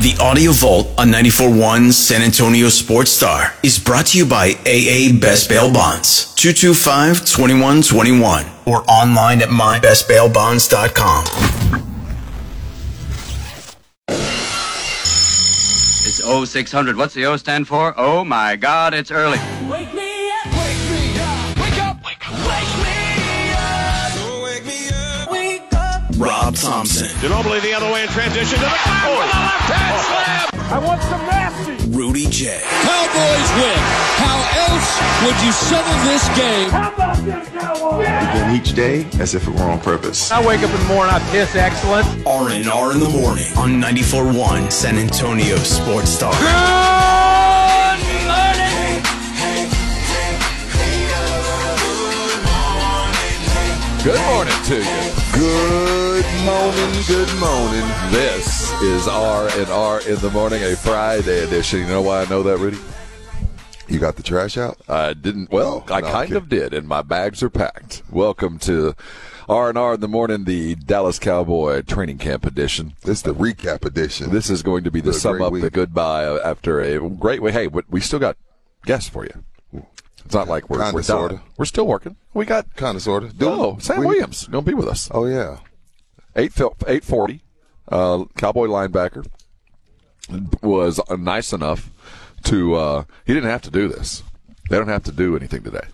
The Audio Vault on 94.1 San Antonio Sports Star is brought to you by AA Best Bail Bonds, 225-2121, or online at mybestbailbonds.com. It's 0600. What's the O stand for? Oh my God, it's early. Wake me Rob Thompson, Ginobili the other way in transition to the back oh. with a left hand oh. slam. I want some nasty. Rudy J, Cowboys win. How else would you settle this game? How about this, Cowboys? begin each day as if it were on purpose. I wake up in the morning, I piss excellent. R&R in the morning on 94.1 San Antonio Sports Star. Good morning. Good morning to you. Good morning, good morning. This is R and R in the morning, a Friday edition. You know why I know that, Rudy? You got the trash out? I didn't. Well, Oh, I no, kind of did, and my bags are packed. Welcome to R and R in the morning, the Dallas Cowboy training camp edition. This is the recap edition. This is going to be the What sum up, the goodbye after a great week. Hey, we still got guests for you. It's not like we're, we're done. sorta. We're still working. We got kind of, sort of. oh Sam Williams going to be with us. Oh yeah. eight eight forty, uh, Cowboy linebacker was nice enough to. Uh, he didn't have to do this. They don't have to do anything today.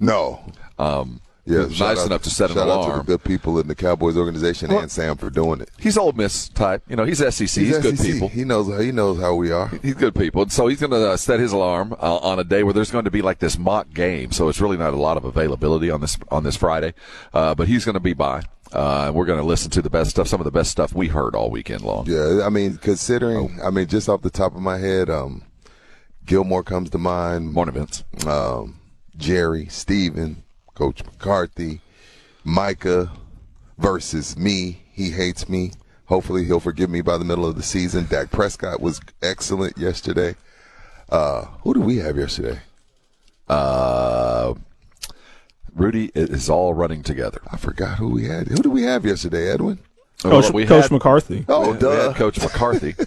No. Um, Yeah. nice out- enough to set an shout out to alarm. the good people in the Cowboys organization and Sam for doing it. He's Ole Miss type. You know, he's SEC. He's, good SEC. people. He knows. He knows how we are. He's good people, and so he's going to uh, set his alarm uh, on a day where there's going to be like this mock game. So it's really not a lot of availability on this on this Friday, uh, but he's going to be by. Uh, and we're going to listen to the best stuff, some of the best stuff we heard all weekend long. Yeah. I mean, considering. Oh. I mean, just off the top of my head, um, Gilmore comes to mind. Morning, Vince. um, Jerry, Steven, Coach McCarthy, Micah versus me. He hates me. Hopefully, he'll forgive me by the middle of the season. Dak Prescott was excellent yesterday. Uh, who do we have yesterday? Uh, Rudy it is all running together. I forgot who we had. Who do we have yesterday, Edwin? Coach, Well, we Coach had- McCarthy. Oh, we had duh. Coach McCarthy.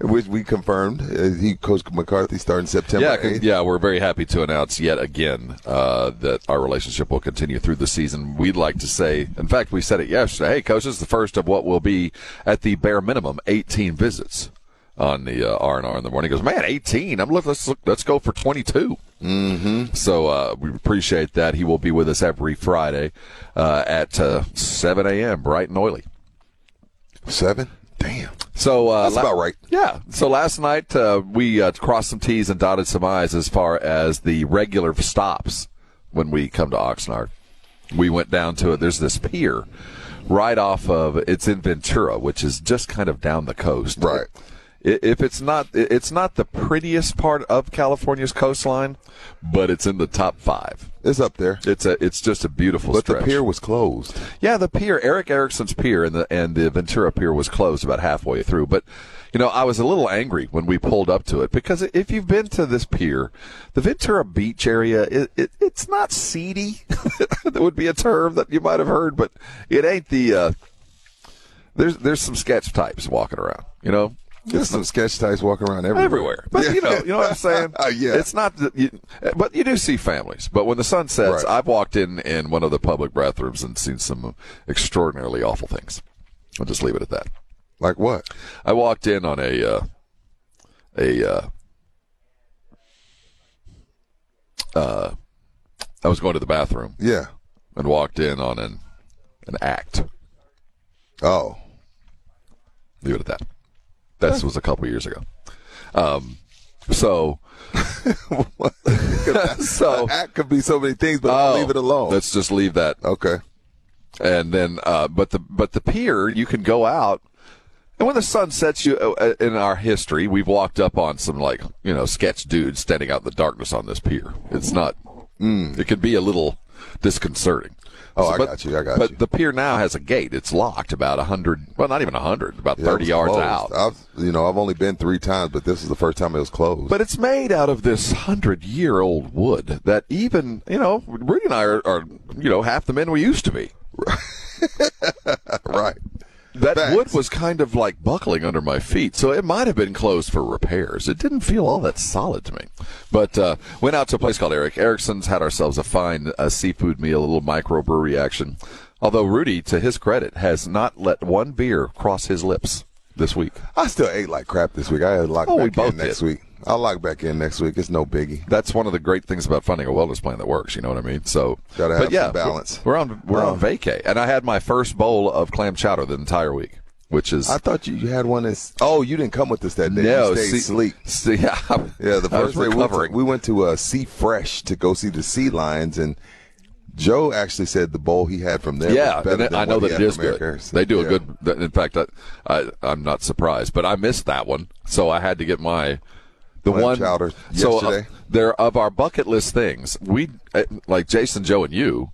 Which we confirmed. Uh, he, Coach McCarthy, starting September yeah, 8th. yeah, we're very happy to announce yet again uh, that our relationship will continue through the season. We'd like to say, in fact, we said it yesterday. Hey, coach, this is the first of what will be at the bare minimum 18 visits on the uh, R and R in the morning. He goes, man, 18. I'm look, let's look, let's go for 22. Mm-hmm. So uh, we appreciate that. He will be with us every Friday uh, at uh, 7 a.m. bright and oily. Seven? Damn. So uh, That's about right. Yeah. So last night uh, we uh, crossed some T's and dotted some I's as far as the regular stops when we come to Oxnard. We went down to it. There's this pier right off of. It's in Ventura, which is just kind of down the coast. Right. If it's not, it's not the prettiest part of California's coastline, but it's in the top five. It's up there. It's a, it's just a beautiful stretch. But stretch. the pier was closed. Yeah, the pier, Eric Erickson's pier, and the and the Ventura pier was closed about halfway through. But you know, I was a little angry when we pulled up to it because if you've been to this pier, the Ventura Beach area, it, it it's not seedy. that would be a term that you might have heard, but it ain't the. Uh, there's there's some sketch types walking around. You know, There's some sketch types walking around everywhere. everywhere. But you know, you know what I'm saying? Uh, yeah. It's not you, but you do see families. But when the sun sets, Right. I've walked in in one of the public bathrooms and seen some extraordinarily awful things. I'll just leave it at that. Like what? I walked in on a uh, a uh, uh, I was going to the bathroom Yeah. and walked in on an an act. Oh. Leave it at that. That was a couple years ago. Um, so so Act could be so many things, but Oh, leave it alone. Let's just leave that. okay. And then, uh, but the but the pier, you can go out And when the sun sets, you uh, in our history, we've walked up on some like you know sketch dudes standing out in the darkness on this pier. It's not. It can be a little disconcerting. Oh, I but- got you, I got but you. the pier now has a gate. It's locked about a hundred. Well, not even a hundred. About Yeah, thirty yards closed. out. I've, you know, I've only been three times, but this is the first time it was closed. But it's made out of this hundred year old wood that even, you know, Rudy and I are, are, you know, half the men we used to be. That wood was kind of like buckling under my feet, so it might have been closed for repairs. It didn't feel all that solid to me. But uh, went out to a place called Eric Erickson's, had ourselves a fine uh, seafood meal, a little microbrewery action. Although Rudy, to his credit, has not let one beer cross his lips this week. I still ate like crap this week. I had to lock Oh, we back both in next did. week. I'll log back in next week. It's no biggie. That's one of the great things about finding a wellness plan that works. You know what I mean? So, Gotta but have yeah, balance. We're, we're on we're on Um, vacay, and I had my first bowl of clam chowder the entire week, which is I thought you, you had one that's. Oh, you didn't come with us that day. no you stayed see, sleep. See, yeah, Yeah, the first day we went, to, we went to uh, Sea Fresh to go see the sea lions, and Joe actually said the bowl he had from there. yeah, was better and than I know that had is good. Harrison. They do a good. In fact, I, I, I'm not surprised, but I missed that one, so I had to get my the Clam one chowder So uh, yesterday. there of our bucket list things, we uh, like Jason, Joe, and you.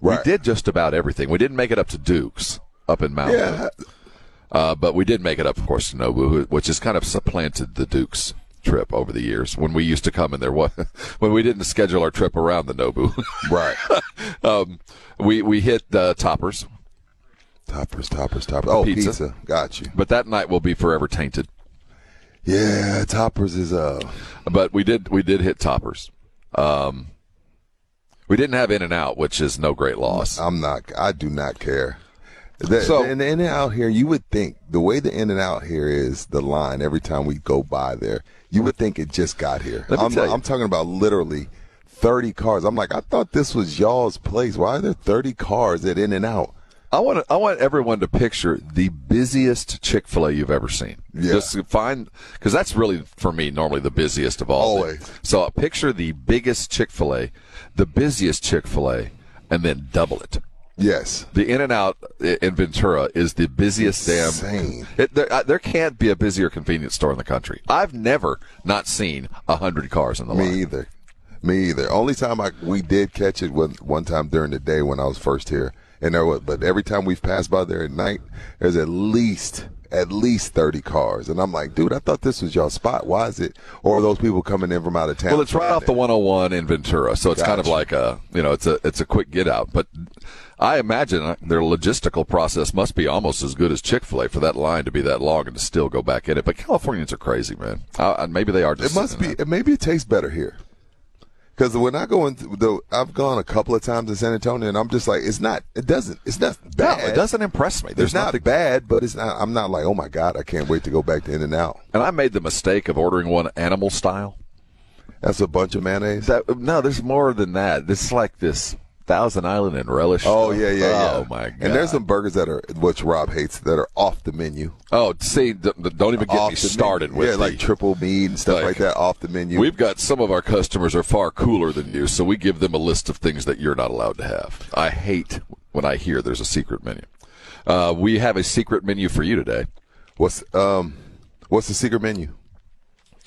Right. We did just about everything. We didn't make it up to Duke's up in Mountain. Yeah, Uh, but we did make it up, of course, to Nobu, which has kind of supplanted the Duke's trip over the years. When we used to come and there was, when we didn't schedule our trip around the Nobu, right. um, we we hit the toppers, toppers, toppers, toppers. Oh, Pizza. pizza. Got you. but that night will be forever tainted. Yeah, toppers is uh. But we did we did hit toppers. Um, we didn't have In and Out, which is no great loss. I'm not. I do not care. The, So- in the in and out here, you would think the way the in and out here is the line every time we go by there, you would think it just got here. I'm. I'm talking about literally 30 cars. I'm like, I thought this was y'all's place. Why are there 30 cars at In and Out? I want I want everyone to picture the busiest Chick Fil A you've ever seen. Yeah. Just find because that's really for me normally the busiest of all. Always. So uh, picture the biggest Chick Fil A, the busiest Chick Fil A, and then double it. Yes. The In and Out in Ventura is the busiest Insane. damn. It, there, uh, there can't be a busier convenience store in the country. I've never not seen a hundred cars in the Me line. either. Me either. Only time I we did catch it was one time during the day when I was first here, and there was. But every time we've passed by there at night, there's at least at least 30 cars, and I'm like, dude, I thought this was y'all spot. Why is it? Or are those people coming in from out of town? Well, it's right off the 101 in Ventura, so it's kind of like a you know it's a it's a quick get out. But I imagine their logistical process must be almost as good as Chick Fil A for that line to be that long and to still go back in it. But Californians are crazy, man. Uh, maybe they are. Just It must be. it. Maybe it tastes better here. Because when I go into the, I've gone a couple of times to San Antonio, and I'm just like, it's not. It doesn't. It's not No, bad. it doesn't impress me. It's There's not nothing bad, but it's not. I'm not like, oh my god, I can't wait to go back to In and Out. And I made the mistake of ordering one animal style. That's a bunch of mayonnaise. That no, there's more than that. This is like this Thousand Island and relish. Oh yeah, yeah, yeah. Oh my god. And there's some burgers that are which Rob hates that are off the menu. Oh, see, d- d- don't even get off me the started menu. with yeah, the- like triple meat and stuff Like, like, that off the menu. We've got some of our customers are far cooler than you, so we give them a list of things that you're not allowed to have. I hate when I hear there's a secret menu. Uh, we have a secret menu for you today. what's um what's the secret menu?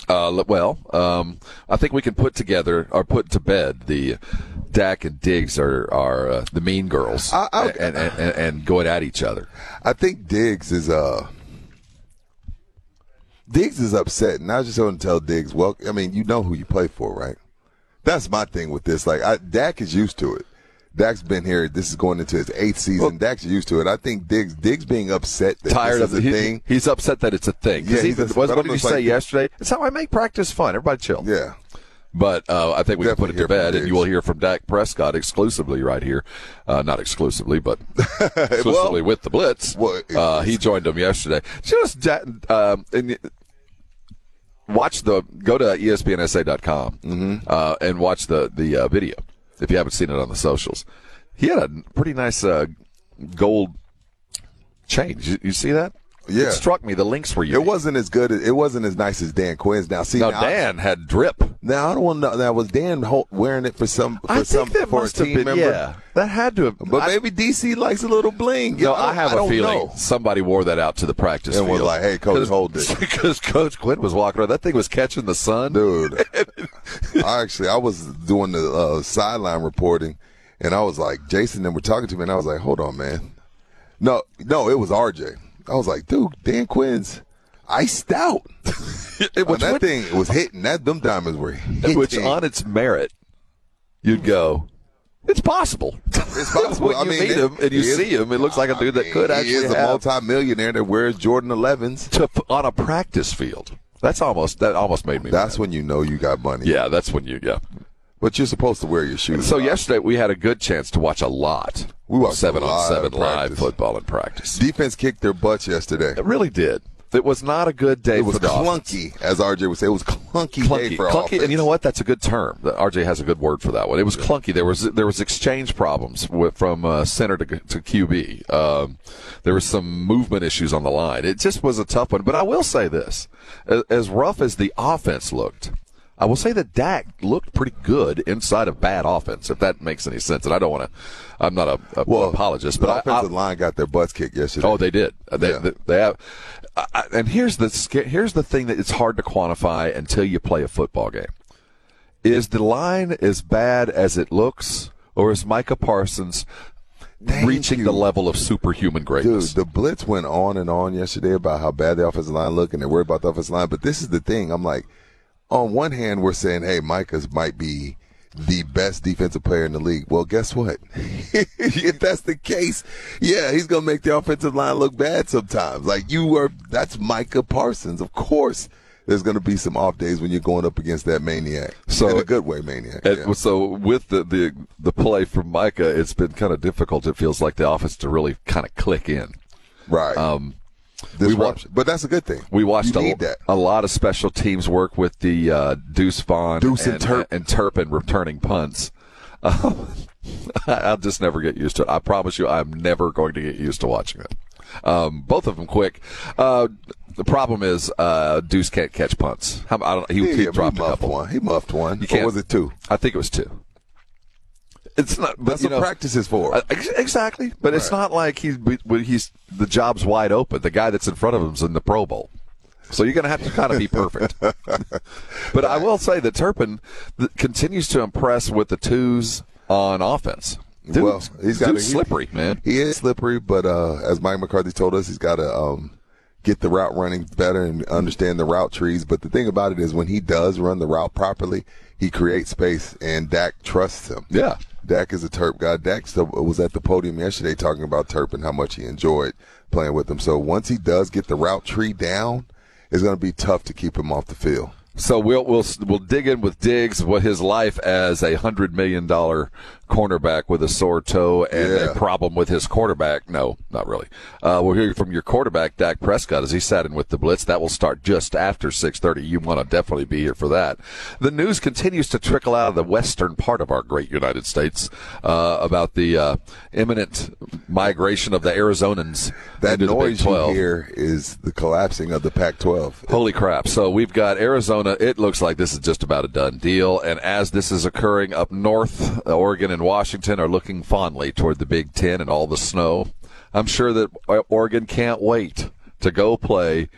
Uh, l- well, um, I think we can put together or put to bed the Dak and Diggs are are uh, the mean girls I- I- and, and, and and going at each other. I think Diggs is uh Diggs is upset, and I just want to tell Diggs, well, I mean, you know who you play for, right? That's my thing with this. Like, I, Dak is used to it. Dak's been here. This is going into his eighth season. Dak's used to it. I think Diggs, Diggs being upset that Tired of the he- thing. He's upset that it's a thing. Yeah, he- he's what, what did you just say yesterday? It's how I make practice fun. Everybody chill. Yeah. But uh, I think we can put it to bed, and you will hear from Dak Prescott exclusively right here. Uh, not exclusively, but exclusively with the Blitz. well, uh, he joined them yesterday. Just um, and watch the go to ESPNSA.com Mm-hmm. uh, and watch the the uh, video if you haven't seen it on the socials. He had a pretty nice uh, gold chain. You, you see that? Yeah. It struck me the links were unique. It wasn't as good. It wasn't as nice as Dan Quinn's. Now, see, No, now, Dan had drip. Now I don't want to know. Now was Dan wearing it for some for I some think that for a must have been. member? Yeah, that had to have. But I- maybe DC likes a little bling. No, know, I have a feeling know. somebody wore that out to the practice And was like, "Hey, coach, hold this." because Coach Quinn was walking around. That thing was catching the sun. dude. I actually I was doing the uh, sideline reporting, and I was like, Jason, and we're talking to me, and I was like, hold on, man. No, no, it was RJ. I was like, dude, Dan Quinn's iced out. It- When that thing was hitting. That them diamonds were hitting. which on its merit, you'd go, it's possible. It's possible. when I you mean, meet it- him and you he is- see him, it looks like a dude that could he actually is a multimillionaire that wears Jordan 11s. to, on a practice field. That's almost that almost made me. That's mad. when you know you got money. yeah, that's when you yeah. But you're supposed to wear your shoes. So yesterday we had a good chance to watch a lot. We watched seven on seven live football in practice. defense kicked their butts yesterday. It really did. It was not a good day It was for the offense. clunky, as RJ would say. It was clunky, day clunky, for clunky, offense. and you know what? That's a good term. RJ has a good word for that one. It was clunky. There was there was exchange problems with, from uh, center to, to QB. Um, there was some movement issues on the line. It just was a tough one. But I will say this: as, as rough as the offense looked. I will say that Dak looked pretty good inside of bad offense, if that makes any sense. And I don't want to, I'm not a, a Well, apologist, the but I, I, offensive line got their butts kicked yesterday. Oh, they did. Uh, they, Yeah. they, they have. I, and here's the here's the thing that it's hard to quantify until you play a football game. Is the line as bad as it looks, or is Micah Parsons Thank reaching you. the level of superhuman greatness. Dude, the blitz went on and on yesterday about how bad the offensive line looked, and they're worried about the offensive line. But this is the thing. I'm like, on one hand, we're saying, hey, Micah's might be the best defensive player in the league. Well, guess what? if that's the case, yeah, he's going to make the offensive line look bad sometimes. Like, you are, that's Micah Parsons. Of course, there's going to be some off days when you're going up against that maniac. So- in a good way, maniac. Yeah. So with the, the the play from Micah, it's been kind of difficult. It feels like the offense to really kind of click in. Right. Um, Disruption. watched- but that's a good thing. We watched you a, a lot of special teams work with the uh, Deuce Vaughn Deuce and and, Turp. and Turpin returning punts. Um, I'll just never get used to it. I promise you, I'm never going to get used to watching it. Um, both of them quick. Uh, the problem is uh, Deuce can't catch punts. How, I don't. He, Yeah, he yeah, dropped he a muffed couple. one. He muffed one. You Or can't- was it two? I think it was two. It's not. But That's you what know, practice is for. uh, ex- exactly, but it's not like he's he's the job's wide open. The guy that's in front of him's in the Pro Bowl, so you're going to have to kind of be perfect. but I will say that Turpin continues to impress with the twos on offense. Dude, well, he's got dude's slippery, man. He is slippery, but uh, as Mike McCarthy told us, he's got to um, get the route running better and understand the route trees. But the thing about it is, when he does run the route properly, he creates space, and Dak trusts him. Yeah. Dak is a Terp guy. Dak was at the podium yesterday talking about Terp and how much he enjoyed playing with him. So once he does get the route tree down, it's going to be tough to keep him off the field. So we'll we'll we'll dig in with Diggs what his life as a hundred million dollar cornerback with a sore toe and Yeah. a problem with his quarterback. No, not really. Uh, we'll hear from your quarterback Dak Prescott as he sat in with the blitz. That will start just after six thirty. You want to definitely be here for that. The news continues to trickle out of the western part of our great United States uh, about the uh, imminent migration of the Arizonans That into the Big noise you hear is the collapsing of the Pac-12. Holy crap. So we've got Arizona. It looks like this is just about a done deal. And as this is occurring up north, uh, Oregon and Washington are looking fondly toward the Big Ten and all the snow. I'm sure that uh, Oregon can't wait to go play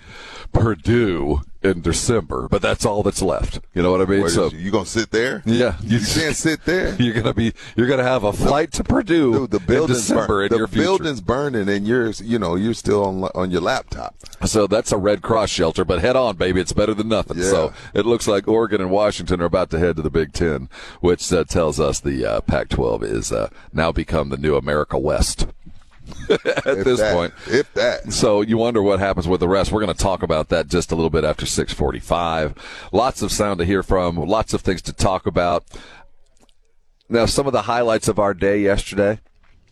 Purdue in December, but that's all that's left. You know what I mean? Wait, so you gonna sit there? yeah, You can't sit there. You're gonna be. You're gonna have a flight to Purdue Dude, the in building's December burn, in the building's burning, and you're you know you're still on on your laptop. So that's a Red Cross shelter, but head on, baby. It's better than nothing. Yeah. So it looks like Oregon and Washington are about to head to the Big Ten, which uh, tells us the uh, Pac 12 is uh, now become the new America West at If this that- point. if that. So you wonder what happens with the rest. We're going to talk about that just a little bit after 645. Lots of sound to hear from, lots of things to talk about. Now, some of the highlights of our day yesterday.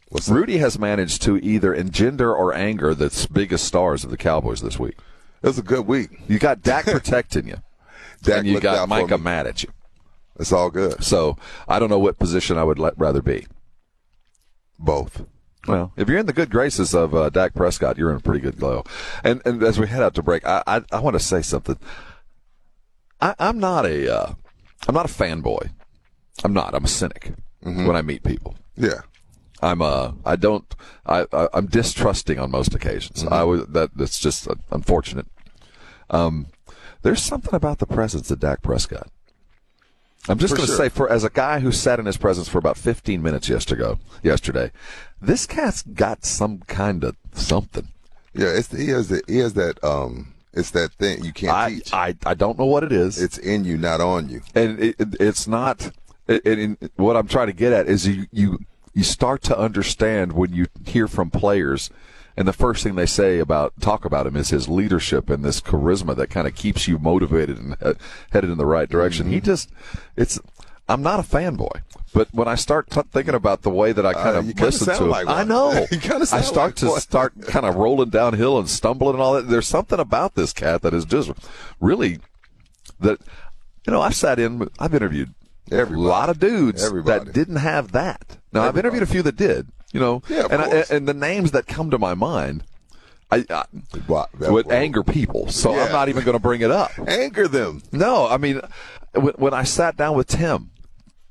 What's that? Rudy has managed to either engender or anger the biggest stars of the Cowboys this week. It was a good week. You got Dak protecting you, Dak and you got Micah mad at you. It's all good. So I don't know what position I would let, rather be. Both. Well, if you're in the good graces of uh, Dak Prescott, you're in a pretty good glow. And and as we head out to break, I I, I want to say something. I, I'm not a uh, I'm not a fanboy. I'm not. I'm a cynic when I meet people. Yeah. I'm uh I don't I, I I'm distrusting on most occasions. I was that that's just uh, unfortunate. Um, there's something about the presence of Dak Prescott. I'm just going to sure. say, for as a guy who sat in his presence for about 15 minutes yesterday, yesterday, this cat's got some kind of something. Yeah, it's he has the, he has that um it's that thing you can't I, teach. I I don't know what it is. it's in you, not on you. and it, it, it's not. It, what I'm trying to get at is you you you start to understand when you hear from players, and the first thing they say about talk about him is his leadership and this charisma that kind of keeps you motivated and he- headed in the right direction. Mm-hmm. He just it's. I'm not a fanboy, but when I start t- thinking about the way that I kind Uh, of kinda listen to him, like I know I start like to one. start kind of rolling downhill and stumbling and all that. There's something about this cat that is just really that you know, I've sat in, I've interviewed Everybody. a lot of dudes Everybody. that didn't have that. Now, I've interviewed a few that did, you know, Yeah, and, I, and the names that come to my mind, I, I would anger people. So I'm not even going to bring it up. Anger them. No, I mean, when, when I sat down with Tim,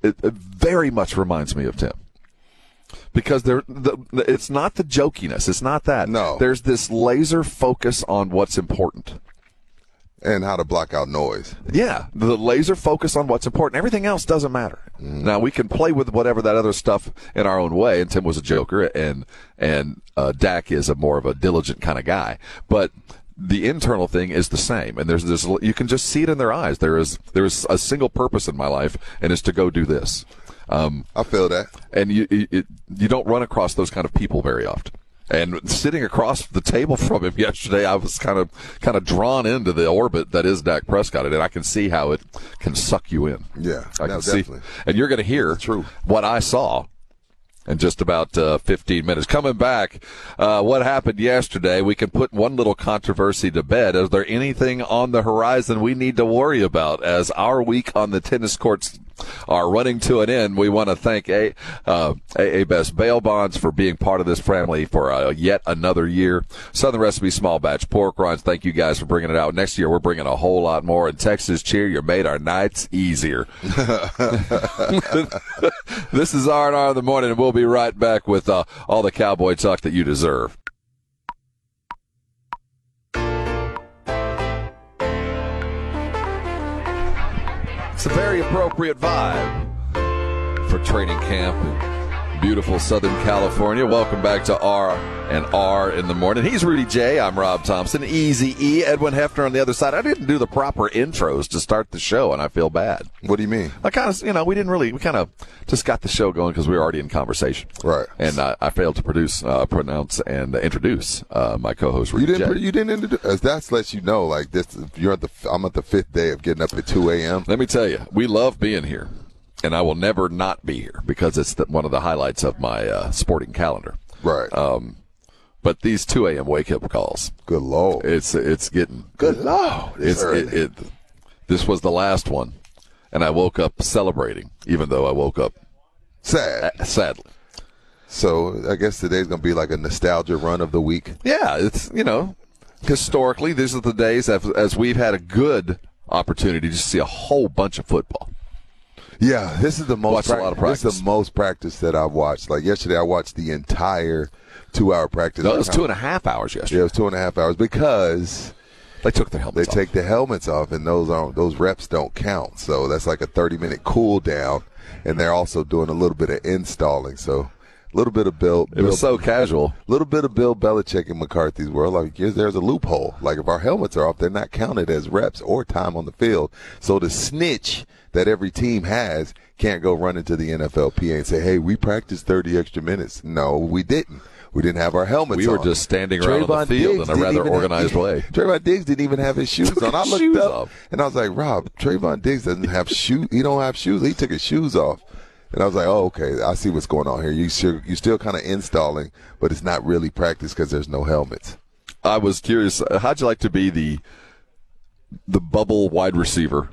it, it very much reminds me of Tim. Because there, the, the- it's not the jokiness. It's not that. No. There's this laser focus on what's important. And how to block out noise. Yeah, the laser focus on what's important. Everything else doesn't matter. Now we can play with whatever that other stuff in our own way. And Tim was a joker, and and uh, Dak is a more of a diligent kind of guy. But the internal thing is the same, and there's this. You can just see it in their eyes. There is there is a single purpose in my life, and it's to go do this. Um, I feel that. and you you, you don't run across those kind of people very often. And sitting across the table from him yesterday, I was kind of kind of drawn into the orbit that is Dak Prescott, and I can see how it can suck you in. Yeah, I no, can see, and you're going to hear what I saw in just about uh, 15 minutes. Coming back, uh, what happened yesterday? We can put one little controversy to bed. Is there anything on the horizon we need to worry about as our week on the tennis courts are running to an end? We want to thank A, uh, AA Best Bail Bonds for being part of this family for uh, yet another year. Southern Recipe Small Batch Pork Rinds. Thank you guys for bringing it out. Next year we're bringing a whole lot more. And Texas Cheer, you made our nights easier. this is R&R in the morning, and we'll be right back with uh, all the cowboy talk that you deserve. It's a very appropriate vibe for training camp beautiful Southern California. Welcome back to R and R in the morning. He's Rudy J. I'm Rob Thompson. Easy E. Edwin Hefner on the other side. I didn't do the proper intros to start the show, and I feel bad. What do you mean? I kind of, you know, we didn't really, we kind of just got the show going because we were already in conversation. Right. And uh, I failed to produce, uh, pronounce, and introduce uh, my co-host. You didn't. J. You didn't. Introduce, as that's lets you know, like this. You're at the. I'm at the fifth day of getting up at 2 a.m. Let me tell you, we love being here, and I will never not be here because it's the, one of the highlights of my uh, sporting calendar. Right. Um, but these 2 a.m. wake up calls, Good lord. it's it's getting Good lord. it's early. it, it. This was the last one, and I woke up celebrating, even though I woke up sad. uh, sadly. So I guess today's gonna be like a nostalgia run of the week. Yeah, it's you know, historically these are the days as, as we've had a good opportunity to see a whole bunch of football. Yeah, this is the most. Watched a lot of This practice. is the most practice that I've watched. Like yesterday, I watched the entire two-hour practice. No, it was two and a half hours Yeah, yesterday. it was two and a half hours because They took their they helmets off. take the helmets off, and those aren't those reps don't count. So that's like a thirty-minute cool down, and they're also doing a little bit of installing. So a little bit of Bill. It was so casual. A little bit of Bill Belichick in McCarthy's world. Like, yes, there's a loophole. Like, if our helmets are off, they're not counted as reps or time on the field. So the snitch that every team has can't go run into the NFLPA and say, "Hey, we practiced 30 extra minutes." No, we didn't. We didn't have our helmets. We were on. just standing around on the field Diggs in a rather organized have, way. Trevon Diggs didn't even have his shoes on. I looked up off. and I was like, "Rob, Trevon Diggs doesn't have shoes. He don't have shoes. He took his shoes off." And I was like, "Oh, okay. I see what's going on here. You still, you still kind of installing, but it's not really practice because there's no helmets." I was curious. How'd you like to be the the bubble wide receiver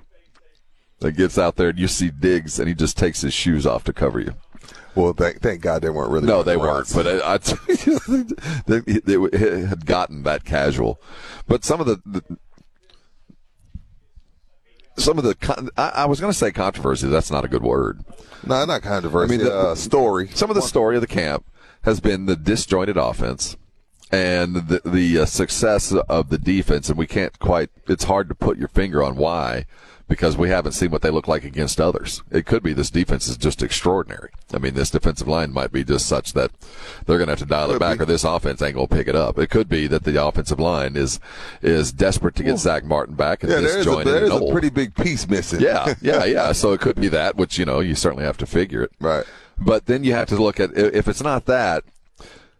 that gets out there and you see Diggs and he just takes his shoes off to cover you? Well, thank, thank God they weren't really. No, they weren't. But I, I they, they, they had gotten that casual. But some of the, the some of the con- I, I was going to say controversy. That's not a good word. no, not controversy. I mean, the- uh, story. Some of the story of the camp has been the disjointed offense and the the uh, success of the defense, and we can't quite. It's hard to put your finger on why because we haven't seen what they look like against others. It could be this defense is just extraordinary. I mean, this defensive line might be just such that they're going to have to dial it back, or this offense ain't going to pick it up. It could be that the offensive line is is desperate to get Zach Martin back and Yeah, there's a, there's and a pretty big piece missing. Yeah, yeah, yeah. So it could be that, which you know you certainly have to figure it. Right. But then you have to look at if it's not that.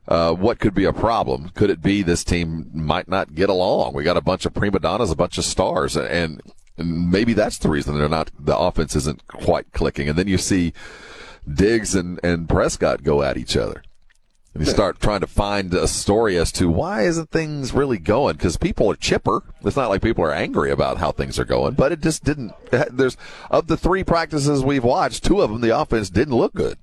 Uh, what could be a problem? Could it be this team might not get along? We got a bunch of prima donnas, a bunch of stars, and maybe that's the reason they're not. The offense isn't quite clicking. And then you see Diggs and, and Prescott go at each other. And you start trying to find a story as to why isn't things really going? Because people are chipper. It's not like people are angry about how things are going, but it just didn't. There's of the three practices we've watched, two of them the offense didn't look good.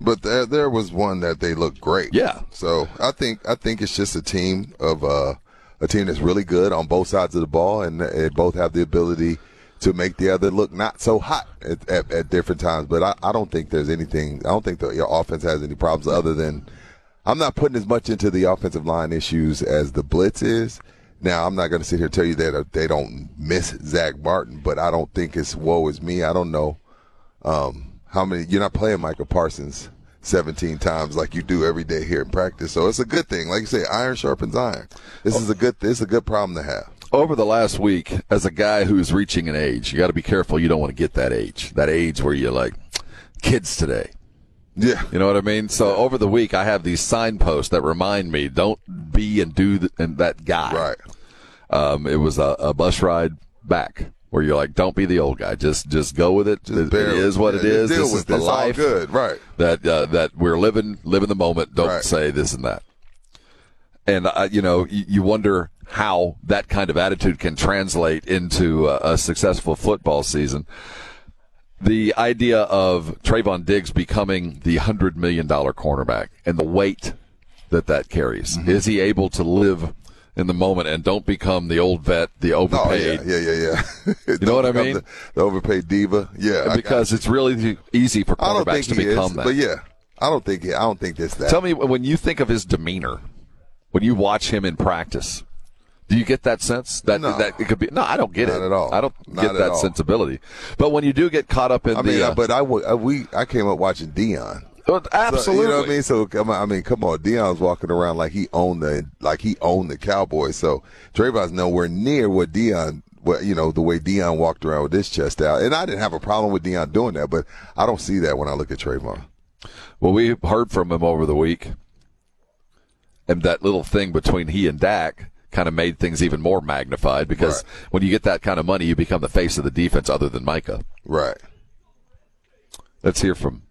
But there, there was one that they looked great. Yeah. So I think I think it's just a team of uh, a team that's really good on both sides of the ball, and they both have the ability to make the other look not so hot at, at, at different times. But I, I don't think there's anything. I don't think your offense has any problems other than I'm not putting as much into the offensive line issues as the blitz is. Now I'm not going to sit here and tell you that uh, they don't miss Zach Martin, but I don't think it's woe is me. I don't know um, how many. You're not playing Micah Parsons 17 times like you do every day here in practice, so it's a good thing. Like you say, iron sharpens iron. This is a good. This is a good problem to have. over the last week, as a guy who's reaching an age, you got to be careful. You don't want to get that age, that age where you're like, kids today. Yeah. You know what I mean? So over the week, I have these signposts that remind me, don't be and do th- and that guy. Right. Um, it was a, a bus ride back where you're like, don't be the old guy. Just just go with it. Just it is what it it. is. Deal This with is the it. It's all life. good. Right. That uh, that we're living living the moment. Don't Right. say this and that. And uh, you know, you, you wonder how that kind of attitude can translate into a, a successful football season. The idea of Trevon Diggs becoming the hundred million dollar cornerback and the weight that that carries. Mm-hmm. Is he able to live in the moment and don't become the old vet, the overpaid. Oh overpaid? yeah, yeah, yeah, yeah. You know what I mean? The, the overpaid diva. Yeah. I Because it's really easy for I don't quarterbacks think to he become is, that. but yeah, I don't think he, I don't think this that. Tell me when you think of his demeanor, when you watch him in practice, do you get that sense that No. that it could be? No, I don't get Not it at all. I don't Not get that all. sensibility. But when you do get caught up in I the, mean, uh, but I, w- I- we I came up watching Deion. Well, So, absolutely, you know what I mean? So I mean, come on. Deion's walking around like he owned the like he owned the Cowboys. So Trevon's nowhere near what Deion. What you know, the way Deion walked around with his chest out, and I didn't have a problem with Deion doing that, but I don't see that when I look at Trayvon. Well, we heard from him over the week, and that little thing between he and Dak kind of made things even more magnified because Right. when you get that kind of money, you become the face of the defense, other than Micah. Right. Let's hear from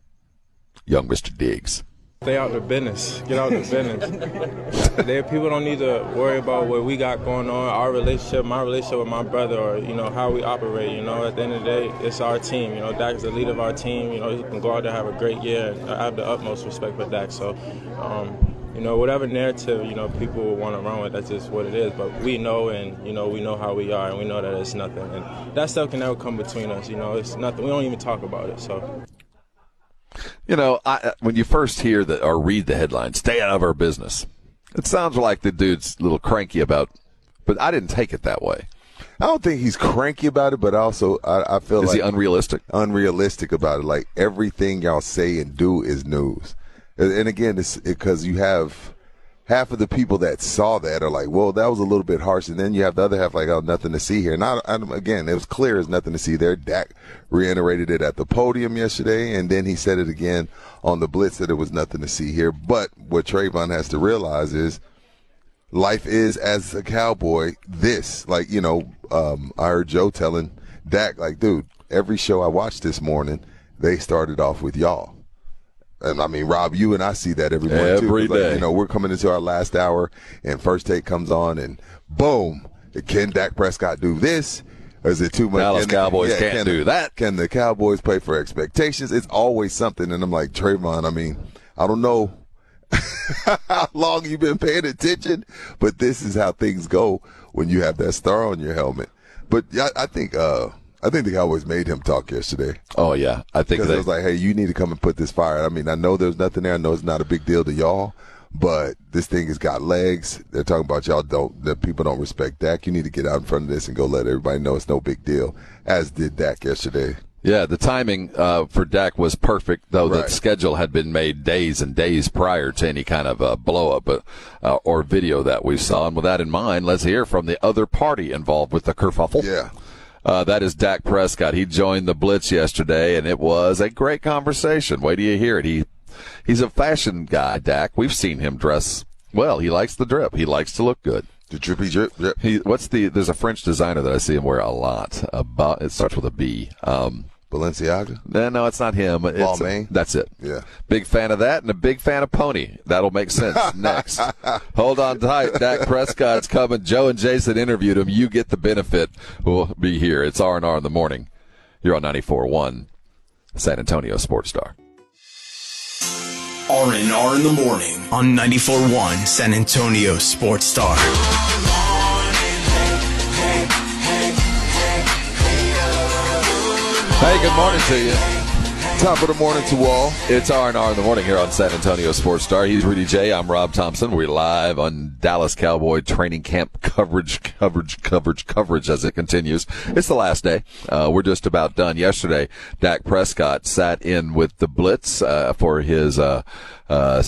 young Mister Diggs. Stay out the business. Get out the business. there, people don't need to worry about what we got going on. Our relationship, my relationship with my brother, or you know how we operate. You know, at the end of the day, it's our team. You know, Dak is the leader of our team. You know, he can go out there have a great year. And I have the utmost respect for Dak. So, um, you know, whatever narrative you know people will want to run with, that's just what it is. But we know, and you know, we know how we are, and we know that it's nothing. And that stuff can never come between us. You know, it's nothing. We don't even talk about it. So. You know, I, uh, when you first hear that or read the headline, "Stay out of our business," it sounds like the dude's a little cranky about. But I didn't take it that way. I don't think he's cranky about it, but also I, I feel Is like he unrealistic? unrealistic about it. Like everything y'all say and do is news. And, and again, it's because you have half of the people that saw that are like, "Well, that was a little bit harsh," and then you have the other half like, "Oh, nothing to see here." And I, again, it was clear as nothing to see there. Dak reiterated it at the podium yesterday, and then he said it again on the blitz that it was nothing to see here. But what Trevon has to realize is life is as a cowboy this like you know um, i heard joe telling dak like dude every show i watched this morning they started off with y'all and i mean rob you and i see that every morning too. Every 'Cause, like, you know we're coming into our last hour and first take comes on and boom can dak prescott do this Or is it too much? Dallas can the- Cowboys can't can do the- that. Can the Cowboys play for expectations? It's always something, and I'm like Trevon. I mean, I don't know how long you've been paying attention, but this is how things go when you have that star on your helmet. But yeah, I think uh, I think the Cowboys made him talk yesterday Oh yeah, I think because they, it was like, hey, you need to come and put this fire. I mean, I know there's nothing there. I know it's not a big deal to y'all, but this thing has got legs. They're talking about y'all don't that people don't respect Dak. You need to get out in front of this and go let everybody know it's no big deal. As did Dak yesterday. Yeah, the timing uh, for Dak was perfect, though the schedule had been made days and days prior to any kind of uh, blow up uh, uh, or video that we saw. And with that in mind, let's hear from the other party involved with the kerfuffle. Yeah. Uh, that is Dak Prescott. He joined the Blitz yesterday, and it was a great conversation. Wait till you hear it. He he's a fashion guy, Dak. We've seen him dress well. He likes the drip. He likes to look good. The drippy drip. drip. He what's the? There's a French designer that I see him wear a lot. About it starts with a B. Um, Balenciaga. no, no, it's not him. It's Balmain? that's it. Yeah. Big fan of that and a big fan of Pony. That'll make sense next. Hold on tight. Dak Prescott's coming. Joe and Jason interviewed him. You get the benefit. We'll be here. It's R&R in the morning. You're on 94.1 San Antonio Sports Star. R&R in the morning on 94.1 San Antonio Sports Star. Hey, good morning to you. Top of the morning to all. It's R&R in the morning here on San Antonio Sports Star. He's Rudy J. I'm Rob Thompson. We're live on Dallas Cowboy training camp coverage, coverage, coverage, coverage as it continues. It's the last day. Uh, we're just about done. Yesterday, Dak Prescott sat in with the Blitz uh, for his uh, uh,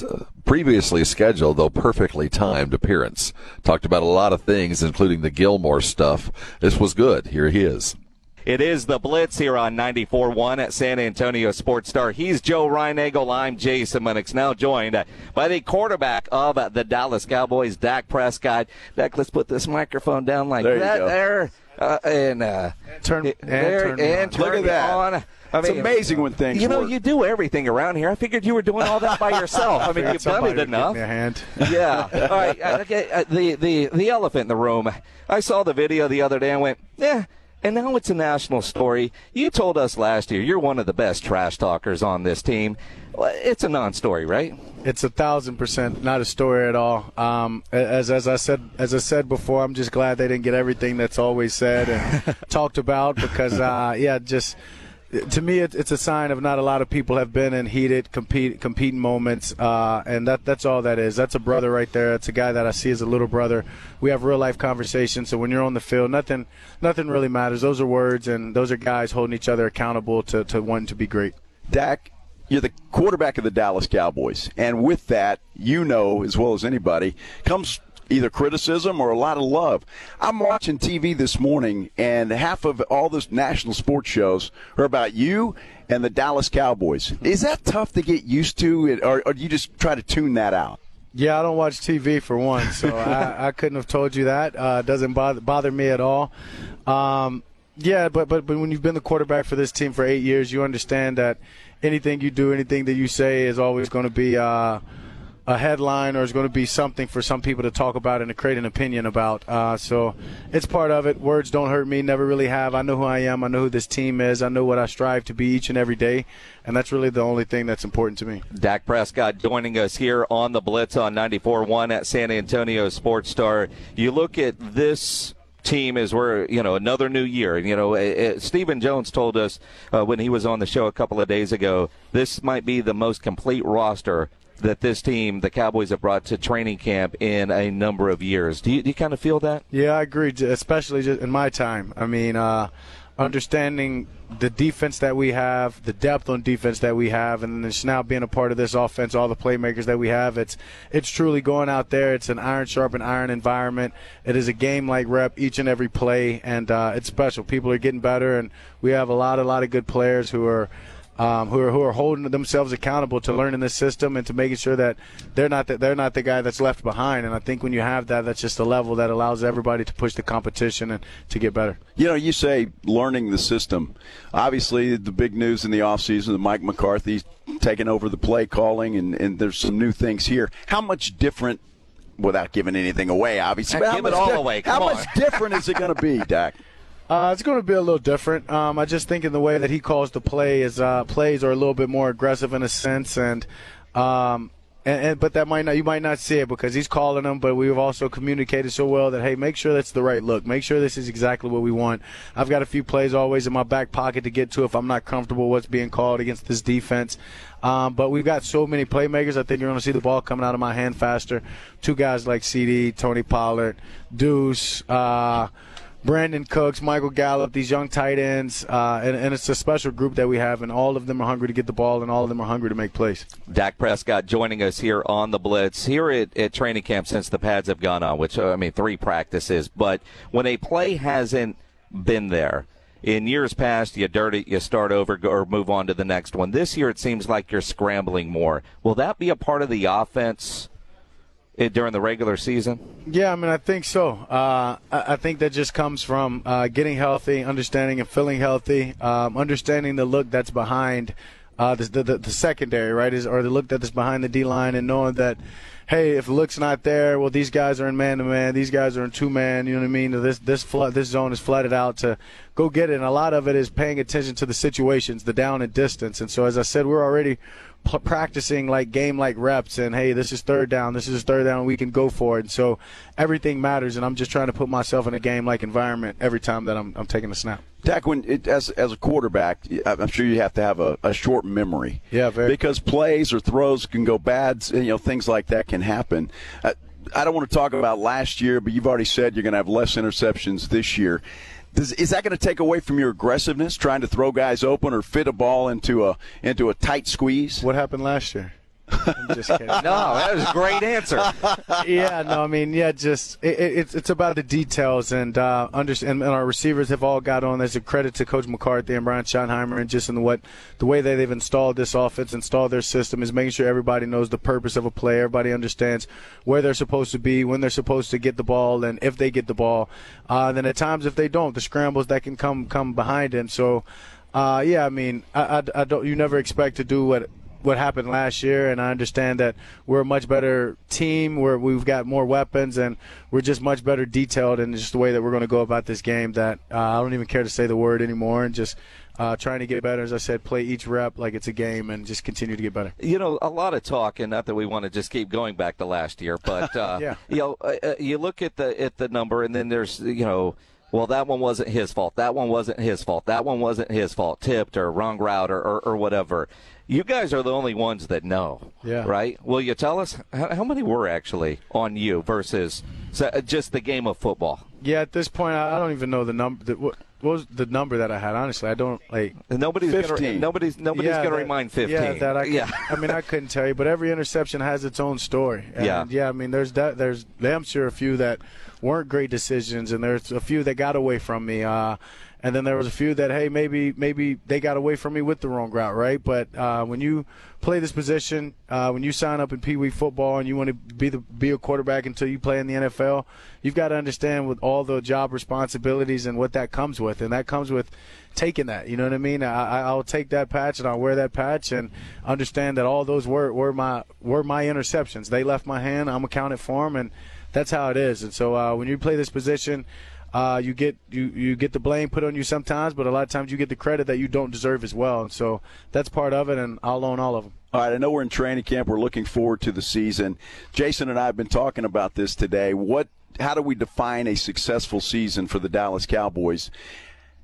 previously scheduled, though perfectly timed appearance. Talked about a lot of things, including the Gilmore stuff. This was good. Here he is. It is the Blitz here on 94.1 at San Antonio Sports Star. He's Joe Reinagle. I'm Jason Minix, now joined by the quarterback of uh, the Dallas Cowboys, Dak Prescott. Dak, let's put this microphone down like There that go. there. Uh, and uh, Turn- it- and there, turn and on. turn Look at that. on. I It's amazing when things You know, work. you do everything around here. I figured you were doing all that by yourself. I mean, you've done it enough. me a hand. Yeah. All right. uh, Okay. Uh, the the the elephant in the room. I saw the video the other day and went, yeah. And now it's a national story. You told us last year you're one of the best trash talkers on this team. It's a non-story, right? It's a thousand percent not a story at all. Um, as as I said as I said before, I'm just glad they didn't get everything that's always said and talked about because uh, yeah, just to me it, it's a sign of not a lot of people have been in heated compete competing moments, uh, and that that's all that is. That's a brother right there. It's a guy that I see as a little brother. We have real life conversations, so when you're on the field, nothing nothing really matters. Those are words, and those are guys holding each other accountable to to wanting to be great. Dak, you're the quarterback of the Dallas Cowboys. And with that, you know as well as anybody, comes either criticism or a lot of love. I'm watching TV this morning, and half of all the national sports shows are about you and the Dallas Cowboys. Is that tough to get used to, or, or do you just try to tune that out? Yeah, I don't watch TV for one, so I, I couldn't have told you that. Uh, doesn't bother bother me at all. Um, yeah, but, but but when you've been the quarterback for this team for eight years, you understand that anything you do, anything that you say, is always going to be uh, a headline or is going to be something for some people to talk about and to create an opinion about. Uh, so it's part of it. Words don't hurt me, never really have. I know who I am. I know who this team is. I know what I strive to be each and every day, and that's really the only thing that's important to me. Dak Prescott joining us here on the Blitz on 94.1 at San Antonio Sports Star. You look at this team as we're, you know, another new year. You know, uh, uh, Stephen Jones told us uh, when he was on the show a couple of days ago, this might be the most complete roster that this team, the Cowboys, have brought to training camp in a number of years. Do you, do you kind of feel that? Yeah, I agree, especially just in my time. I mean, uh, understanding the defense that we have, the depth on defense that we have, and just now being a part of this offense, all the playmakers that we have. It's it's truly going out there. It's an iron sharpened iron environment. It is a game like rep each and every play, and uh, it's special. People are getting better, and we have a lot, a lot of good players who are um, who are who are holding themselves accountable to learning this system and to making sure that they're not the, they're not the guy that's left behind. And I think when you have that, that's just a level that allows everybody to push the competition and to get better. You know, you say learning the system. Obviously, the big news in the offseason that Mike McCarthy's taking over the play calling, and, and there's some new things here. How much different, without giving anything away, obviously, Give but how it all di- away. How Come much different is it going to be, Dak? Uh, it's going to be a little different. Um, I just think in the way that he calls the play is uh, plays are a little bit more aggressive in a sense, and, um, and, and but that might not you might not see it because he's calling them. But we've also communicated so well that hey, make sure that's the right look. Make sure this is exactly what we want. I've got a few plays always in my back pocket to get to if I'm not comfortable what's being called against this defense. Um, but we've got so many playmakers. I think you're going to see the ball coming out of my hand faster. Two guys like CeeDee, Tony Pollard, Deuce. Uh, Brandin Cooks, Michael Gallup, these young tight ends, uh, and, and, it's a special group that we have, and all of them are hungry to get the ball, and all of them are hungry to make plays. Dak Prescott joining us here on the Blitz here at, at training camp since the pads have gone on, which uh, I mean three practices, but when a play hasn't been there. In years past, you dirt it, you start over, or move on to the next one. This year, it seems like you're scrambling more. Will that be a part of the offense during the regular season? Yeah, I mean, I think so. Uh, I, think that just comes from uh, getting healthy, understanding and feeling healthy, um, understanding the look that's behind uh, the, the, the secondary, right, is or the look that is behind the D line, and knowing that. Hey, if the look's not there, well, these guys are in man to man. These guys are in two man. You know what I mean? This this this zone is flooded out to go get it. And a lot of it is paying attention to the situations, the down and distance. And so, as I said, we're already practicing like game like reps and hey this is third down this is third down we can go for it and so everything matters and i'm just trying to put myself in a game like environment every time that i'm, I'm taking a snap Dak, when it, as as a quarterback, I'm sure you have to have a, a short memory. Yeah, very. Because plays or throws can go bad. You know, things like that can happen. Uh, I don't want to talk about last year, but you've already said you're going to have less interceptions this year. Does, is that going to take away from your aggressiveness, trying to throw guys open or fit a ball into a into a tight squeeze? What happened last year? I'm just kidding. no, that was a great answer. yeah, no, I mean, yeah, just it, it's it's about the details and uh, understand. And our receivers have all got on. There's a credit to Coach McCarthy and Brian Schottenheimer, and just in what the way that they've installed this offense, installed their system, is making sure everybody knows the purpose of a play. Everybody understands where they're supposed to be, when they're supposed to get the ball, and if they get the ball. Uh, then at times, if they don't, the scrambles that can come come behind them. So. Uh, yeah, I mean, I, I, I, don't. You never expect to do what what happened last year, and I understand that we're a much better team. Where we've got more weapons, and we're just much better detailed in just the way that we're going to go about this game. That uh, I don't even care to say the word anymore, and just uh, trying to get better. As I said, play each rep like it's a game, and just continue to get better. You know, a lot of talk, and not that we want to just keep going back to last year, but uh, yeah. you know, uh, uh, you look at the at the number, and then there's you know well, that one wasn't his fault. That one wasn't his fault. That one wasn't his fault. Tipped or wrong route or, or, or whatever. You guys are the only ones that know. Yeah. Right? Will you tell us how, how many were actually on you versus uh, just the game of football? Yeah, at this point, I don't even know the number. What, was the number that I had? Honestly, I don't like. Nobody's 15. Gonna, nobody's nobody's yeah, going to that, remind fifteen. Yeah, that I. Could, yeah. I mean, I couldn't tell you, but every interception has its own story. And yeah. Yeah. I mean, there's that. There's I'm sure a few that weren't great decisions, and there's a few that got away from me. Uh, and then there was a few that hey maybe maybe they got away from me with the wrong route right? But uh, when you play this position uh, when you sign up in pee wee football and you want to be the be a quarterback until you play in the NFL you've got to understand with all the job responsibilities and what that comes with. And that comes with taking that you know what I mean? I, I'll take that patch and I'll wear that patch and understand that all those were, were my were my interceptions. They left my hand. I'm accounted for them and that's how it is. And so uh, when you play this position uh, you get you, you get the blame put on you sometimes, but a lot of times you get the credit that you don't deserve as well. And so that's part of it, and I'll own all of them. All right, I know we're in training camp. We're looking forward to the season. Jason and I have been talking about this today. What, how do we define a successful season for the Dallas Cowboys?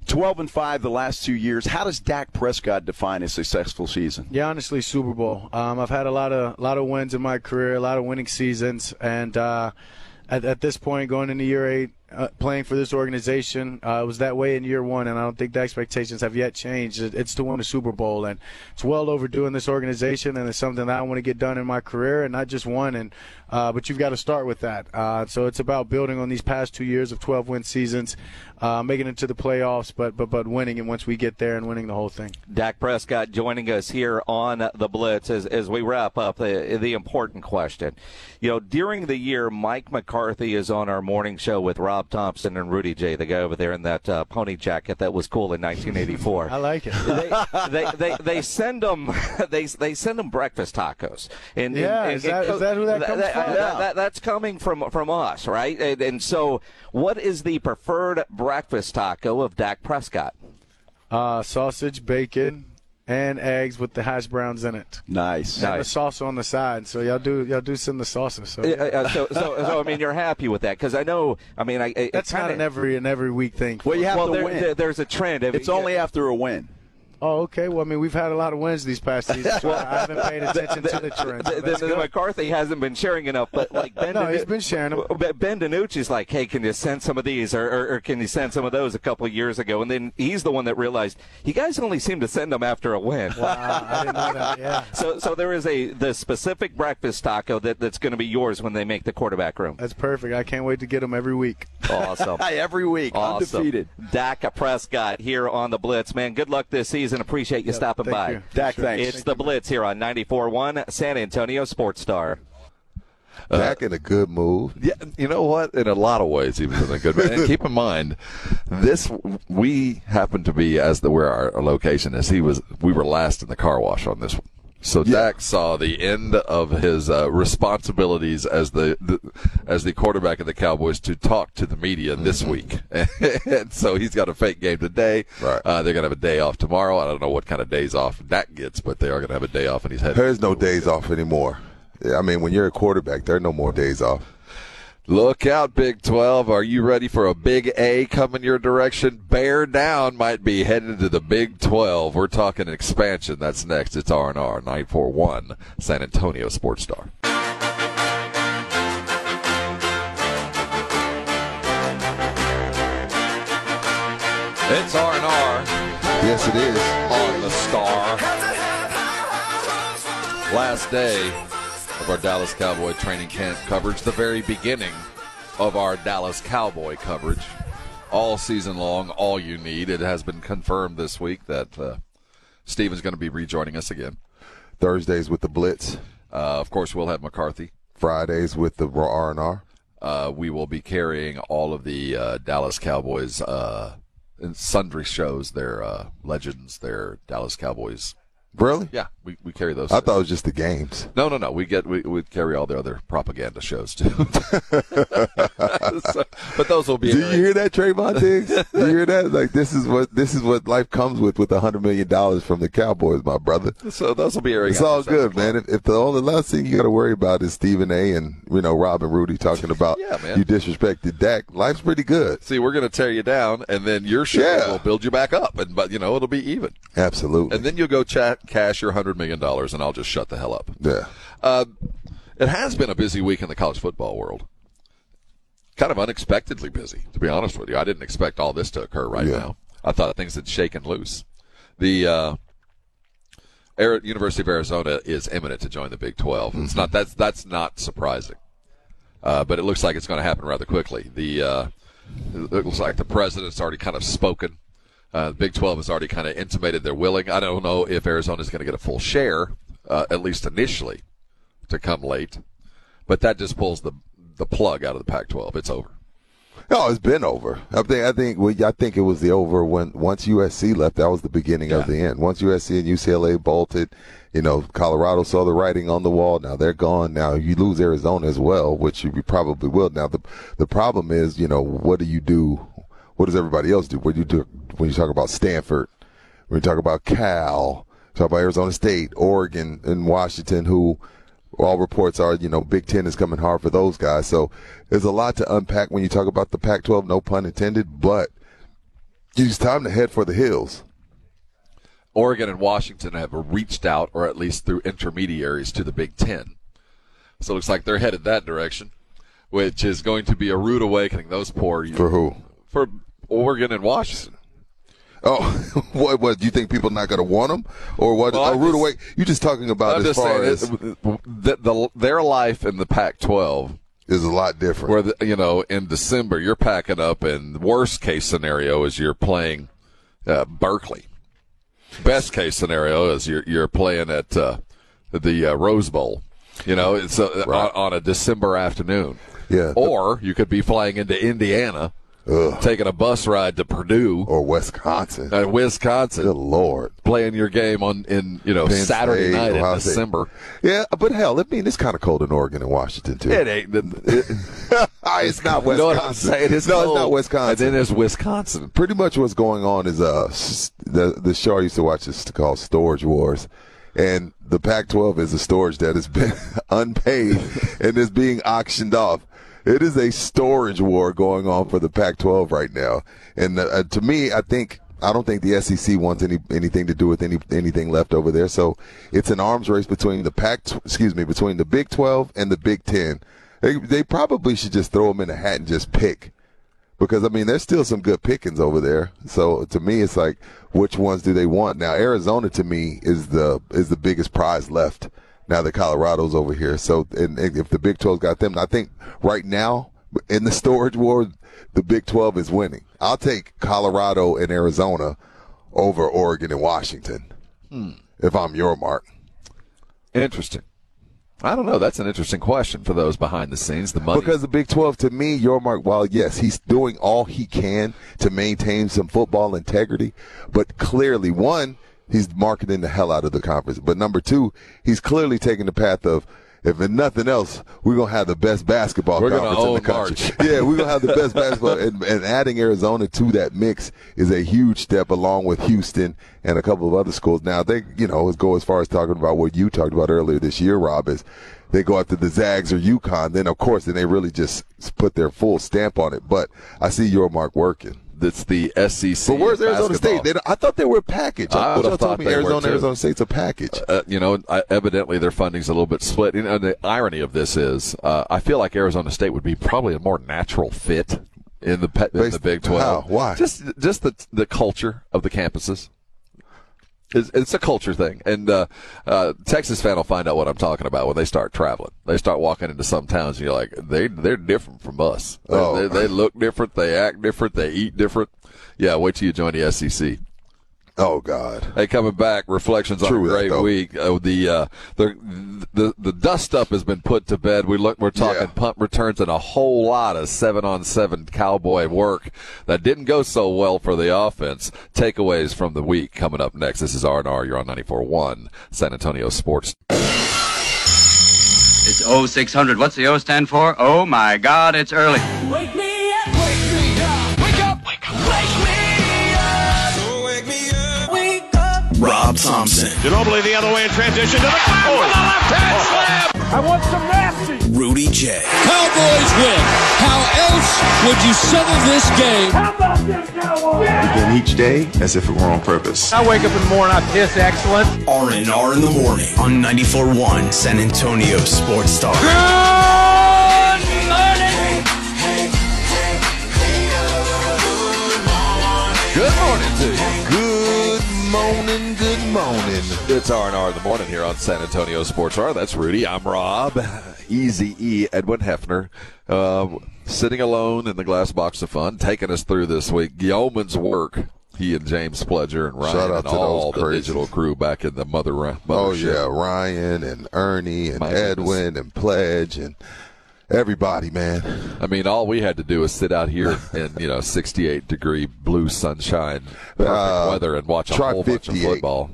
12 and 5 the last two years. How does Dak Prescott define a successful season? Yeah, honestly, Super Bowl. Um, I've had a lot of lot of wins in my career, a lot of winning seasons, and uh, at, at this point, going into year eight, uh, playing for this organization. Uh, it was that way in year one, and I don't think the expectations have yet changed. It's to win a Super Bowl, and it's well overdue in this organization, and it's something that I want to get done in my career, and not just one. And uh, but you've got to start with that. Uh, so it's about building on these past two years of 12 win seasons, uh, making it to the playoffs, but but but winning. And once we get there and winning the whole thing. Dak Prescott joining us here on the Blitz as as we wrap up the the important question. You know, during the year, Mike McCarthy is on our morning show with Rob. Bob Thompson and Rudy J, the guy over there in that uh, pony jacket that was cool in 1984. I like it. they, they, they, they send them they they send them breakfast tacos. And, Yeah, and- is that- is that who that comes that- from? that- that- that's coming from from us, right? And, and so, what is the preferred breakfast taco of Dak Prescott? Uh, sausage, bacon, and eggs with the hash browns in it. Nice. And the Nice. sauce on the side. So y'all do y'all do send the sauces. So Uh, uh, so, so, so, I mean, you're happy with that because I know. I mean, I, I that's kinda, not an every an every week thing. Well, you have well, to there, win. there- there's a trend. I mean, it's only after a win. Oh, okay. Well, I mean, we've had a lot of wins these past seasons. so I haven't paid attention to the trend. So the, the- the. McCarthy hasn't been sharing enough, but like Ben, No, Dinu- he's been sharing them. Ben DiNucci's like, hey, can you send some of these, or, or, or can you send some of those? A couple of years ago, and then he's the one that realized you guys only seem to send them after a win. Wow, I didn't know that. Yeah, So, so there is a the specific breakfast taco that, that's going to be yours when they make the quarterback room. that's perfect. I can't wait to get them every week. Awesome. Hey, every week, Awesome. undefeated. Dak Prescott here on the Blitz, man. Good luck this season. And appreciate you stopping thank by. you. Dak, Sure. thanks. It's the Blitz here on 94.1 San Antonio Sports Star. Uh, Dak in a good move. Yeah, you know what? In a lot of ways, he was in a good. and keep in mind, this we happen to be as the where our, our location is. He was. We were last in the car wash on this So Dak saw the end of his uh, responsibilities as the, the as the quarterback of the Cowboys to talk to the media this week, and so he's got a fake game today. Right. Uh, they're gonna have a day off tomorrow. I don't know what kind of days off Dak gets, but they are gonna have a day off, and he's headed. There's no days off anymore. I mean, when you're a quarterback, there are no more days off. Look out, Big 12. Are you ready for a big A coming your direction? Bear down might be headed to the Big 12. We're talking expansion. That's next. It's R&R 941 San Antonio Sports Star. It's R&R Yes, it is. on the Star. Last day of our Dallas Cowboy training camp coverage, the very beginning of our Dallas Cowboy coverage. All season long, all you need. It has been confirmed this week that uh, Stephen's going to be rejoining us again. Thursdays with the Blitz. Uh, of course, we'll have McCarthy. Fridays with the R and R. Uh, we will be carrying all of the uh, Dallas Cowboys uh, in sundry shows, their uh, legends, their Dallas Cowboys. Really? Yeah, we, we carry those. I thought it was just the games. No, no, no. We get we we carry all the other propaganda shows too. So- but those will be. Do you hear that, Trevon Diggs? Do you hear that? Like this is what this is what life comes with with a hundred million dollars from the Cowboys, my brother. So those will be airing. It's all good, man. If, if the only last thing you got to worry about is Stephen A. and you know Rob and Rudy talking about Yeah, man. you disrespected Dak, life's pretty good. See, we're going to tear you down, and then your show Yeah. will build you back up, and but you know it'll be even, Absolutely. and then you'll go chat cash your hundred million dollars, and I'll just shut the hell up. yeah. Uh, it has been a busy week in the college football world. Kind of unexpectedly busy, to be honest with you. I didn't expect all this to occur right Yeah. now. I thought things had shaken loose. The uh, University of Arizona is imminent to join the Big 12 It's not that's that's not surprising, uh, but it looks like it's going to happen rather quickly. The uh, it looks like the president's already kind of spoken. Uh, the Big 12 has already kind of intimated they're willing. I don't know if Arizona is going to get a full share, uh, at least initially, to come late, but that just pulls the the plug out of the Pac-12. It's over. No, it's been over. I think I think well, I think it was the over when once USC left. That was the beginning of the end. Once USC and UCLA bolted, you know, Colorado saw the writing on the wall. Now they're gone. Now you lose Arizona as well, which you probably will. Now the the problem is, you know, what do you do? What does everybody else do? What do you do when you talk about Stanford? When you talk about Cal, talk about Arizona State, Oregon, and Washington, who all reports are, you know, Big Ten is coming hard for those guys. So there's a lot to unpack when you talk about the Pac 12, no pun intended, but it's time to head for the hills. Oregon and Washington have reached out, or at least through intermediaries, to the Big Ten. So it looks like they're headed that direction, which is going to be a rude awakening. Those poor For who? for Oregon and Washington. Oh, what? What? Do you think people are not going to want them, or what? Well, a rude just- away. You're just talking about I'm as far as the, the, their life in the Pac-12 is a lot different. where the, you know in December you're packing up, and worst case scenario is you're playing uh, Berkeley. Best case scenario is you're you're playing at uh, the uh, Rose Bowl. You know, it's uh, Right. on, on a December afternoon. Yeah. Or you could be flying into Indiana, taking a bus ride to Purdue or Wisconsin, uh, Wisconsin. Good lord, playing your game on in you know Penn Saturday State, night Ohio in State. December. Yeah, but hell, I mean, it's kind of cold in Oregon and Washington too. It ain't. it's not Wisconsin. You know what I'm saying? It's no, it's not Wisconsin. And then there's Wisconsin. Pretty much what's going on is uh the the show I used to watch is called Storage Wars, and the Pac-12 is a storage that has been unpaid and is being auctioned off. It is a storage war going on for the Pac-12 right now, and uh, to me, I think. I don't think the SEC wants any anything to do with any anything left over there. So it's an arms race between the Pac, excuse me, between the Big 12 and the Big 10. They they probably should just throw them in a hat and just pick because I mean there's still some good pickings over there. So to me, it's like which ones do they want? Now Arizona to me is the is the biggest prize left. Now that Colorado's over here, so and, and if the Big 12's got them, I think right now in the storage war, the Big 12 is winning. I'll take Colorado and Arizona over Oregon and Washington Hmm. if I'm Yormark. Interesting. I don't know. That's an interesting question for those behind the scenes. The money. Because the Big 12, to me, Yormark, while yes, he's doing all he can to maintain some football integrity, but clearly, one, he's marketing the hell out of the conference. But number two, he's clearly taking the path of, if in nothing else, we're going to have the best basketball We're conference in the country. March. yeah, we're going to have the best basketball. And, and adding Arizona to that mix is a huge step along with Houston and a couple of other schools. Now, they, you know, go as far as talking about what you talked about earlier this year, Rob, is they go after the Zags or UConn, then of course, then they really just put their full stamp on it. But I see Yormark working. That's the SEC. But where's Arizona basketball. State? They, I thought they were a package. I What would have told thought me they were, Arizona. Arizona State's a package. Uh, you know, I- evidently their funding's a little bit split. You know, the irony of this is, uh, I feel like Arizona State would be probably a more natural fit in the in the Big Twelve. how? Why? Just just the the culture of the campuses. It's, it's a culture thing, and uh, uh, Texas fan will find out what I'm talking about when they start traveling. They start walking into some towns, and you're like, they they're different from us. They- Oh. They, they look different, they act different, they eat different. Yeah, wait till you join the SEC. Oh God! Hey, coming back, reflections on a great though. week. Uh, the, uh, the the the dust up has been put to bed. We look, we're talking Yeah. punt returns and a whole lot of seven on seven cowboy work that didn't go so well for the offense. Takeaways from the week coming up next. This is R and R. You're on 94.1 San Antonio Sports. It's 0600. What's the O stand for? Oh my God, it's early. Rob Thompson, Ginobili the other way in transition to the back with the left hand slam. I want some nasty. Rudy J, Cowboys win. How else would you settle this game? How about this cowboy? begin each day as if it were on purpose. I wake up in the morning, I piss excellent. R&R in the morning on 94.1 San Antonio Sports Star. Good morning. Good morning to you. Good morning, good morning. It's R and R in the morning here on San Antonio Sports R. That's Rudy. I'm Rob. Easy E. Edwin Hefner, uh, sitting alone in the glass box of fun, taking us through this week. Yeoman's work. He and James Pledger and Ryan Shout out and to those all the crazies. digital crew back in the mother. mothership. Oh yeah, Ryan and Ernie and My goodness. Edwin and Pledge and everybody, man. I mean, all we had to do was sit out here in you know 68 degree blue sunshine, perfect Uh, weather, and watch a whole bunch of football.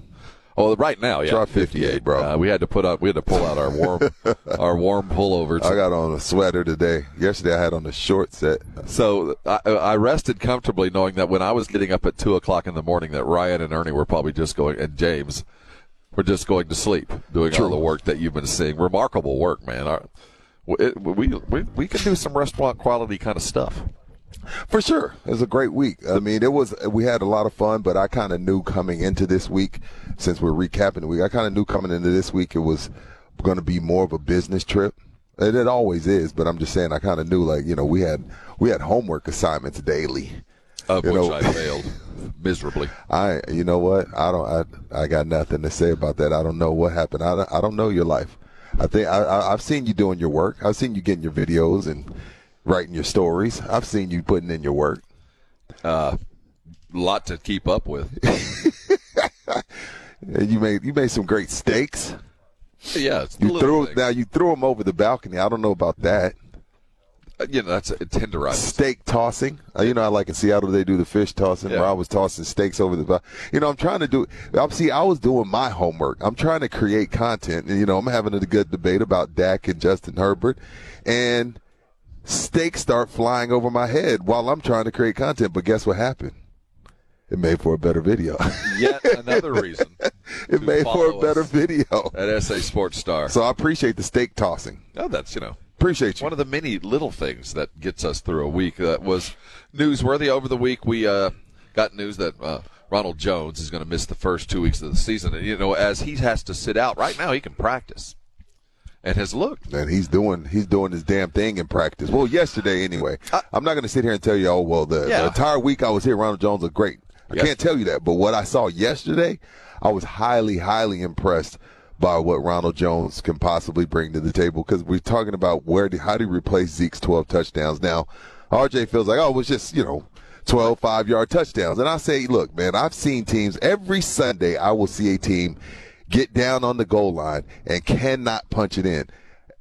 Oh, right now, yeah, Try 58, bro. Uh, we had to put up, we had to pull out our warm, our warm pullovers. I got on a sweater today. Yesterday I had on a short set. So I, I rested comfortably knowing that when I was getting up at two o'clock in the morning, that Ryan and Ernie were probably just going, and James were just going to sleep, doing all the work that you've been seeing. Remarkable work, man. Our, we, we we can do some restaurant quality kind of stuff. For sure. It was a great week. I mean, it was, we had a lot of fun, but I kind of knew coming into this week, since we're recapping the week, I kind of knew coming into this week it was going to be more of a business trip. And it always is, but I'm just saying, I kind of knew, like, you know, we had, we had homework assignments daily. Of You which know- I failed miserably. I, you know what? I don't, I, I got nothing to say about that. I don't know what happened. I, don't- I don't know your life. I think I, I, I've seen you doing your work. I've seen you getting your videos and writing your stories. I've seen you putting in your work. Uh, lot to keep up with. You made, you made some great steaks. Yeah, it's You threw things. now you threw them over the balcony. I don't know about that. Uh, You know, that's a tenderizer. steak tossing. Uh, you know, I like in Seattle they do the fish tossing. Yeah. Where I was tossing steaks over the. You know, I'm trying to do. I'm see. I was doing my homework. I'm trying to create content, and you know, I'm having a good debate about Dak and Justin Herbert, and steaks start flying over my head while I'm trying to create content. But guess what happened? It made for a better video. Yet another reason. it made for a better video. At SA Sports Star. So I appreciate the steak tossing. Oh, that's you know. Appreciate you. One of the many little things that gets us through a week that was newsworthy over the week. We uh, got news that uh, Ronald Jones is going to miss the first two weeks of the season, and you know, as he has to sit out right now, he can practice and has looked. And he's doing he's doing his damn thing in practice. Well, yesterday anyway. I'm not going to sit here and tell you, oh well, the, Yeah. the entire week I was here, Ronald Jones looked great. I Yes. can't tell you that, but what I saw yesterday, I was highly, highly impressed by what Ronald Jones can possibly bring to the table because we're talking about where how do you replace Zeke's 12 touchdowns now. RJ feels like, oh, it was just you know. 12 five yard touchdowns. And I say, look, man, I've seen teams every Sunday. I will see a team get down on the goal line and cannot punch it in.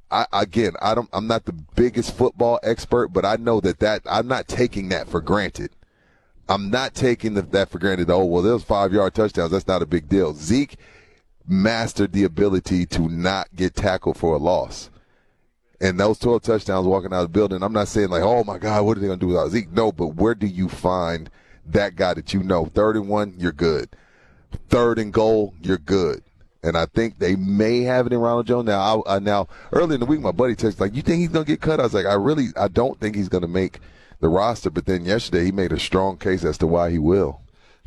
I, again, I don't, I'm not the biggest football expert, but I know that that, I'm not taking that for granted. I'm not taking the, that for granted. Oh, well, those five yard touchdowns. That's not a big deal. Zeke mastered the ability to not get tackled for a loss. And those 12 touchdowns walking out of the building, I'm not saying like, oh my God, what are they going to do without Zeke? No, but where do you find that guy that you know? Third and one, you're good. Third and goal, you're good. And I think they may have it in Ronald Jones. Now, I, I, now early in the week, my buddy texted like, "You think he's gonna get cut?" I was like, "I really, I don't think he's gonna make the roster." But then yesterday, he made a strong case as to why he will.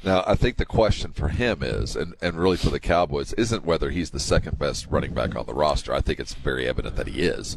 Now, I think the question for him is, and, and really for the Cowboys, isn't whether he's the second best running back on the roster. I think it's very evident that he is.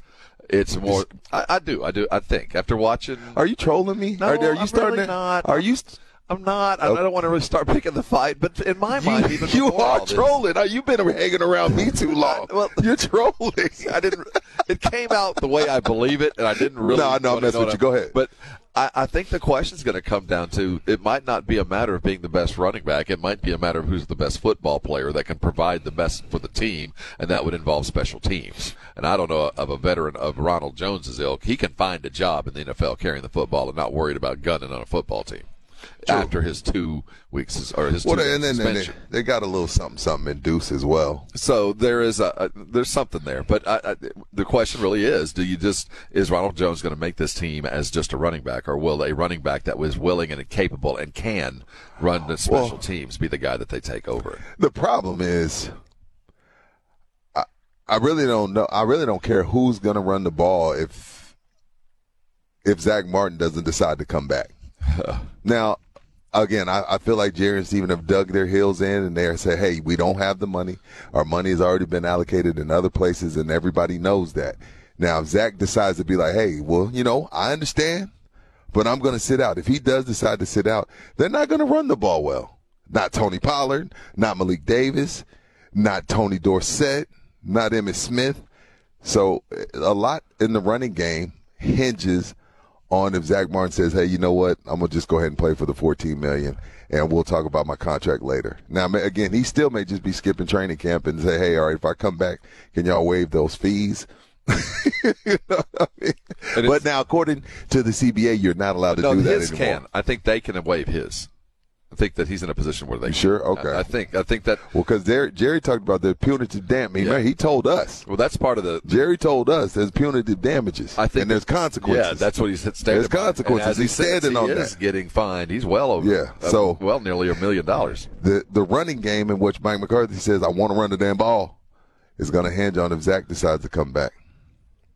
It's more. I, I do. I do. I think after watching. Are you trolling me? No, are, are you I'm starting really to- not. Are you? st- I'm not. I, I don't want to really start picking the fight, but in my mind, even you are this- trolling. You've been hanging around me too long. well, You're trolling. I didn't. It came out the way I believe it, and I didn't really. No, I know, I'm messing with you. Go ahead. But I, I think the question's going to come down to it might not be a matter of being the best running back. It might be a matter of who's the best football player that can provide the best for the team, and that would involve special teams. And I don't know of a veteran of Ronald Jones's ilk. He can find a job in the NFL carrying the football and not worried about gunning on a football team. After his two weeks or his two Well, and then and suspension. they, they got a little something, something induced as well. So there is a, a there's something there, but I, I, the question really is: Do you just is Ronald Jones going to make this team as just a running back, or will a running back that was willing and capable and can run the special Well- teams be the guy that they take over? The problem is, I, I really don't know. I really don't care who's going to run the ball if if Zack Martin doesn't decide to come back. Now, again, I, I feel like Jerry and Stephen have dug their heels in and they say, "Hey, we don't have the money. Our money has already been allocated in other places, and everybody knows that." Now, if Zack decides to be like, "Hey, well, you know, I understand." But I'm going to sit out. If he does decide to sit out, they're not going to run the ball well. Not Tony Pollard, not Malik Davis, not Tony Dorsett, not Emmitt Smith. So a lot in the running game hinges on if Zack Martin says, "Hey, you know what? I'm gonna just go ahead and play for the 14 million, and we'll talk about my contract later." Now, again, he still may just be skipping training camp and say, "Hey, all right, if I come back, can y'all waive those fees?" you know I mean? But now, according to the CBA, you're not allowed to no, do that his anymore. can. I think they can waive his. I think that he's in a position where they. Sure? Okay. I, I think. I think that. Well, because Jerry talked about the punitive damage. Yeah. He told us. Well, that's part of the. Jerry told us there's punitive damages. I think and there's consequences. Yeah, that's what he's standing. There's consequences. He He's says, standing he on is that. getting fined. He's well over. Yeah, uh, so- well, nearly a million dollars. the the running game in which Mike McCarthy says I want to run the damn ball is going to hinge on if Zack decides to come back.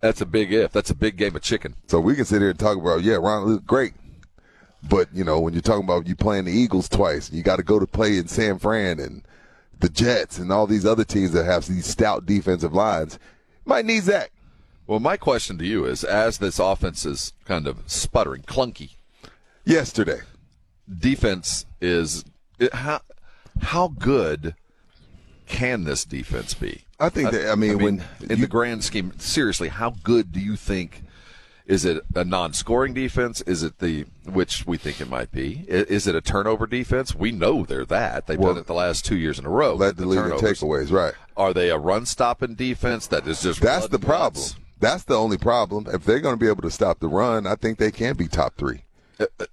That's a big if. That's a big game of chicken. So we can sit here and talk about yeah, Ron great, but you know when you're talking about you playing the Eagles twice, you got to go to play in San Fran and the Jets and all these other teams that have these stout defensive lines. Might need Zack. Well, my question to you is: as this offense is kind of sputtering, clunky, Yesterday, defense is it, how how good can this defense be? I think that I mean, when in you- the grand scheme, seriously, how good do you think? Is it a non-scoring defense? Is it the which we think it might be? Is it a turnover defense? We know they're that. They've Well, done it the last two years in a row. led the league in takeaways, right? Are they a run-stopping defense that is just That's the problem. That's the only problem. If they're going to be able to stop the run, I think they can be top three.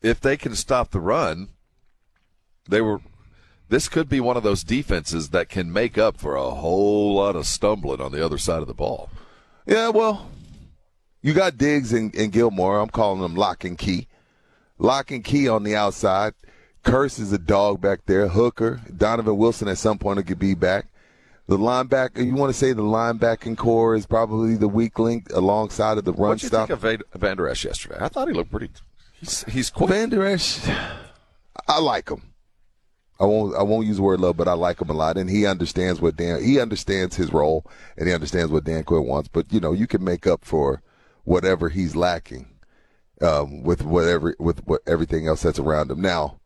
If they can stop the run, they were. This could be one of those defenses that can make up for a whole lot of stumbling on the other side of the ball. Yeah, well, you got Diggs and, and Gilmore. I'm calling them lock and key. Lock and key on the outside. Kearse is a dog back there. Hooker, Donovan Wilson at some point could be back. The linebacker, you want to say the linebacking core is probably the weak link alongside of the run What did you stop. think of Van, Van Der Esch yesterday? I thought he looked pretty. He's he's quick. Van Der Esch, I like him. I won't I won't use the word love, but I like him a lot, and he understands what Dan he understands his role, and he understands what Dan Quinn wants. But you know, you can make up for whatever he's lacking um, with whatever with what everything else that's around him. Now,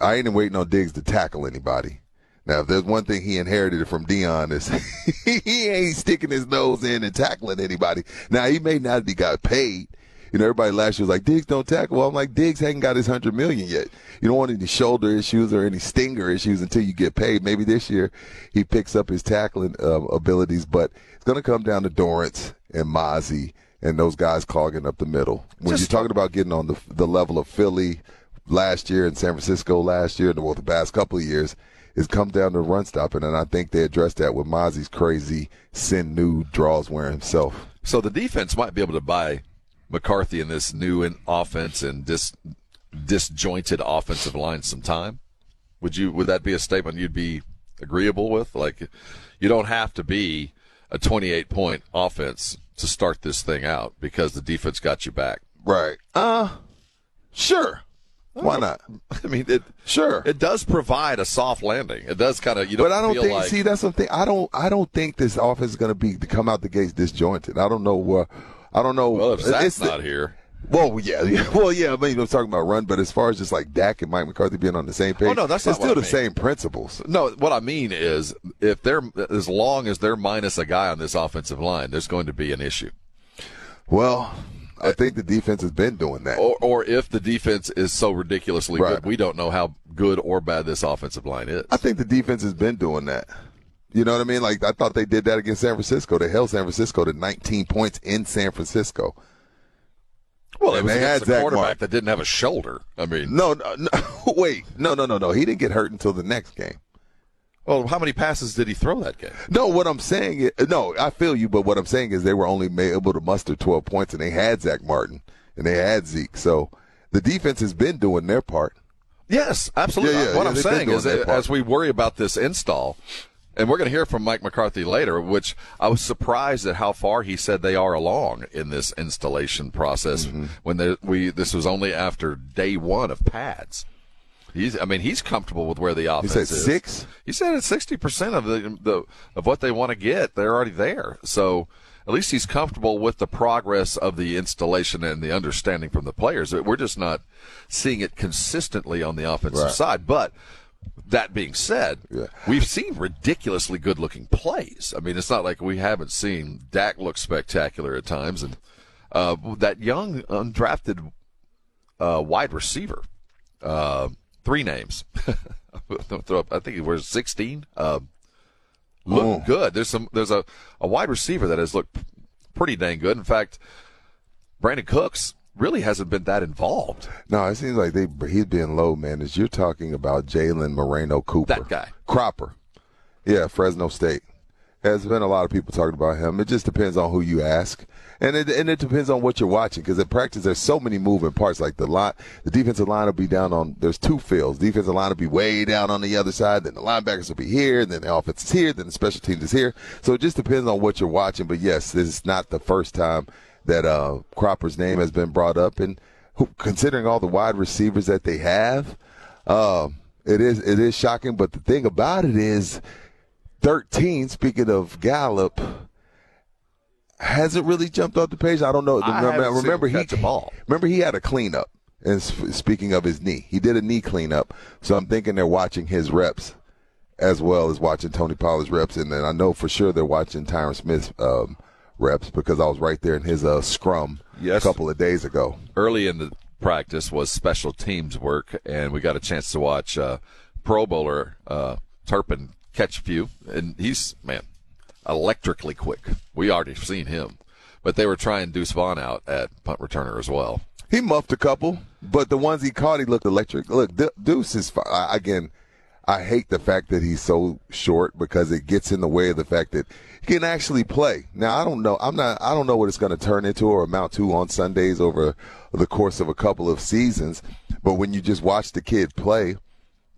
I ain't waiting on Diggs to tackle anybody. Now, if there's one thing he inherited from Deion is he ain't sticking his nose in and tackling anybody. Now, he may not be got paid. You know, everybody last year was like, Diggs don't tackle. Well, I'm like, Diggs hasn't got his hundred million yet. You don't want any shoulder issues or any stinger issues until you get paid. Maybe this year he picks up his tackling um, abilities, but it's going to come down to Dorance and Mazi and those guys clogging up the middle. When you're talking about getting on the the level of Philly last year and San Francisco last year, and well, the past couple of years, it's come down to run stopping, and I think they addressed that with Mazi's crazy sin new draws wearing himself. So the defense might be able to buy McCarthy in this new in offense and dis, disjointed offensive line some time. Would you? Would that be a statement you'd be agreeable with? Like, you don't have to be a 28 point offense to start this thing out because the defense got you back. Right. Uh, sure. Why not? I mean, it sure it does provide a soft landing. It does kind of you don't. But I don't think. like, see, that's the thing. I don't. I don't think this offense is going to be to come out the gates disjointed. I don't know where. I don't know. Well, if Zack's it's the- not here, Well, yeah, yeah, well, yeah. I mean, I'm talking about run, but as far as just like Dak and Mike McCarthy being on the same oh, page, Oh, no, that's it's still I the mean. same principles. No, what I mean is if they're as long as they're minus a guy on this offensive line, there's going to be an issue. Well, I uh, think the defense has been doing that. Or, or if the defense is so ridiculously Right. good, we don't know how good or bad this offensive line is. I think the defense has been doing that. You know what I mean? Like I thought they did that against San Francisco. They held San Francisco to 19 points in San Francisco. Well, it And was they had a Zach quarterback Martin. that didn't have a shoulder. I mean, No, no, no, wait, no, no, no, no. He didn't get hurt until the next game. well, how many passes did he throw that game? No, what I'm saying is, no, I feel you, but what I'm saying is they were only able to muster 12 points, and they had Zack Martin and they had Zeke. So the defense has been doing their part. Yes, absolutely. Yeah, yeah, what yeah, I'm saying is, as we worry about this install, and we're going to hear from Mike McCarthy later, which I was surprised at how far he said they are along in this installation process. Mm-hmm. When they, we this was only after day one of pads. He's, I mean, he's comfortable with where the offense said is. six? He said it's sixty percent of the, the of what they want to get. They're already there. So at least he's comfortable with the progress of the installation and the understanding from the players. We're just not seeing it consistently on the offensive Right. side. But that being said, Yeah. we've seen ridiculously good looking plays. I mean, it's not like we haven't seen Dak look spectacular at times, and uh, that young undrafted uh, wide receiver, uh, three names. Throw up- I think he wears sixteen. Uh, look Oh. good. There's some. There's a, a wide receiver that has looked pretty dang good. In fact, Brandin Cooks really hasn't been that involved. No, it seems like they he's being low managed. You're talking about Jalen Moreno Cropper. That guy. Cropper. Yeah, Fresno State. There's been a lot of people talking about him. It just depends on who you ask. And it, and it depends on what you're watching because at practice there's so many moving parts. Like the line, the defensive line will be down on. There's two fields. Defensive line will be way down on the other side. Then the linebackers will be here. Then the offense is here. Then the special teams is here. So it just depends on what you're watching. But yes, this is not the first time that uh, Cropper's name has been brought up. And who, considering all the wide receivers that they have, um, it is it is shocking. But the thing about it is, 13. Speaking of Gallup, hasn't really jumped off the page. I don't know. I remember remember he catch a ball. remember he had a cleanup. And speaking of his knee, he did a knee cleanup. So I'm thinking they're watching his reps as well as watching Tony Pollard's reps, and then I know for sure they're watching Tyron Smith's um, reps because I was right there in his uh, scrum Yes. a couple of days ago. early in the practice was special teams work, and we got a chance to watch uh, Pro Bowler uh, Turpin catch a few, and he's man electrically quick. We already seen him, But they were trying Deuce Vaughn out at punt returner as well. He muffed a couple, but the ones he caught, he looked electric. Look, De- Deuce is again. I hate the fact that he's so short because it gets in the way of the fact that he can actually play. Now I don't know. I'm not. I don't know what it's going to turn into or amount to on Sundays over the course of a couple of seasons. But when you just watch the kid play,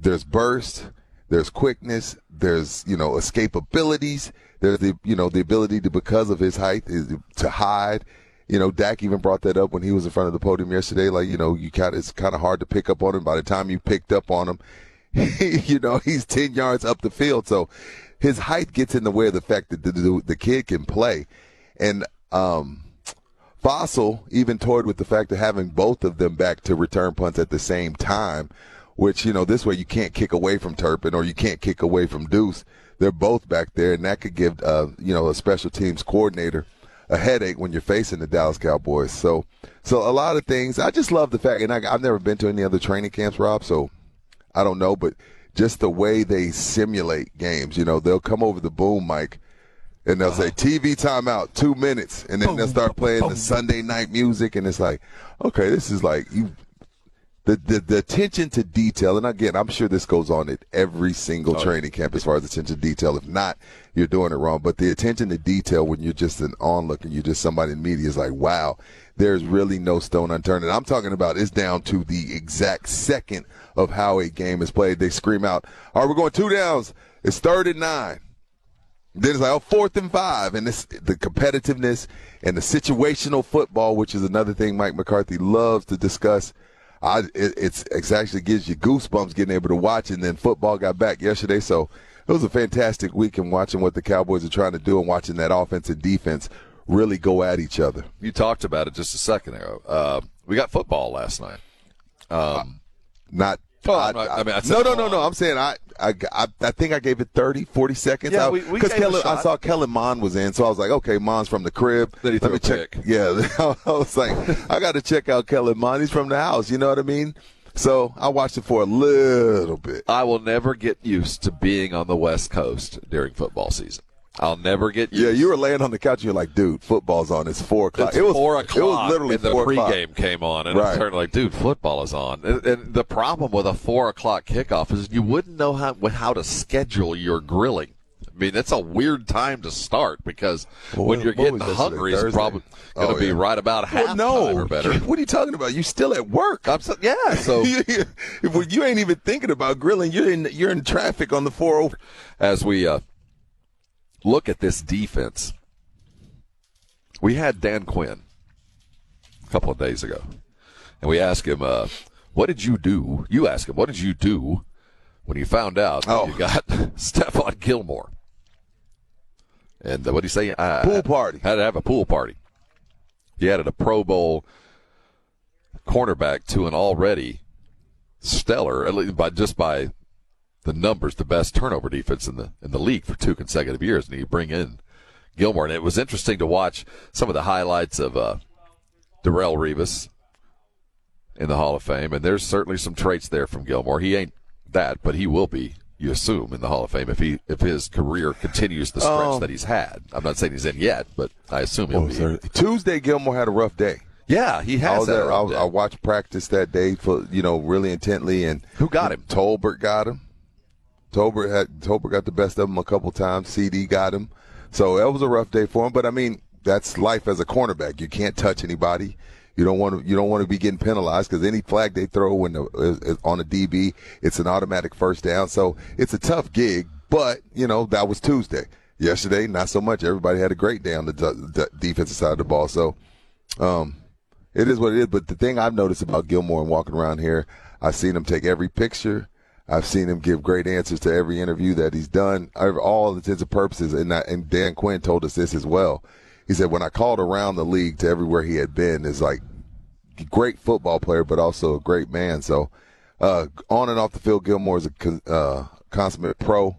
there's burst, there's quickness, there's you know escapabilities, there's the you know the ability to because of his height to hide. You know, Dak even brought that up when he was in front of the podium yesterday. Like, you know, you kind it's kind of hard to pick up on him. By the time you picked up on him, you know, he's 10 yards up the field. So his height gets in the way of the fact that the, the, the kid can play. And, um, Fassel even toyed with the fact of having both of them back to return punts at the same time, which, you know, this way you can't kick away from Turpin or you can't kick away from Deuce. They're both back there, and that could give, uh, you know, a special teams coordinator a headache when you're facing the Dallas Cowboys. So, so a lot of things. I just love the fact, and I, I've never been to any other training camps, Rob. So I don't know, but just the way they simulate games. You know, they'll come over the boom mic and they'll say uh-huh. TV timeout, two minutes, and then they'll start playing the Sunday night music, and it's like, okay, this is like you. The, the the attention to detail, and again, I'm sure this goes on at every single oh, training camp as far as attention to detail. If not, you're doing it wrong. But the attention to detail when you're just an onlooker, and you're just somebody in media is like, wow, there's really no stone unturned. And I'm talking about it's down to the exact second of how a game is played. They scream out, all right, we're going two downs. It's third and nine. Then it's like, oh, fourth and five. And this, the competitiveness and the situational football, which is another thing Mike McCarthy loves to discuss. I, it, it's, it actually gives you goosebumps getting able to watch. And then football got back yesterday. So it was a fantastic week in watching what the Cowboys are trying to do and watching that offense and defense really go at each other. You talked about it just a second ago. Uh, we got football last night. Um, Not. Well, I, I'm I mean, I no, no, no, no. I'm saying I, I, I, I think I gave it 30, 40 seconds. Yeah, I- we- we Because gave it a Kellen, I saw Kellen Mond was in, so I was like, okay, Mond's from the crib. Then he Let me a check. pick. Yeah, I was like, I got to check out Kellen Mond. He's from the house. You know what I mean? So I watched it for a little bit. I will never get used to being on the West Coast during football season. I'll never get used. Yeah, you were laying on the couch and you're like, dude, football's on. It's four o'clock. It's it was four o'clock. It was literally and the four o'clock. pregame came on, and Right. I'm turning like, dude, football is on. And, and the problem with a four o'clock kickoff is you wouldn't know how how to schedule your grilling. I mean, that's a weird time to start because Well, when you're getting hungry, it's probably going to Oh, be yeah. right about half Well, no, or better. What are you talking about? You still at work? I'm so, yeah, so well, you ain't even thinking about grilling. You're in you're in traffic on the four. as we uh, look at this defense, we had Dan Quinn a couple of days ago, and we asked him, uh, "What did you do?" You asked him, "What did you do when you found out that Oh. you got Stephon Gilmore?" And uh, what did he say? Uh, Pool party. Had to have a pool party. He added a Pro Bowl cornerback to an already stellar, at least by just by the numbers, the best turnover defense in the in the league for two consecutive years, and you bring in Gilmore, and it was interesting to watch some of the highlights of uh, Darrelle Revis in the Hall of Fame, and there's certainly some traits there from Gilmore. He ain't that, but he will be. You assume in the Hall of Fame if he if his career continues the stretch Um, that he's had. I'm not saying he's in yet, but I assume he'll be. there? Tuesday, Gilmore had a rough day. Yeah, he I has was that. there. I, was- I watched practice that day for you know really intently, and Who got him? Tolbert got him. Tolbert had Tolbert got the best of him a couple times. CeeDee got him, so that was a rough day for him. But I mean, that's life as a cornerback. You can't touch anybody. You don't want to. You don't want to be getting penalized because any flag they throw when the, on a DB, it's an automatic first down. So it's a tough gig. But you know that was Tuesday. Yesterday, not so much. Everybody had a great day on the, d- defensive side of the ball. So, um, it is what it is. But the thing I've noticed about Gilmore and walking around here, I've seen him take every picture. I've seen him give great answers to every interview that he's done, all intents and purposes. And, I, and Dan Quinn told us this as well. He said, when I called around the league to everywhere he had been, is like great football player, but also a great man. So, uh, on and off the field, Gilmore is a uh, consummate pro.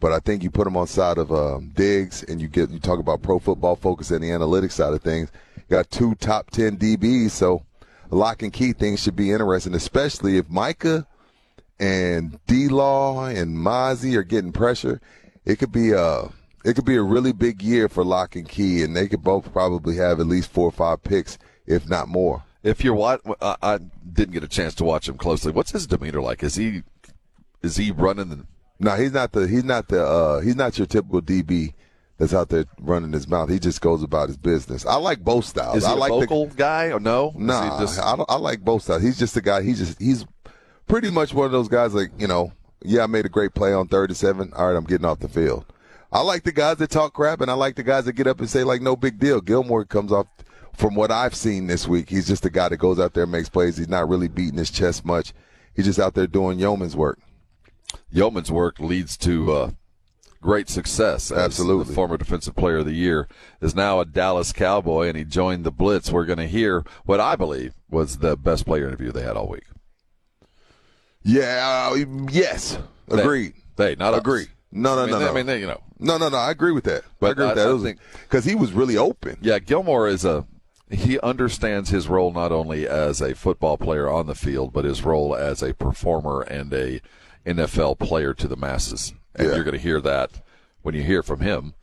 But I think you put him on side of um, Diggs, and you get you talk about pro football focus and the analytics side of things. You got two top ten DBs, so lock and key things should be interesting, especially if Micah and D Law and Mazi are getting pressure. It could be a it could be a really big year for Lock and Key, and they could both probably have at least four or five picks, if not more. If you're what I, I didn't get a chance to watch him closely. What's his demeanor like? Is he is he running the No, he's not the he's not the uh, he's not your typical DB that's out there running his mouth. He just goes about his business. I like both styles. Is he I a like vocal guy or no? Nah, just- I, don't- I like both styles. He's just a guy. He's just he's pretty much one of those guys. Like you know, yeah, I made a great play on third and seven. All right, I'm getting off the field. I like the guys that talk crap, and I like the guys that get up and say like, no big deal. Gilmore comes off. From what I've seen this week, he's just a guy that goes out there and makes plays. He's not really beating his chest much. He's just out there doing yeoman's work. yeoman's work leads to uh, great success. Absolutely. the former defensive player of the year is now a Dallas Cowboy, and he joined the Blitz. We're going to hear what I believe was the best player interview they had all week. Yeah. uh, yes. They- Agreed. They, not. Agree. No, no, I mean, no, they- no. I mean, they, you know, No, no, no. I agree with that. I But agree with I- that. I It was- because he was really open. Yeah, Gilmore is a he understands his role not only as a football player on the field, but his role as a performer and a NFL player to the masses. And Yeah. you're going to hear that when you hear from him.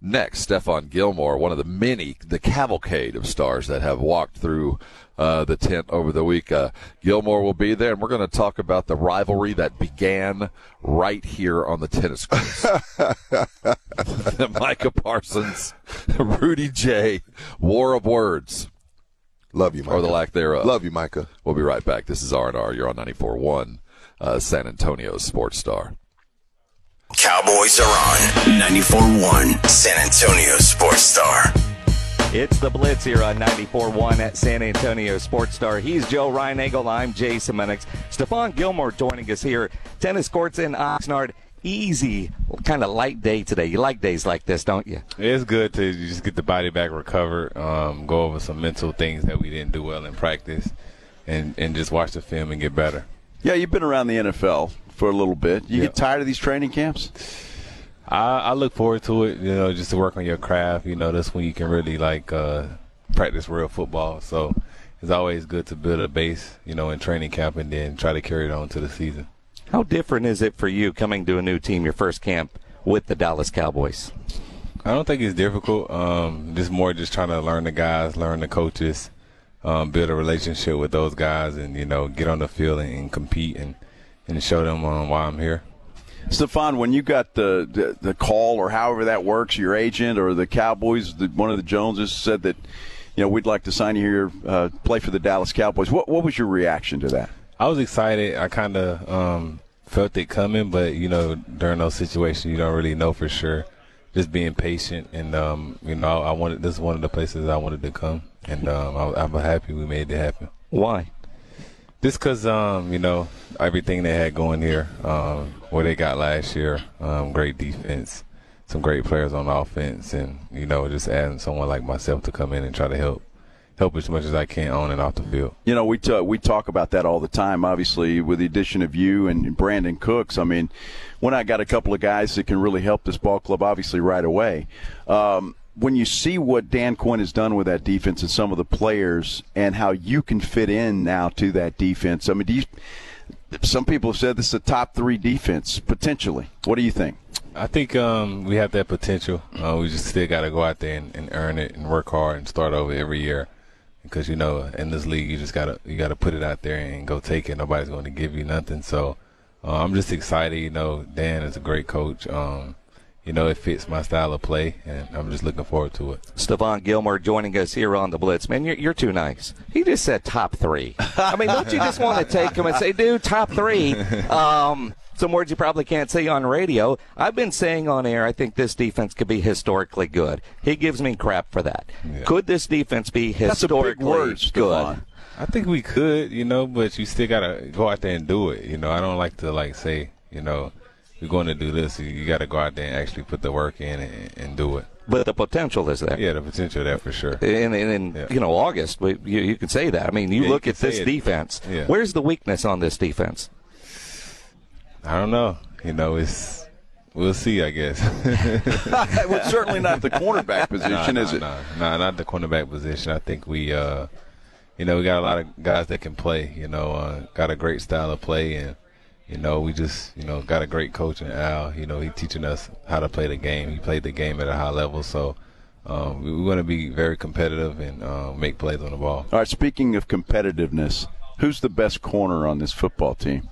Next, Stephon Gilmore, one of the many, the cavalcade of stars that have walked through uh, the tent over the week. Uh, Gilmore will be there, and we're going to talk about the rivalry that began right here on the tennis courts. Micah Parsons, Rudy J, War of Words. Love you, Micah. Or the lack thereof. Love you, Micah. We'll be right back. This is R&R. You're on 94.1, uh, San Antonio Sports Star. Cowboys are on 94.1 San Antonio Sports Star. It's the Blitz here on 94.1 at San Antonio Sports Star. He's Joe Reinagel. I'm Jason Minix. Stephon Gilmore joining us here. Tennis courts in Oxnard. Easy, kind of light day today. You like days like this, don't you? It's good to just get the body back recovered, um, go over some mental things that we didn't do well in practice, and, and just watch the film and get better. Yeah, you've been around the NFL for a little bit. You Yeah. get tired of these training camps? I, I look forward to it, you know, just to work on your craft. You know, that's when you can really like uh, practice real football. So it's always good to build a base, you know, in training camp and then try to carry it on to the season. How different is it for you coming to a new team, your first camp with the Dallas Cowboys? I don't think it's difficult. Um, just more just trying to learn the guys, learn the coaches, um, build a relationship with those guys, and you know, get on the field and, and compete and and show them um, why I'm here. Stephon, when you got the, the the call or however that works, your agent or the Cowboys, the, one of the Joneses said that, you know, we'd like to sign you here, uh, play for the Dallas Cowboys. What what was your reaction to that? I was excited. I kind of um, felt it coming, but you know, during those situations, you don't really know for sure. Just being patient, and um, you know, I wanted this is one of the places I wanted to come, and um, I, I'm happy we made it happen. Why? Just because um, you know everything they had going here, um, what they got last year, um, great defense, some great players on offense, and you know, just adding someone like myself to come in and try to help, help as much as I can on and off the field. You know, we t- we talk about that all the time. Obviously, with the addition of you and Brandin Cooks, I mean, when I got a couple of guys that can really help this ball club, obviously right away. Um, when you see what Dan Quinn has done with that defense and some of the players, and how you can fit in now to that defense, I mean, do you? Some people have said this is a top three defense potentially. What do you think? I think um, we have that potential. Uh, we just still got to go out there and, and earn it and work hard and start over every year. Because you know, in this league, you just gotta you gotta put it out there and go take it. Nobody's going to give you nothing. So uh, I'm just excited. You know, Dan is a great coach. Um, you know, it fits my style of play, and I'm just looking forward to it. Stephon Gilmore joining us here on the Blitz. Man, you're, you're too nice. He just said top three. I mean, don't you just want to take him and say, dude, top three? Um, some words you probably can't say on radio. I've been saying on air, I think this defense could be historically good. He gives me crap for that. Could this defense be That's historically word, good? I think we could, you know, but you still gotta go out there and do it. You know, I don't like to like say, you know, we're going to do this. You got to go out there and actually put the work in and, and do it. But the potential is there. Yeah, the potential there for sure. And in, in you know August, we, you, you can say that. I mean, you Yeah, look can at this it. defense. Yeah. Where's the weakness on this defense? I don't know. You know, it's we'll see. I guess. well, certainly not the cornerback position, Nah, is nah, it? Nah, nah, not the cornerback position. I think we, uh, you know, we got a lot of guys that can play. You know, uh, got a great style of play, and You know, we just you know got a great coach in Al. You know, he teaching us how to play the game. He played the game at a high level, so um, we, we want to be very competitive and uh, make plays on the ball. All right, speaking of competitiveness, who's the best corner on this football team?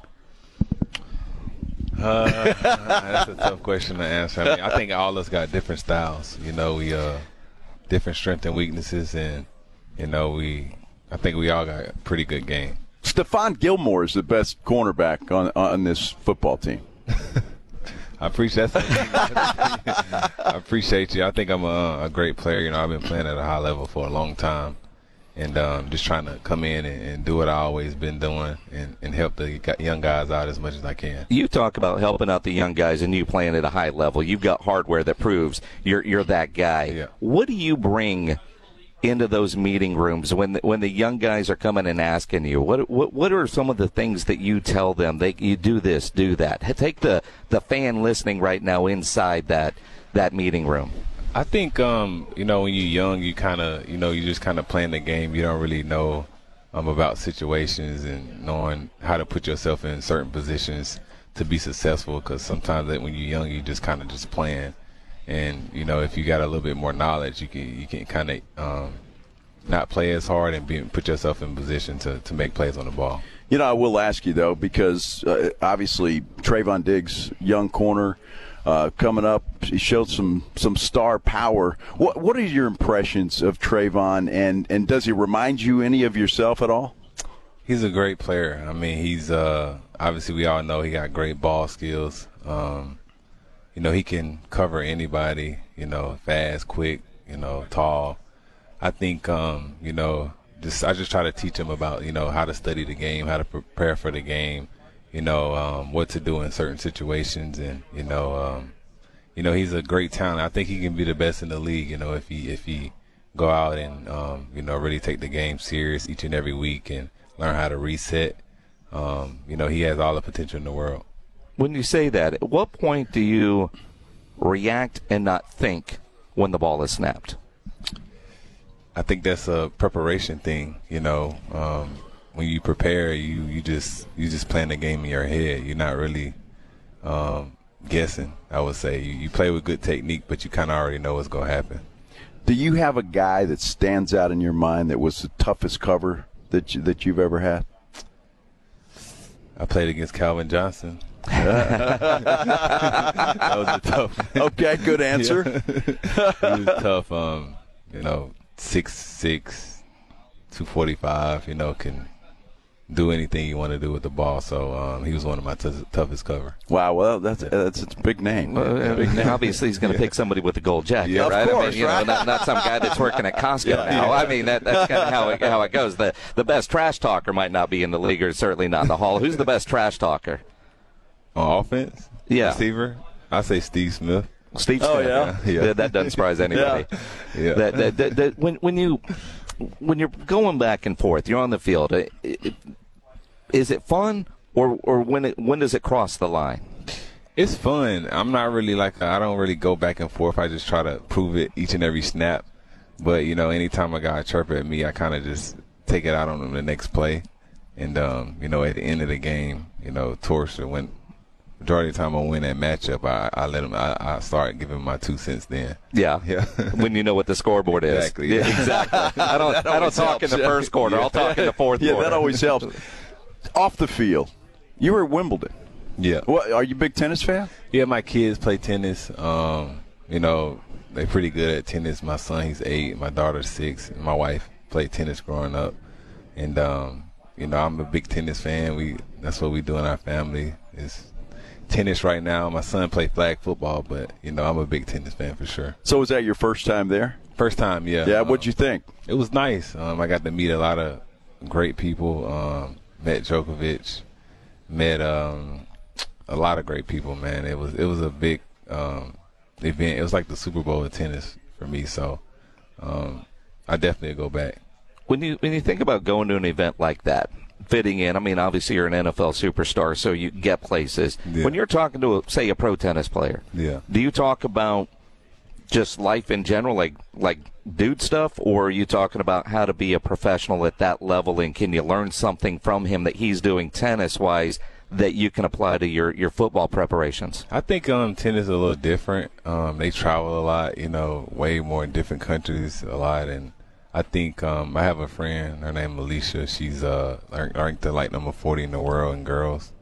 Uh, that's a tough question to answer. I mean, I think all of us got different styles. You know, we uh different strengths and weaknesses, and you know, we I think we all got a pretty good game. Stephon Gilmore is the best cornerback on on this football team. I appreciate that. I appreciate you. I think I'm a, a great player. You know, I've been playing at a high level for a long time, and um, just trying to come in and, and do what I always been doing and, and help the young guys out as much as I can. You talk about helping out the young guys and you playing at a high level. You've got hardware that proves you're you're that guy. What do you bring into those meeting rooms when the, when the young guys are coming and asking you? What what what are some of the things that you tell them? They you do this, do that. Take the the fan listening right now inside that that meeting room. I think um, you know when you're young, you kind of you know you just kind of playing the game. You don't really know um, about situations and knowing how to put yourself in certain positions to be successful. Because sometimes when you're young, you just kind of just playing. And you know if you got a little bit more knowledge, you can you can kind of um, not play as hard and be, put yourself in position to, to make plays on the ball. You know, I will ask you though, because uh, obviously Trevon Diggs, young corner, uh, coming up, he showed some some star power. What what are your impressions of Trevon, and and does he remind you any of yourself at all? He's a great player. I mean, he's uh, obviously we all know he got great ball skills. Um, you know, he can cover anybody. You know, fast, quick. You know, tall. I think um, you know, just I just try to teach him about you know how to study the game, how to prepare for the game. You know, um, what to do in certain situations, and you know, um, you know, he's a great talent. I think he can be the best in the league. You know, if he if he go out and um, you know really take the game serious each and every week and learn how to reset. Um, you know, he has all the potential in the world. When you say that, at what point do you react and not think when the ball is snapped? I think that's a preparation thing. You know, um, when you prepare, you you just you just playing the game in your head. You're not really um, guessing. I would say you, you play with good technique, but you kind of already know what's going to happen. Do you have a guy that stands out in your mind that was the toughest cover that you, that you've ever had? I played against Calvin Johnson. That was a tough. Okay, good answer. Yeah. he was tough. Um, you know, six six, two forty five. You know, can do anything you want to do with the ball. So um, he was one of my t- toughest cover. Wow, well that's that's it's a big name. Well, Yeah, big name. obviously, he's going to pick somebody with a gold jacket, Yeah, of right? I mean, you right? know, not, not some guy that's working at Costco Yeah, now. yeah. I mean, that, that's kind of how it, how it goes. The the best trash talker might not be in the league, or certainly not in the hall. Who's the best trash talker? On offense, Yeah. receiver. I say Steve Smith. Steve Oh, Smith. yeah? Yeah. That, that doesn't surprise anybody. Yeah. Yeah. That, that, that, that- when when you when you're going back and forth, you're on the field. It, it, is it fun, or or when it when does it cross the line? It's fun. I'm not really like I don't really go back and forth. I just try to prove it each and every snap. But you know, anytime a guy chirp at me, I kind of just take it out on him the next play. And um, you know, at the end of the game, you know, torch or when majority of the time I win that matchup, I, I let him. I, I start giving my two cents then. Yeah, yeah. when you know what the scoreboard is. Exactly. Yeah, exactly. I don't. I don't talk in the first quarter. I'll talk in the fourth yeah, quarter. that always helps. Off the field, you were at Wimbledon. Yeah. What are you a big tennis fan? Yeah, my kids play tennis. Um, you know, they're pretty good at tennis. My son, he's eight. My daughter's six. And my wife played tennis growing up, and um, you know, I'm a big tennis fan. We that's what we do in our family is tennis right now. My son played flag football, but you know, I'm a big tennis fan for sure. So was that your first time there? First time, yeah. Yeah, Um, what'd you think? It was nice. Um, I got to meet a lot of great people. Um, met Djokovic. Met um, a lot of great people. Man, it was it was a big um, event. It was like the Super Bowl of tennis for me. So um, I definitely go back. when you when you think about going to an event like that, fitting in. I mean, obviously you're an NFL superstar, so you get places. Yeah. When you're talking to, a, say, a pro tennis player, Yeah. do you talk about just life in general, like like dude stuff, or are you talking about how to be a professional at that level, and can you learn something from him that he's doing tennis wise that you can apply to your, your football preparations? I think um, tennis is a little different. Um, they travel a lot, you know, way more in different countries a lot, and I think um, I have a friend. Her name Alicia. She's uh ranked like number forty in the world in girls,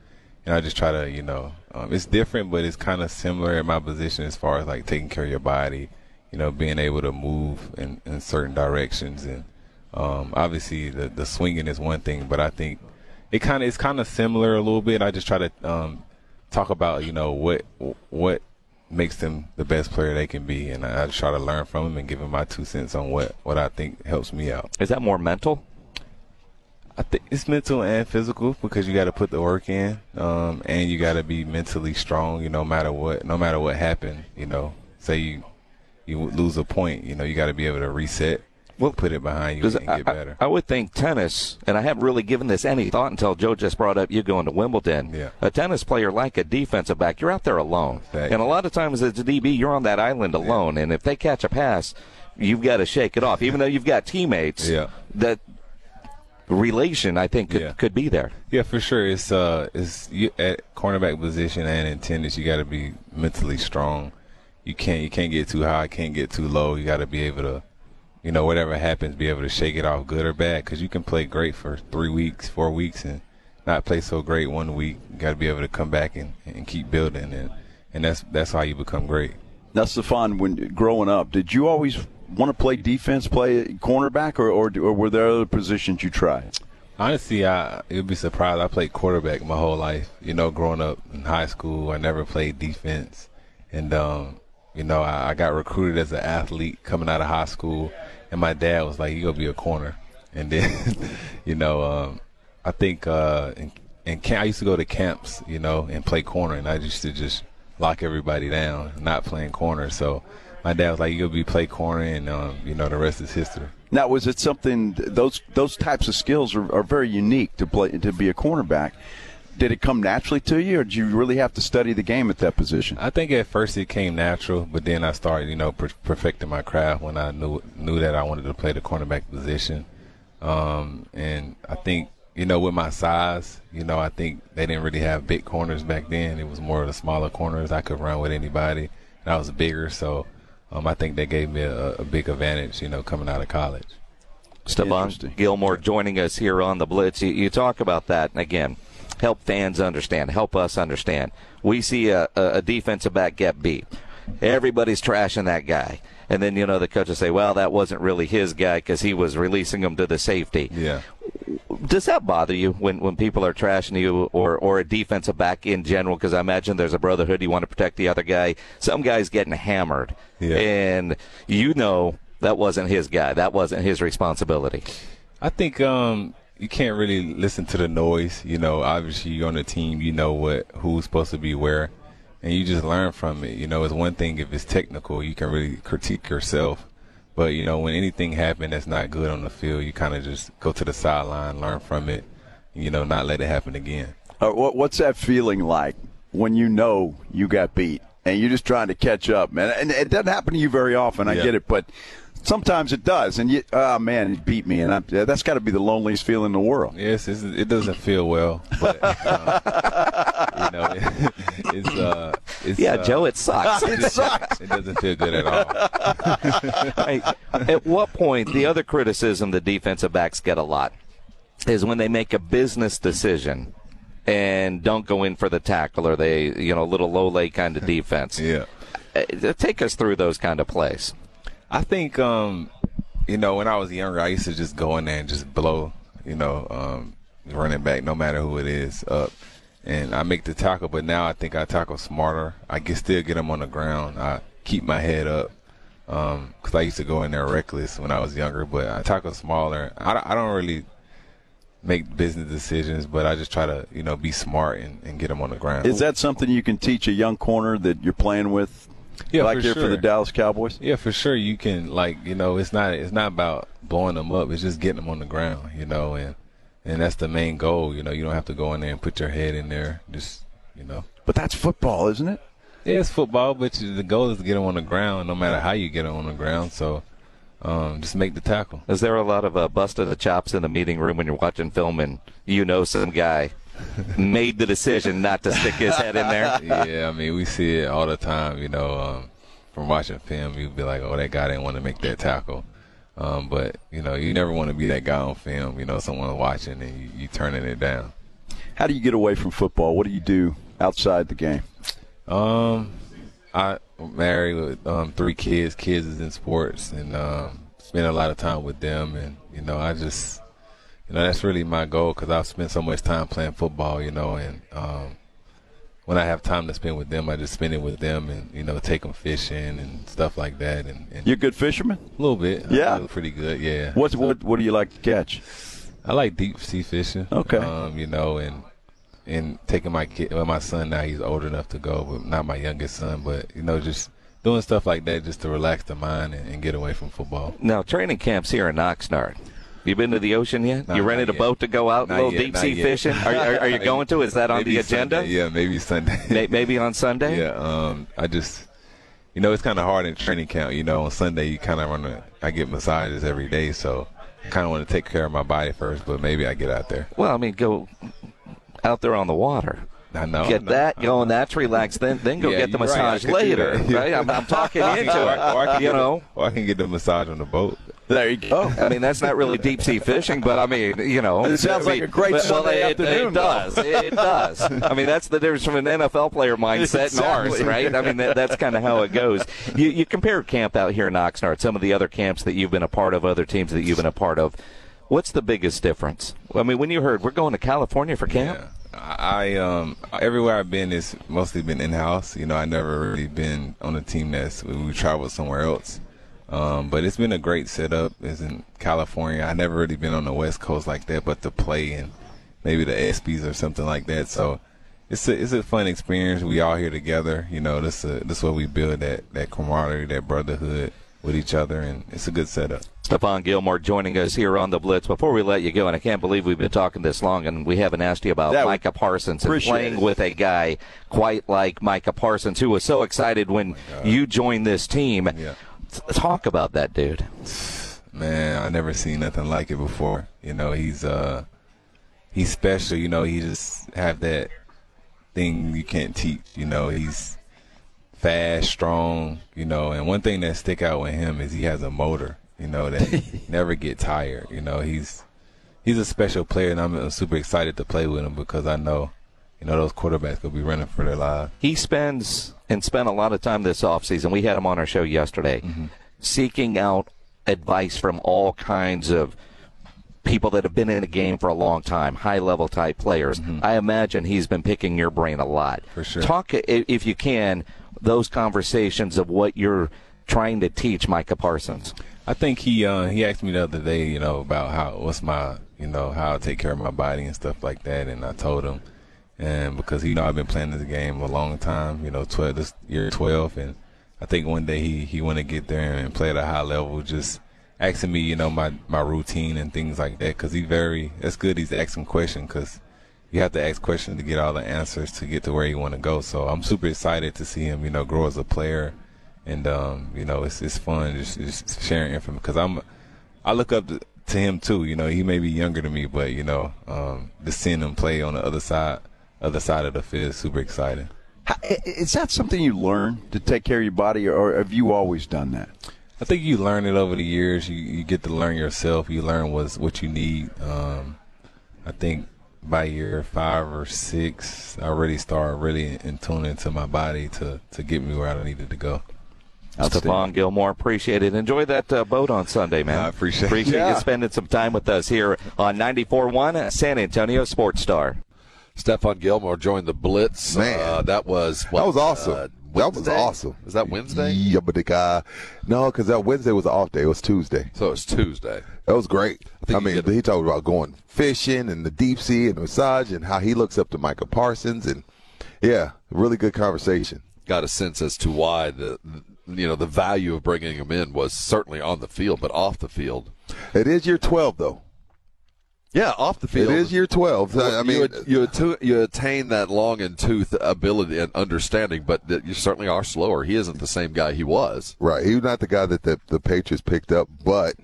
and I just try to, you know, um, it's different, but it's kind of similar in my position as far as like taking care of your body, you know, being able to move in, in certain directions, and um, obviously the the swinging is one thing, but I think it kind of it's kind of similar a little bit. I just try to um, talk about you know what what makes them the best player they can be, and I, I try to learn from them and give them my two cents on what what I think helps me out. Is that more mental? I think it's mental and physical because you got to put the work in, um, and you got to be mentally strong. You know, no matter what, no matter what happened. You know, say you you lose a point, you know, you got to be able to reset well, put it behind you and get better. I, I, would think tennis, and I haven't really given this any thought until Joe just brought up you going to Wimbledon. Yeah. A tennis player like a defensive back, you're out there alone. Exactly. And a lot of times as a DB, you're on that island alone, yeah. and if they catch a pass, you've got to shake it off. Even though you've got teammates, yeah. that relation I think could, yeah. could be there. Yeah, for sure. It's uh, it's you, at cornerback position and in tennis, you got to be mentally strong. You can't you can't get too high, can't get too low. You got to be able to you know, whatever happens, be able to shake it off good or bad. Because you can play great for three weeks, four weeks, and not play so great one week. You got to be able to come back and, and keep building, and and that's that's how you become great. Now, Stephon, when growing up, did you always want to play defense, play cornerback, or, or, or were there other positions you tried? Honestly, I you'd be surprised. I played quarterback my whole life. You know, growing up in high school, I never played defense, and um, you know, I, I got recruited as an athlete coming out of high school and my dad was like, "You gonna be a corner," and then, you know, um, I think uh, in, in camp, I used to go to camps, you know, and play corner, and I used to just lock everybody down, not playing corner. So my dad was like, "You gonna be play corner," and um, you know, the rest is history. Now, was it something? Those those types of skills are, are very unique to play to be a cornerback did it come naturally to you, or did you really have to study the game at that position? I think at first it came natural, but then I started, you know, per- perfecting my craft when I knew knew that I wanted to play the cornerback position. Um, and I think, you know, with my size, you know, I think they didn't really have big corners back then. It was more of the smaller corners. I could run with anybody, and I was bigger, so um, I think that gave me a, a big advantage, you know, coming out of college. Stephon Gilmore joining us here on the Blitz. You, you talk about that again help fans understand, help us understand. We see a, a defensive back get beat. Everybody's trashing that guy. And then, you know, the coaches say, well, that wasn't really his guy because he was releasing him to the safety. Yeah. Does that bother you when, when people are trashing you or, or a defensive back in general? Because I imagine there's a brotherhood. You want to protect the other guy. Some guy's getting hammered. Yeah. And you know that wasn't his guy. That wasn't his responsibility. I think um, you can't really listen to the noise. You know, obviously you're on the team, you know what who's supposed to be where, and you just learn from it. You know, it's one thing if it's technical, you can really critique yourself. But you know, when anything happens that's not good on the field, you kind of just go to the sideline, learn from it. You know, not let it happen again. Uh, what, what's that feeling like when you know you got beat and you're just trying to catch up, man? And it doesn't happen to you very often. I Yeah. get it, but sometimes it does. And you, oh man, it beat me, and I, that's got to be the loneliest feeling in the world. Yes, it's, it doesn't feel well, but uh, you know, it, it's uh, it's Yeah, uh, Joe, it sucks. It sucks. It doesn't feel good at all. Hey, at what point the other criticism the defensive backs get a lot is when they make a business decision and don't go in for the tackle or they you know a little low lay kind of defense. Yeah. Uh, Take us through those kind of plays. I think, um, you know, when I was younger, I used to just go in there and just blow, you know, um, running back, no matter who it is, up. And I make the tackle, but now I think I tackle smarter. I can still get them on the ground. I keep my head up because I used to go in there reckless when I was younger, but I tackle smaller. I, I don't really make business decisions, but I just try to, you know, be smart and, and get them on the ground. Is that something you can teach a young corner that you're playing with? Yeah, like for here for the Dallas Cowboys. Yeah, for sure. You can like you know, it's not it's not about blowing them up. It's just getting them on the ground, you know, and and that's the main goal. You know, you don't have to go in there and put your head in there. Just you know. But that's football, isn't it? Yeah, it's football, but the goal is to get them on the ground, no matter how you get them on the ground. So, um, just make the tackle. Is there a lot of uh, busted the chops in the meeting room when you're watching film and you know some guy made the decision not to stick his head in there? yeah, I mean, we see it all the time. You know, um, from watching film, you'd be like, "Oh, that guy didn't want to make that tackle." Um, but you know, you never want to be that guy on film. You know, someone watching and you, you turning it down. How do you get away from football? What do you do outside the game? Um, I married with um, three kids. Kids is in sports, and um, spend a lot of time with them. And you know, I just, you know, that's really my goal because I've spent so much time playing football. You know, and um, when I have time to spend with them, I just spend it with them, and you know, take them fishing and stuff like that. And, and You're a good fisherman. a little bit, Yeah. Pretty good. Yeah. What what what do you like to catch? I like deep sea fishing. Okay. Um, you know, and and taking my kid, well, my son now he's old enough to go, but not my youngest son. But you know, just doing stuff like that just to relax the mind and, and get away from football. Now, training camps here in Oxnard. You been to the ocean yet? No, you rented a yet. boat to go out, a little yet, deep sea yet. fishing? Are, are, are you going to? Is that on Maybe the agenda? Sunday. Yeah, maybe Sunday. Maybe on Sunday? yeah. Um, I just, you know, it's kind of hard in training camp. You know, on Sunday you kind of want to. I get massages every day, so I kind of want to take care of my body first. But maybe I get out there. Well, I mean, go out there on the water. I know. Get I know. that going. That's relaxed. Then, then go Yeah, get the you're right. Massage later. Right? I'm, I'm talking into Or I- or I can You get know. or I can get the massage on the boat. There you go. I mean, that's not really deep sea fishing, but I mean, you know, It sounds I like mean, a great well, Sunday it, afternoon, It does. It does. I mean, that's the difference from an NFL player mindset and ours, right? I mean, that, that's kind of how it goes. You, you compare camp out here in Oxnard, some of the other camps that you've been a part of, other teams that you've been a part of. What's the biggest difference? I mean, when you heard we're going to California for camp, Yeah. I um everywhere I've been is mostly been in house. You know, I never really been on a team that's we traveled somewhere else. Um, but it's been a great setup. It's in California. I never really been on the West Coast like that, but to play and maybe the ESPYS or something like that. So it's a it's a fun experience. We all here together. You know, this uh, this is where we build that that camaraderie, that brotherhood with each other, and it's a good setup. Stephon Gilmore joining us here on the Blitz. Before we let you go, and I can't believe we've been talking this long, and we haven't asked you about Yeah, we Micah Parsons and playing it. with a guy quite like Micah Parsons, who was so excited when you joined this team. Yeah. T- Talk about that dude. Man, I never seen nothing like it before. You know, he's uh he's special, you know, he just have that thing you can't teach, you know, he's fast, strong, you know, and one thing that stick out with him is he has a motor, you know, that never get tired. You know, he's he's a special player and I'm super excited to play with him because I know, you know, those quarterbacks will be running for their lives. He spends and spent a lot of time this offseason. We had him on our show yesterday, seeking out advice from all kinds of people that have been in the game for a long time, high level type players. I imagine he's been picking your brain a lot. For sure. Talk, if you can, those conversations of what you're trying to teach Micah Parsons. I think he uh, he asked me the other day, you know, about how what's my you know how I take care of my body and stuff like that, and I told him, and because you know I've been playing this game a long time, you know, twelve this year twelve, and I think one day he he want to get there and play at a high level, just asking me, you know, my my routine and things like that, because he's very that's good. He's asking questions because you have to ask questions to get all the answers to get to where you want to go. So I'm super excited to see him, you know, grow as a player, and um, you know, it's it's fun just, just sharing information because I'm I look up to, to him too. You know, he may be younger than me, but you know, um, to seeing him play on the other side other side of the field super exciting. Is that something you learn to take care of your body, or have you always done that? I think you learn it over the years. You you get to learn yourself. You learn what's what you need. Um, I think by year five or six, I already started really in tune into my body to to get me where I needed to go. Stephon Gilmore, appreciate it. Enjoy that uh, boat on Sunday, man. I appreciate it. Appreciate Yeah. you spending some time with us here on 94.1 San Antonio Sports Star. Stephon Gilmore joined the Blitz. Man. uh, that was what, that was awesome. uh, that was awesome. Is that Wednesday? Yeah, but the guy, no, because that Wednesday was an off day. It was Tuesday. So it's Tuesday. That was great. think I, mean, he talked about going fishing and the deep sea and the massage and how he looks up to Micah Parsons and yeah, really good conversation. Got a sense as to why the you know the value of bringing him in was certainly on the field, but off the field. It is year twelve though. Yeah, off the field. It is year twelve. I I mean, you, at- you, attu- you attain that long and tooth ability and understanding, but you certainly are slower. He isn't the same guy he was. right? He's not the guy that the, the Patriots picked up, but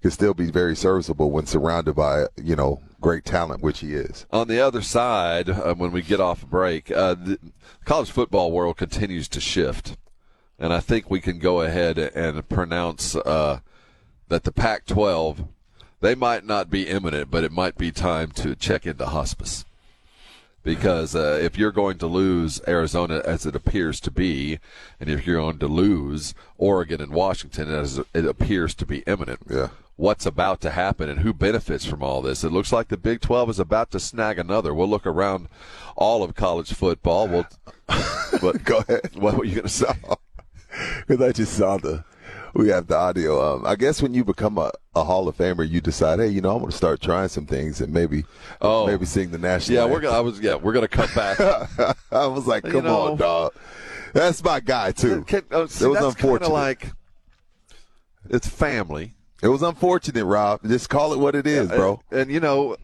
could still be very serviceable when surrounded by you know great talent, which he is. On the other side, uh, when we get off a break, uh, the college football world continues to shift, and I think we can go ahead and pronounce uh, that the Pac-12 they might not be imminent, but it might be time to check into hospice. Because uh, if you're going to lose Arizona as it appears to be, and if you're going to lose Oregon and Washington as it appears to be imminent, yeah. what's about to happen and who benefits from all this? It looks like the Big 12 is about to snag another. We'll look around all of college football. We'll, but Go ahead. what were you going to say? Because I just saw the, we have the audio. Um, I guess when you become a, a Hall of Famer, you decide, hey, you know, I'm going to start trying some things and maybe, Oh. maybe sing the national. Yeah, we're gonna. I was. Yeah, we're gonna cut back. I was like, You come know- on, dog. That's my guy too. Can- oh, see, it was unfortunate. like it's family. it was unfortunate, Rob. Just call it what it is, bro. And, and, you know,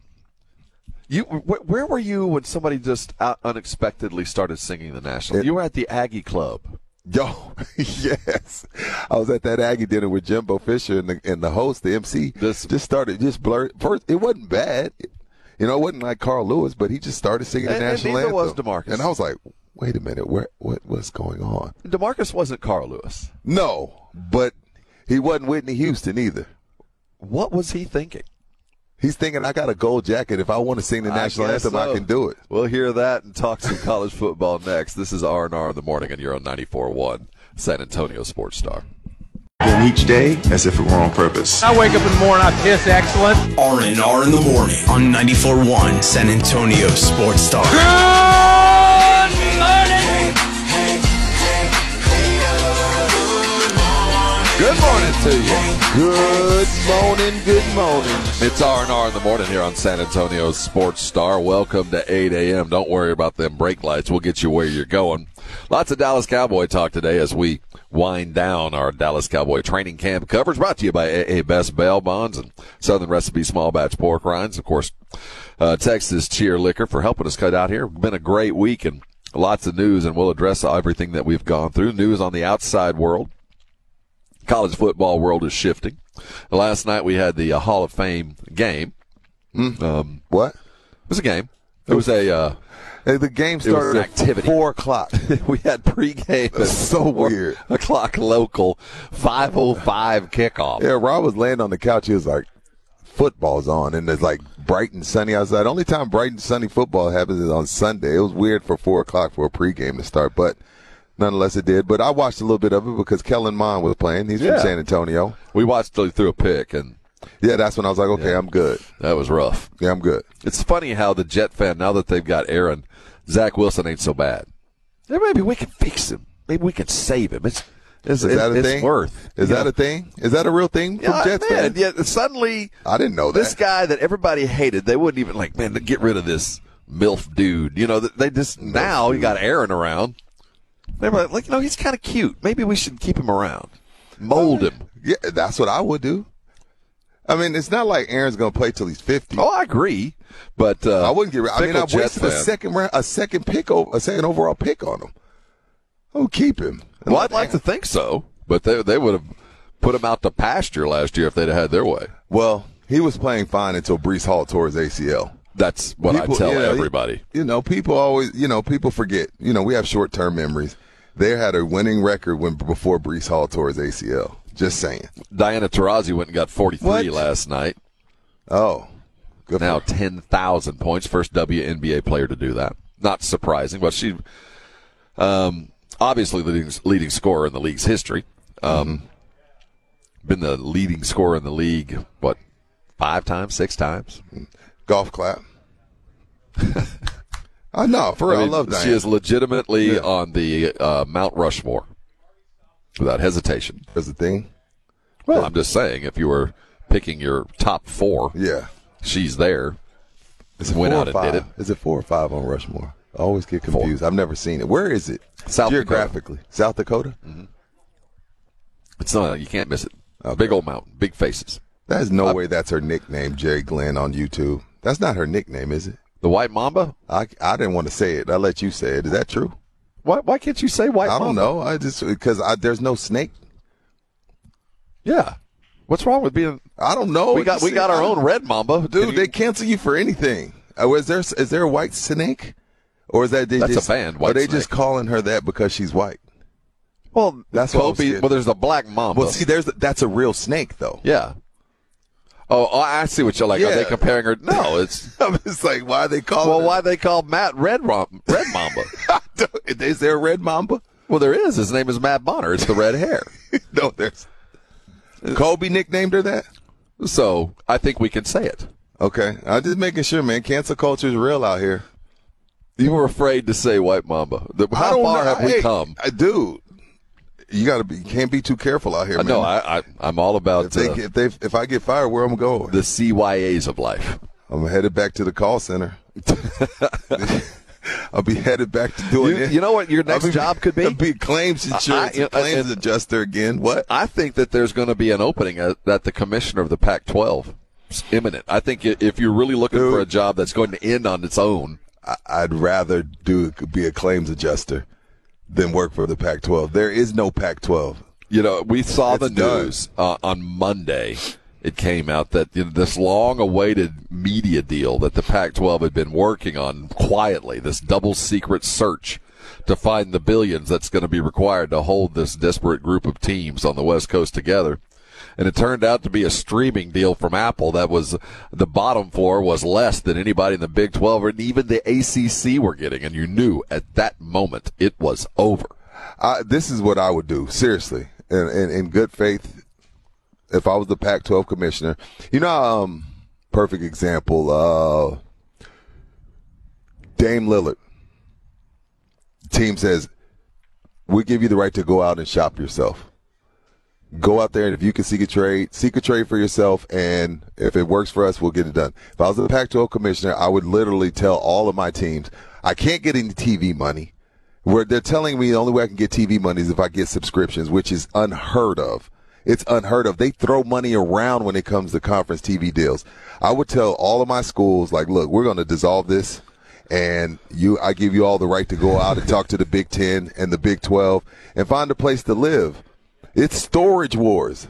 you wh- where were you when somebody just out unexpectedly started singing the national? It- you were at the Aggie Club. Yo, yes, I was at that Aggie dinner with Jimbo Fisher and the, and the host, the MC. This- just started just blur. First, it wasn't bad. You know, it wasn't like Carl Lewis, but he just started singing And- the and national neither anthem. was DeMarcus. And I was like, wait a minute, where what what's going on? Demarcus wasn't Carl Lewis. No, but he wasn't Whitney Houston either. What was he thinking? He's thinking I got a gold jacket. If I want to sing the national I guess anthem, I can do it. We'll hear that and talk some college football next. This is R and R in the morning, and you're on 94.1 San Antonio Sports Star. Then each day as if it were on purpose. I wake up in the morning, I piss excellent. R&R in the morning on 94.1 San Antonio Sports Star. Good morning. Good morning to you. Good morning, good morning. It's R&R in the morning here on San Antonio Sports Star. Welcome to 8 a.m. Don't worry about them brake lights. We'll get you where you're going. Lots of Dallas Cowboy talk today as we wind down our Dallas Cowboy training camp coverage brought to you by AA Best Bail Bonds and Southern Recipe Small Batch Pork Rinds. Of course, uh, Texas Cheer Liquor for helping us cut out here. Been a great week and lots of news and we'll address everything that we've gone through. News on the outside world college football world is shifting. Last night we had the uh, Hall of Fame game. Um, What? it was a game. It was a uh, the game started at activity. four o'clock. we had pregame. at That's so weird. O'clock local, five oh five kickoff. Yeah, Rob was laying on the couch. He was like, "Football's on," and it's like bright and sunny outside. Only time bright and sunny football happens is on Sunday. It was weird for four o'clock for a pregame to start, but nonetheless, it did. But I watched a little bit of it because Kellen Mond was playing. He's Yeah. from San Antonio. We watched till he threw a pick, and Yeah, that's when I was like, "Okay, I'm good. that was rough. Yeah, I'm good." It's funny how the Jet fan now that they've got Aaron, Zach Wilson ain't so bad. Yeah, maybe we can fix him. Maybe we can save him. It's it's, Is that a it's thing? worth. Is that know. a thing? Is that a real thing from Yeah, Jets man, yeah, suddenly I didn't know that. this guy that everybody hated, they wouldn't even like, man, get rid of this MILF dude. You know, they just, now you got Aaron around. They were like, you know, he's kind of cute. Maybe we should keep him around. Mold him. Yeah, that's what I would do. I mean, it's not like Aaron's going to play till he's fifty. Oh, I agree. But, uh, I wouldn't get rid. I mean, I wasted a second round, a second pick, a second overall pick on him. Oh, keep him. Well, I'd like to think so, but they, they would have put him out to pasture last year if they'd have had their way. Well, he was playing fine until Breece Hall tore his ACL. That's what People- I tell know, everybody. You know, people always, you know, people forget. You know, we have short term memories. They had a winning record when before Breece Hall tore his ACL. Just saying. Diana Taurasi went and got 43 What? last night. Oh, good. now for her. 10,000 points. First WNBA player to do that. Not surprising, but she, um, obviously leading, leading scorer in the league's history. Um, Been the leading scorer in the league, what, five times, six times? golf clap. I know, for real. I, mean, love She is legitimately Yeah. on the uh, Mount Rushmore without hesitation. That's the thing. Well, I'm just saying, if you were picking your top four, Yeah. she's there. Is it Went four out or and did five? it. Is it four or five on Rushmore? I always get confused. I've never seen it. Where is it? South Dakota. Geographically. South Dakota? It's not, you can't miss it. Big old mountain, big faces. There's no way that's her nickname, Jerry Glenn, on YouTube. That's not her nickname, is it? The White Mamba? I, I didn't want to say it. I let you say it. Is that true? Why, why can't you say White I Mamba? don't know. I just because there's no snake. Yeah. What's wrong with being? I don't know. We got we got our own red mamba, dude. You- they cancel you for anything. Oh, is there is there a white snake, or is that they That's a just, band, Are they Snake. just calling her that because she's white? well, That's what I was Kobe. Well, there's a black mamba. Well, see, there's that's a real snake though. yeah. Oh, oh, I see what you're like. Are they comparing her? No, it's I'm just like, why are they calling? well, her? why they call Matt Red Rom- Red Mamba? is there a red mamba? well, there is. His name is Matt Bonner. It's the red hair. no, there's. Kobe nicknamed her that. So I think we can say it. Okay, I'm just making sure, man. Cancel culture is real out here. You were afraid to say white mamba. How far know. have we Hey, come? uh, dude? You gotta be. Can't be too careful out here, I man. know. I, I, I'm all about if they, uh, if they if I get fired, where I'm going? the CYAs of life. I'm headed back to the call center. I'll be headed back to doing You, it. you know what your next be- job could be? Be claims insurance, I- I- claims and- adjuster again. What? I think that there's going to be an opening at, the commissioner of the Pac-12. It's imminent. I think if you're really looking Dude. for a job that's going to end on its own, I, I'd rather do be a claims adjuster than work for the Pac-12. There is no Pac-12. you know, we saw It's the news uh, on Monday. It came out that you know, this long-awaited media deal that the Pac-12 had been working on quietly, this double secret search to find the billions that's going to be required to hold this disparate group of teams on the West Coast together. And it turned out to be a streaming deal from Apple that was the bottom floor was less than anybody in the Big 12 and even the ACC were getting. And you knew at that moment it was over. I, this is what I would do, seriously, in, in, in good faith. If I was the Pac-12 commissioner, you know, um, perfect example, uh, Dame Lillard. Team says, we give you the right to go out and shop yourself. Go out there and if you can seek a trade, seek a trade for yourself. And if it works for us, we'll get it done. If I was the Pac-12 commissioner, I would literally tell all of my teams, I can't get any TV money. Where they're telling me the only way I can get TV money is if I get subscriptions, which is unheard of. It's unheard of. They throw money around when it comes to conference TV deals. I would tell all of my schools, like, look, we're going to dissolve this and you, I give you all the right to go out and talk to the Big Ten and the Big 12 and find a place to live. It's storage wars.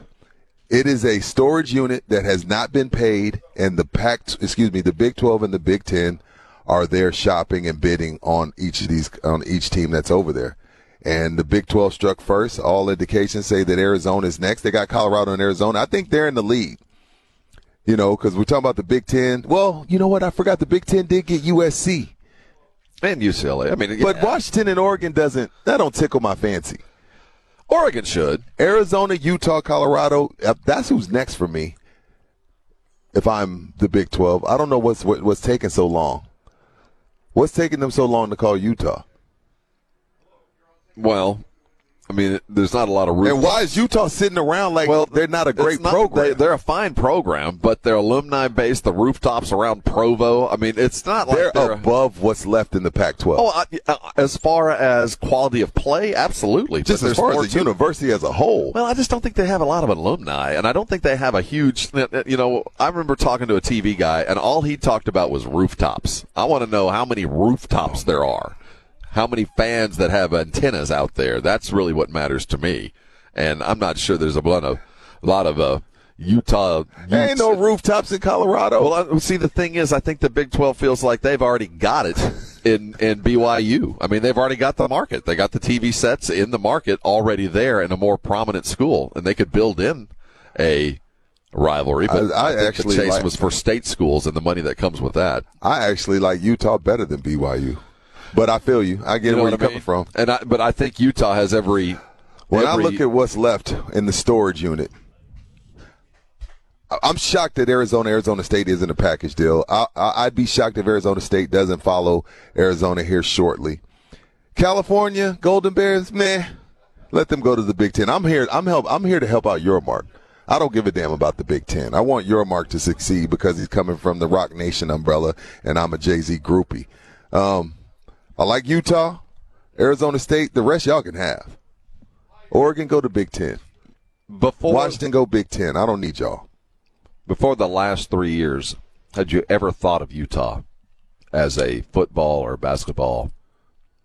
It is a storage unit that has not been paid, and the Pac, excuse me, the Big 12 and the Big 10 are there shopping and bidding on each of these on each team that's over there. And the Big 12 struck first. All indications say that Arizona is next. They got Colorado and Arizona. I think they're in the lead. You know, because we're talking about the Big 10. Well, you know what? I forgot the Big 10 did get USC. And UCLA. I mean, But yeah. Washington and Oregon doesn't, that don't tickle my fancy. Oregon should. Arizona, Utah, Colorado, uh, that's who's next for me. If I'm the Big 12, I don't know what's what, what's taking so long. What's taking them so long to call Utah? Well, I mean, there's not a lot of room. And why is Utah sitting around like Well, they're not a great not- program? They, are a fine program, but they're alumni based. The rooftops around Provo. I mean, it's not like they're, they're, above what's left in the Pac-12. Oh, I, uh, as far as quality of play, absolutely. just as far as the university as a whole. Well, I just don't think they have a lot of alumni, and I don't think they have a huge. You know, I remember talking to a TV guy, and all he talked about was rooftops. I want to know how many rooftops there are, how many fans that have antennas out there. That's really what matters to me, and I'm not sure there's a lot of, a lot of uh, Utah. there ain't no rooftops in Colorado. Well, I, see, the thing is, I think the Big 12 feels like they've already got it in, in BYU. I mean, they've already got the market. They got the TV sets in the market already there in a more prominent school, and they could build in a rivalry. But I- I think actually the chase like- was for state schools and the money that comes with that. I actually like Utah better than BYU. But I feel you. I get You know where you're I mean? coming from. And I, but I think Utah has every. When every- I look at what's left in the storage unit, I'm shocked that Arizona Arizona State isn't a package deal. I, I, I'd be shocked if Arizona State doesn't follow Arizona here shortly. California Golden Bears, man, let them go to the Big Ten. I'm here. I'm help. I'm here to help out Yormark. I don't give a damn about the Big Ten. I want Yormark to succeed because he's coming from the Roc Nation umbrella, and I'm a Jay Z groupie. Um, I like Utah, Arizona State. The rest y'all can have. Oregon go to Big Ten. before Washington go Big Ten. I don't need y'all. before the last three years, had you ever thought of Utah as a football or basketball?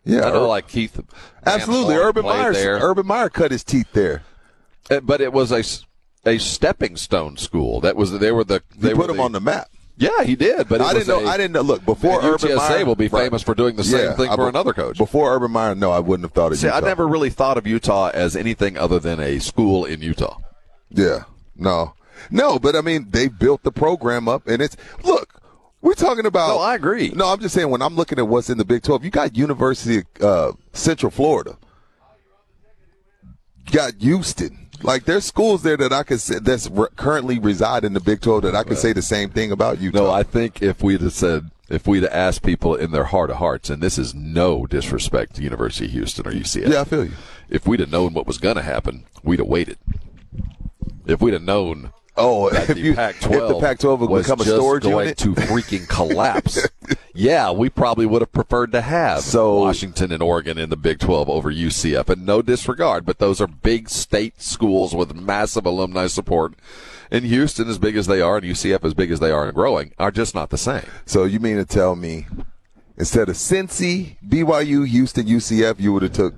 Yeah, I know, Ur- like Keith. absolutely. Urban Meyer. Urban Meyer cut his teeth there. Uh, but it was a a stepping stone school. That was they were the they put them the- on the map. Yeah, he did. But I didn't know. I didn't know. Look, before Urban UTSA Meyer will be right. famous for doing the same Yeah, thing I- for another coach. Before Urban Meyer, no, I wouldn't have thought of See, Utah. I never really thought of Utah as anything other than a school in Utah. Yeah, no, no, but I mean, they built the program up, and it's look. We're talking about. No, I agree. No, I'm just saying when I'm looking at what's in the Big 12, you got University of uh, Central Florida, you got Houston. Like there's schools there that I could say that's re- currently reside in the Big 12 that I could say the same thing about Utah. No, I think if we'd have said, if we'd have asked people in their heart of hearts, and this is no disrespect to University of Houston or UCF. Yeah, I feel you. If we'd have known what was going to happen, we'd have waited. If we'd have known. Oh, if the you- Pac-12 if the Pac-12 would was become a storage going unit. to freaking collapse, yeah, we probably would have preferred to have So- Washington and Oregon in the Big 12 over UCF. And no disregard, but those are big state schools with massive alumni support. And Houston, as big as they are, and UCF, as big as they are and growing, are just not the same. So you mean to tell me instead of Cincy, BYU, Houston, UCF, you would have took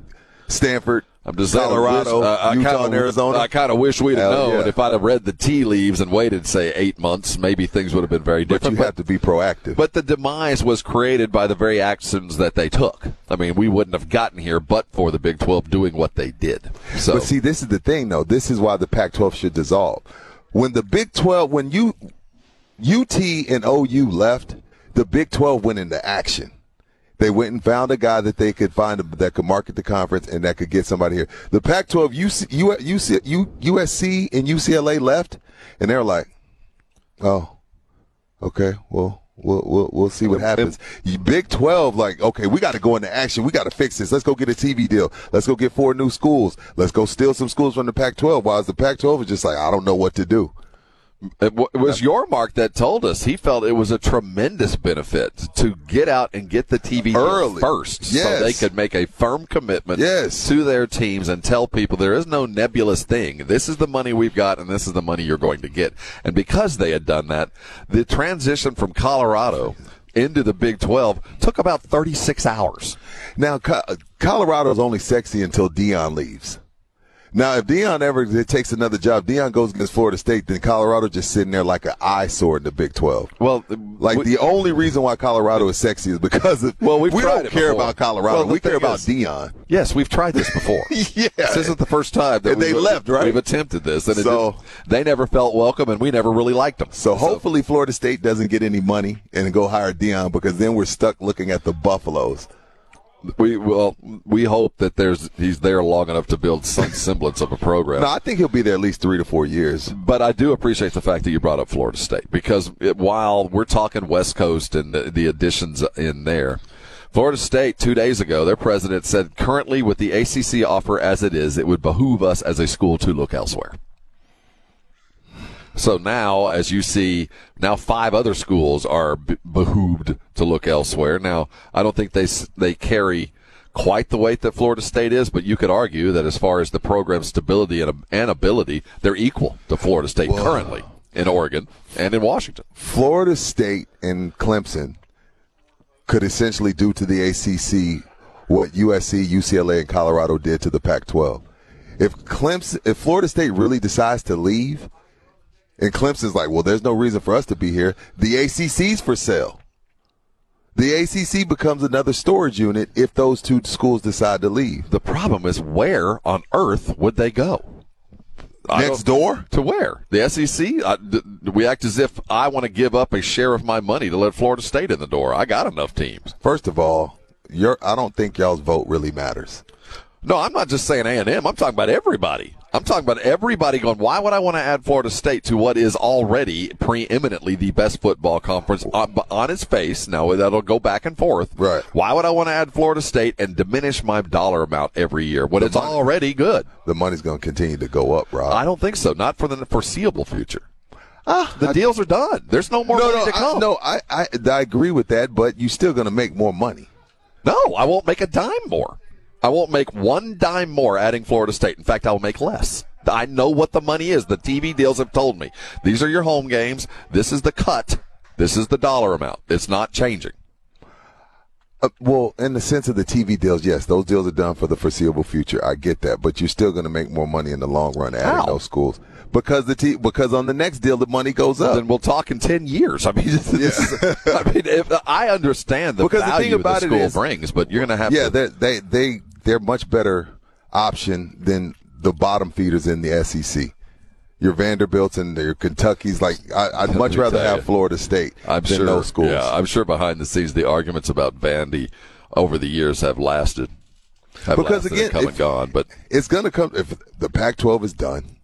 Stanford, I'm just Colorado, I wish- I- I Utah, kinda- Arizona? I kind of wish we'd have known. yeah. If I'd have read the tea leaves and waited, say, eight months, maybe things would have been very but different. you have to be proactive. But the demise was created by the very actions that they took. I mean, we wouldn't have gotten here but for the Big 12 doing what they did. So, But see, this is the thing, though. This is why the Pac-12 should dissolve. When the Big 12, when you UT and OU left, the Big 12 went into action. They went and found a guy that they could find that could market the conference and that could get somebody here. The Pac-12, UC, UC, USC and UCLA left, and they're like, "Oh, okay, well, we'll we'll, we'll see what happens." You- Big 12, like, okay, we got to go into action. We got to fix this. Let's go get a TV deal. Let's go get four new schools. Let's go steal some schools from the Pac-12. While the Pac-12 is just like, I don't know what to do. It, w- it was Yormark that told us he felt it was a tremendous benefit to get out and get the TV Early. first, so they could make a firm commitment Yes. to their teams and tell people there is no nebulous thing. This is the money we've got, and this is the money you're going to get. And because they had done that, the transition from Colorado into the Big 12 took about 36 hours. Now, Co- Colorado's only sexy until Deion leaves. Now, if Deion ever takes another job, Deion goes against Florida State, then Colorado just sitting there like an eyesore in the Big 12. Well, like we- the only reason why Colorado is sexy is because of, Well, we don't care before. about Colorado. Well, we care about is- Deion. Yes, we've tried this before. yeah. This isn't the first time that they left, right? We've attempted this, and So- they never felt welcome, and we never really liked them. So hopefully Florida State doesn't get any money and go hire Deion because then we're stuck looking at the Buffaloes. We well, we hope that there's he's there long enough to build some semblance of a program. No, I think he'll be there at least three to four years. But I do appreciate the fact that you brought up Florida State because it, while we're talking West Coast and the, the additions in there, Florida State two days ago, their president said, currently with the ACC offer as it is, it would behoove us as a school to look elsewhere. So now, as you see, now five other schools are be- behooved to look elsewhere. Now, I don't think they they carry quite the weight that Florida State is, but you could argue that as far as the program stability and, and ability, they're equal to Florida State currently in Oregon and in Washington. Florida State and Clemson could essentially do to the ACC what USC, UCLA, and Colorado did to the Pac-12. If Clemson, if Florida State really decides to leave, and Clemson's like, well, there's no reason for us to be here. The ACC's for sale. The ACC becomes another storage unit if those two schools decide to leave. The problem is where on earth would they go? Next door? To where? The SEC? I, we act as if I want to give up a share of my money to let Florida State in the door. I got enough teams. First of all, your I don't think y'all's vote really matters. No, I'm not just saying A&M. I'm talking about everybody. I'm talking about everybody going, why would I want to add Florida State to what is already preeminently the best football conference on, on its face? Now, that'll go back and forth. Right. Why would I want to add Florida State and diminish my dollar amount every year when it's already good? The money's going to continue to go up, Rob. I don't think so. Not for the foreseeable future. Ah, the deals are done. There's no more no, money no, to come. I, no, I, I, I agree with that, but you're still going to make more money. No, I won't make a dime more. I won't make one dime more adding Florida State. In fact, I'll make less. I know what the money is. The TV deals have told me. These are your home games. This is the cut. This is the dollar amount. It's not changing. Uh, well, in the sense of the TV deals, yes, those deals are done for the foreseeable future. I get that, but you're still going to make more money in the long run adding How? those schools because the t- because on the next deal the money goes up. Then we'll talk in ten years. I mean, this is- I mean, if, I understand the Because the value thing about the school is- brings, but you're going to have yeah, to. they they they're much better option than the bottom feeders in the SEC. Your Vanderbilts and your Kentucky's like I, I'd Let much rather have. Florida State I'm than sure those schools. Yeah, I'm sure behind the scenes the arguments about Vandy over the years have lasted. Have because lasted again, come if- and gone, but it's going to come if the Pac-12 is done.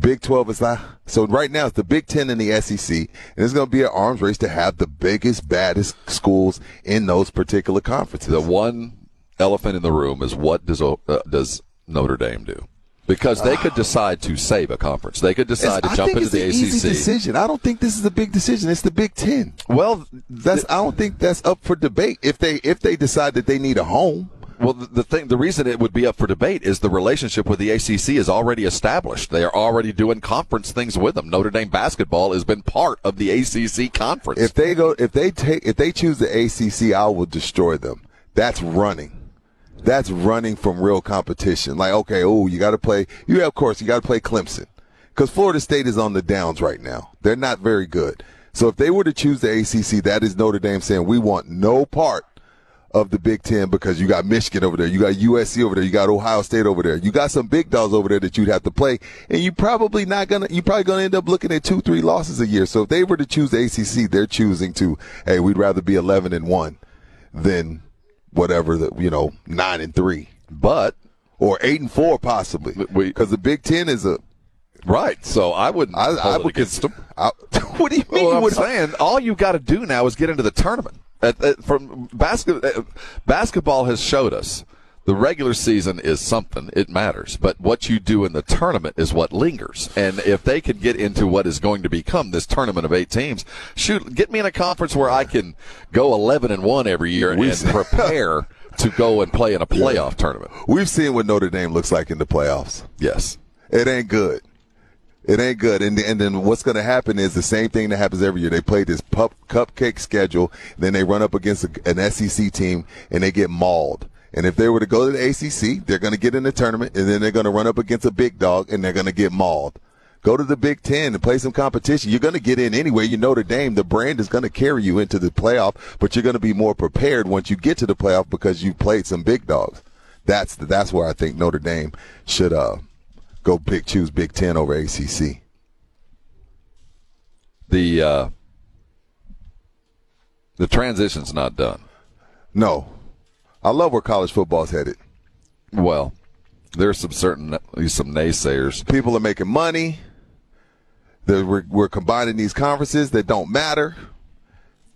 Big 12 is not. So right now it's the Big 10 and the SEC, and it's going to be an arms race to have the biggest, baddest schools in those particular conferences. the one elephant in the room is what does uh, does Notre Dame do? Because they could decide to save a conference. They could decide It's- to I jump think into it's the an easy ACC. decision. I don't think this is a big decision. It's the Big Ten. Well, that's I don't think that's up for debate. If they if they decide that they need a home, Well, the, the thing, the reason it would be up for debate is the relationship with the ACC is already established. They are already doing conference things with them. Notre Dame basketball has been part of the ACC conference. if they go if they take if they choose the ACC, I will destroy them. That's running. That's running from real competition. Like okay, oh, you got to play. You of course you got to play Clemson because Florida State is on the downs right now. They're not very good. So if they were to choose the ACC, that is Notre Dame saying we want no part of the Big Ten because you got Michigan over there, you got USC over there, you got Ohio State over there, you got some big dogs over there that you'd have to play, and you probably not gonna, you probably gonna end up looking at two, three losses a year. So if they were to choose the ACC, they're choosing to, hey, we'd rather be eleven and one than whatever that you know nine and three, but or eight and four possibly, because the Big Ten is a right. So I wouldn't. I, I would against them. I, what do you mean? Well, you I'm would- saying all you got to do now is get into the tournament. At, at, from basket, uh, basketball has showed us the regular season is something; it matters. But what you do in the tournament is what lingers. And if they could get into what is going to become this tournament of eight teams, shoot, get me in a conference where I can go eleven and one every year We- and prepare to go and play in a playoff tournament. We've seen what Notre Dame looks like in the playoffs. Yes. It ain't good. It ain't good. And, and then what's going to happen is the same thing that happens every year. They play this pup, cupcake schedule, then they run up against a, an SEC team and they get mauled. And if they were to go to the ACC, they're going to get in the tournament and then they're going to run up against a big dog and they're going to get mauled. Go to the Big Ten and play some competition. You're going to get in anyway. You Notre Dame, the brand is going to carry you into the playoff, but you're going to be more prepared once you get to the playoff because you played some big dogs. That's the, that's where I think Notre Dame should uh, go pick choose Big Ten over ACC. The uh, the transition's not done. No, I love where college football's headed. Well, there's some certain some naysayers. People are making money. We're, we're combining these conferences that don't matter.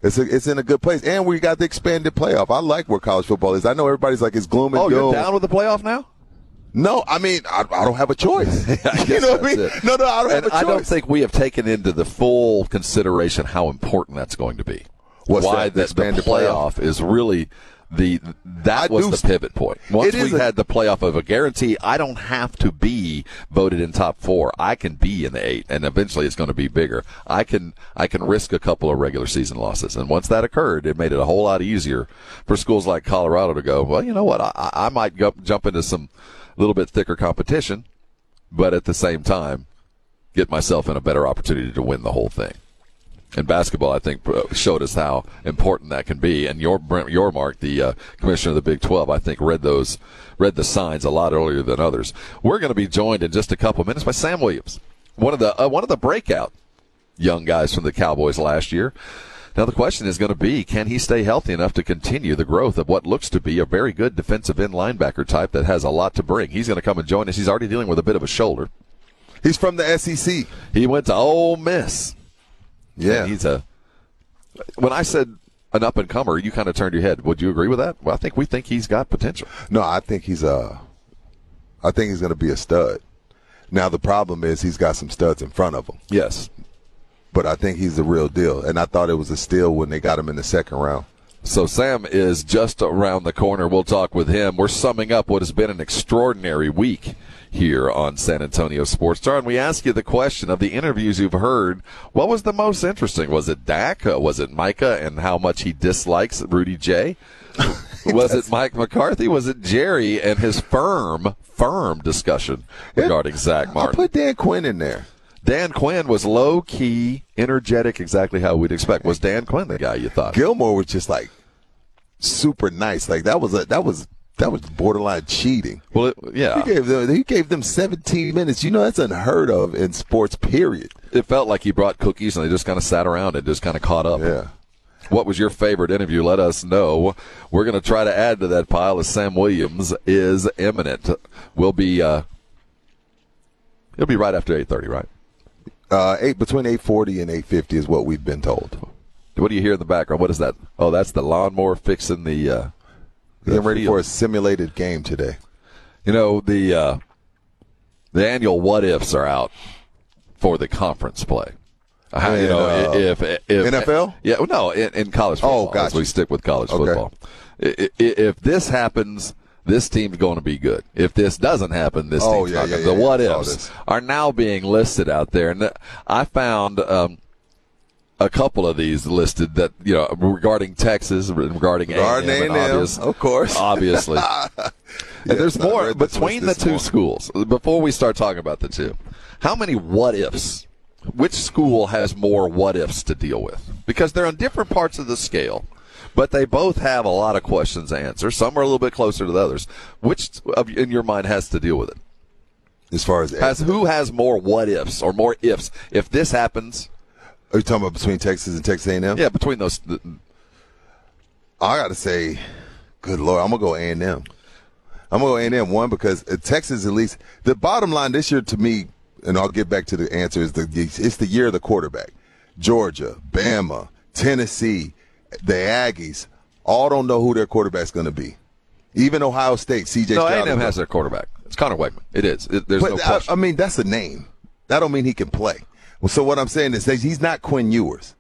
It's a, it's in a good place, and we got the expanded playoff. I like where college football is. I know everybody's like it's gloom and Oh, doom. you're down with the playoff now? No, I mean I, I don't have a choice. You know what I mean? it. No, no, I don't and have a choice. I don't think we have taken into the full consideration how important that's going to be. What's Why that, the the expanded playoff, is really the that I was the pivot point. Once we a- had the playoff of a guarantee, I don't have to be voted in top four. I can be in the eight, and eventually it's going to be bigger. I can I can risk a couple of regular season losses, and once that occurred, it made it a whole lot easier for schools like Colorado to go. Well, you know what? I, I might go, jump into some little bit thicker competition, but at the same time, get myself in a better opportunity to win the whole thing. And basketball, I think, uh, showed us how important that can be. And your Brett Yormark, the uh, commissioner of the Big 12, I think read those, read the signs a lot earlier than others. We're going to be joined in just a couple of minutes by Sam Williams, one of the uh, one of the breakout young guys from the Cowboys last year. Now the question is going to be, can he stay healthy enough to continue the growth of what looks to be a very good defensive end linebacker type that has a lot to bring? He's going to come and join us. He's already dealing with a bit of a shoulder. He's from the SEC. He went to Ole Miss. Yeah. And he's a. When I said an up and comer, you kind of turned your head. Would you agree with that? Well, I think we think he's got potential. No, I think he's a. I think he's going to be a stud. Now the problem is he's got some studs in front of him. Yes. But I think he's the real deal, and I thought it was a steal when they got him in the second round. So Sam is just around the corner. We'll talk with him. We're summing up what has been an extraordinary week here on San Antonio Sports Star. And we ask you the question of the interviews you've heard. What was the most interesting? Was it Dak? Uh, was it Micah and how much he dislikes Rudy J? was it Mike McCarthy? Was it Jerry and his firm, firm discussion regarding Zack Martin? I put Dan Quinn in there. Dan Quinn was low key, energetic, exactly how we'd expect. Was Dan Quinn the guy you thought? Gilmore was just like super nice. Like that was a that was that was borderline cheating. Well, it, yeah, he gave them he gave them 17 minutes. You know that's unheard of in sports. Period. It felt like he brought cookies and they just kind of sat around and just kind of caught up. Yeah. What was your favorite interview? Let us know. We're going to try to add to that pile as Sam Williams is imminent. We'll be uh, it'll be right after 8:30, right? Uh, eight between 8:40 and 8:50 is what we've been told. What do you hear in the background? What is that? Oh, that's the lawnmower fixing the. Uh, the Getting ready for a simulated game today. You know the uh, the annual what ifs are out for the conference play. How, you know, uh, if, if NFL? yeah, well, no, in, in college football. Oh, gotcha. we stick with college football. I- I- If this happens, this team's going to be good. If this doesn't happen, this Oh, team's yeah, not yeah, good. yeah, The what ifs are now being listed out there, and I found. Um, a couple of these listed that you know regarding Texas, regarding Regarding A&M, obvious- of course. obviously. And there's more between the two morning. schools. Before we start talking about the two, how many what ifs? Which school has more what ifs to deal with? Because they're on different parts of the scale, but they both have a lot of questions to answer. Some are a little bit closer to the others. Which, of, in your mind, has to deal with it? As far as Has who has more what ifs or more ifs? If this happens, are you talking about between Texas and Texas A&M? yeah, between those, I got to say, good lord, I'm gonna go A and M. I'm gonna go A and M one because Texas at least the bottom line this year to me, and I'll get back to the answer is the it's the year of the quarterback. Georgia, Bama, Tennessee, the Aggies all don't know who their quarterback's going to be. Even Ohio State, C.J. no, Stroud A&M has their quarterback. It's Conner Weigman. It is. It, there's but no I, question. I mean, that's a name. That don't mean he can play. Well, so what I'm saying is he's not Quinn Ewers.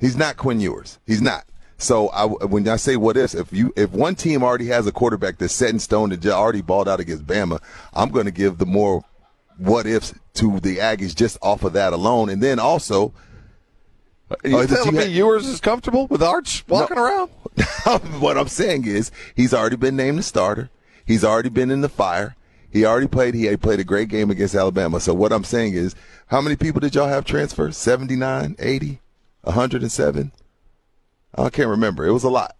He's not Quinn Ewers. He's not. So I, when I say what ifs, if you if one team already has a quarterback that's set in stone and already balled out against Bama, I'm going to give the more what ifs to the Aggies just off of that alone, and then also. you uh, telling you me had- Ewers is comfortable with Arch walking No. around? what I'm saying is he's already been named the starter. He's already been in the fire. He already played. He had played a great game against Alabama. So what I'm saying is, how many people did y'all have transfer? 79, 80, 107? I can't remember. It was a lot.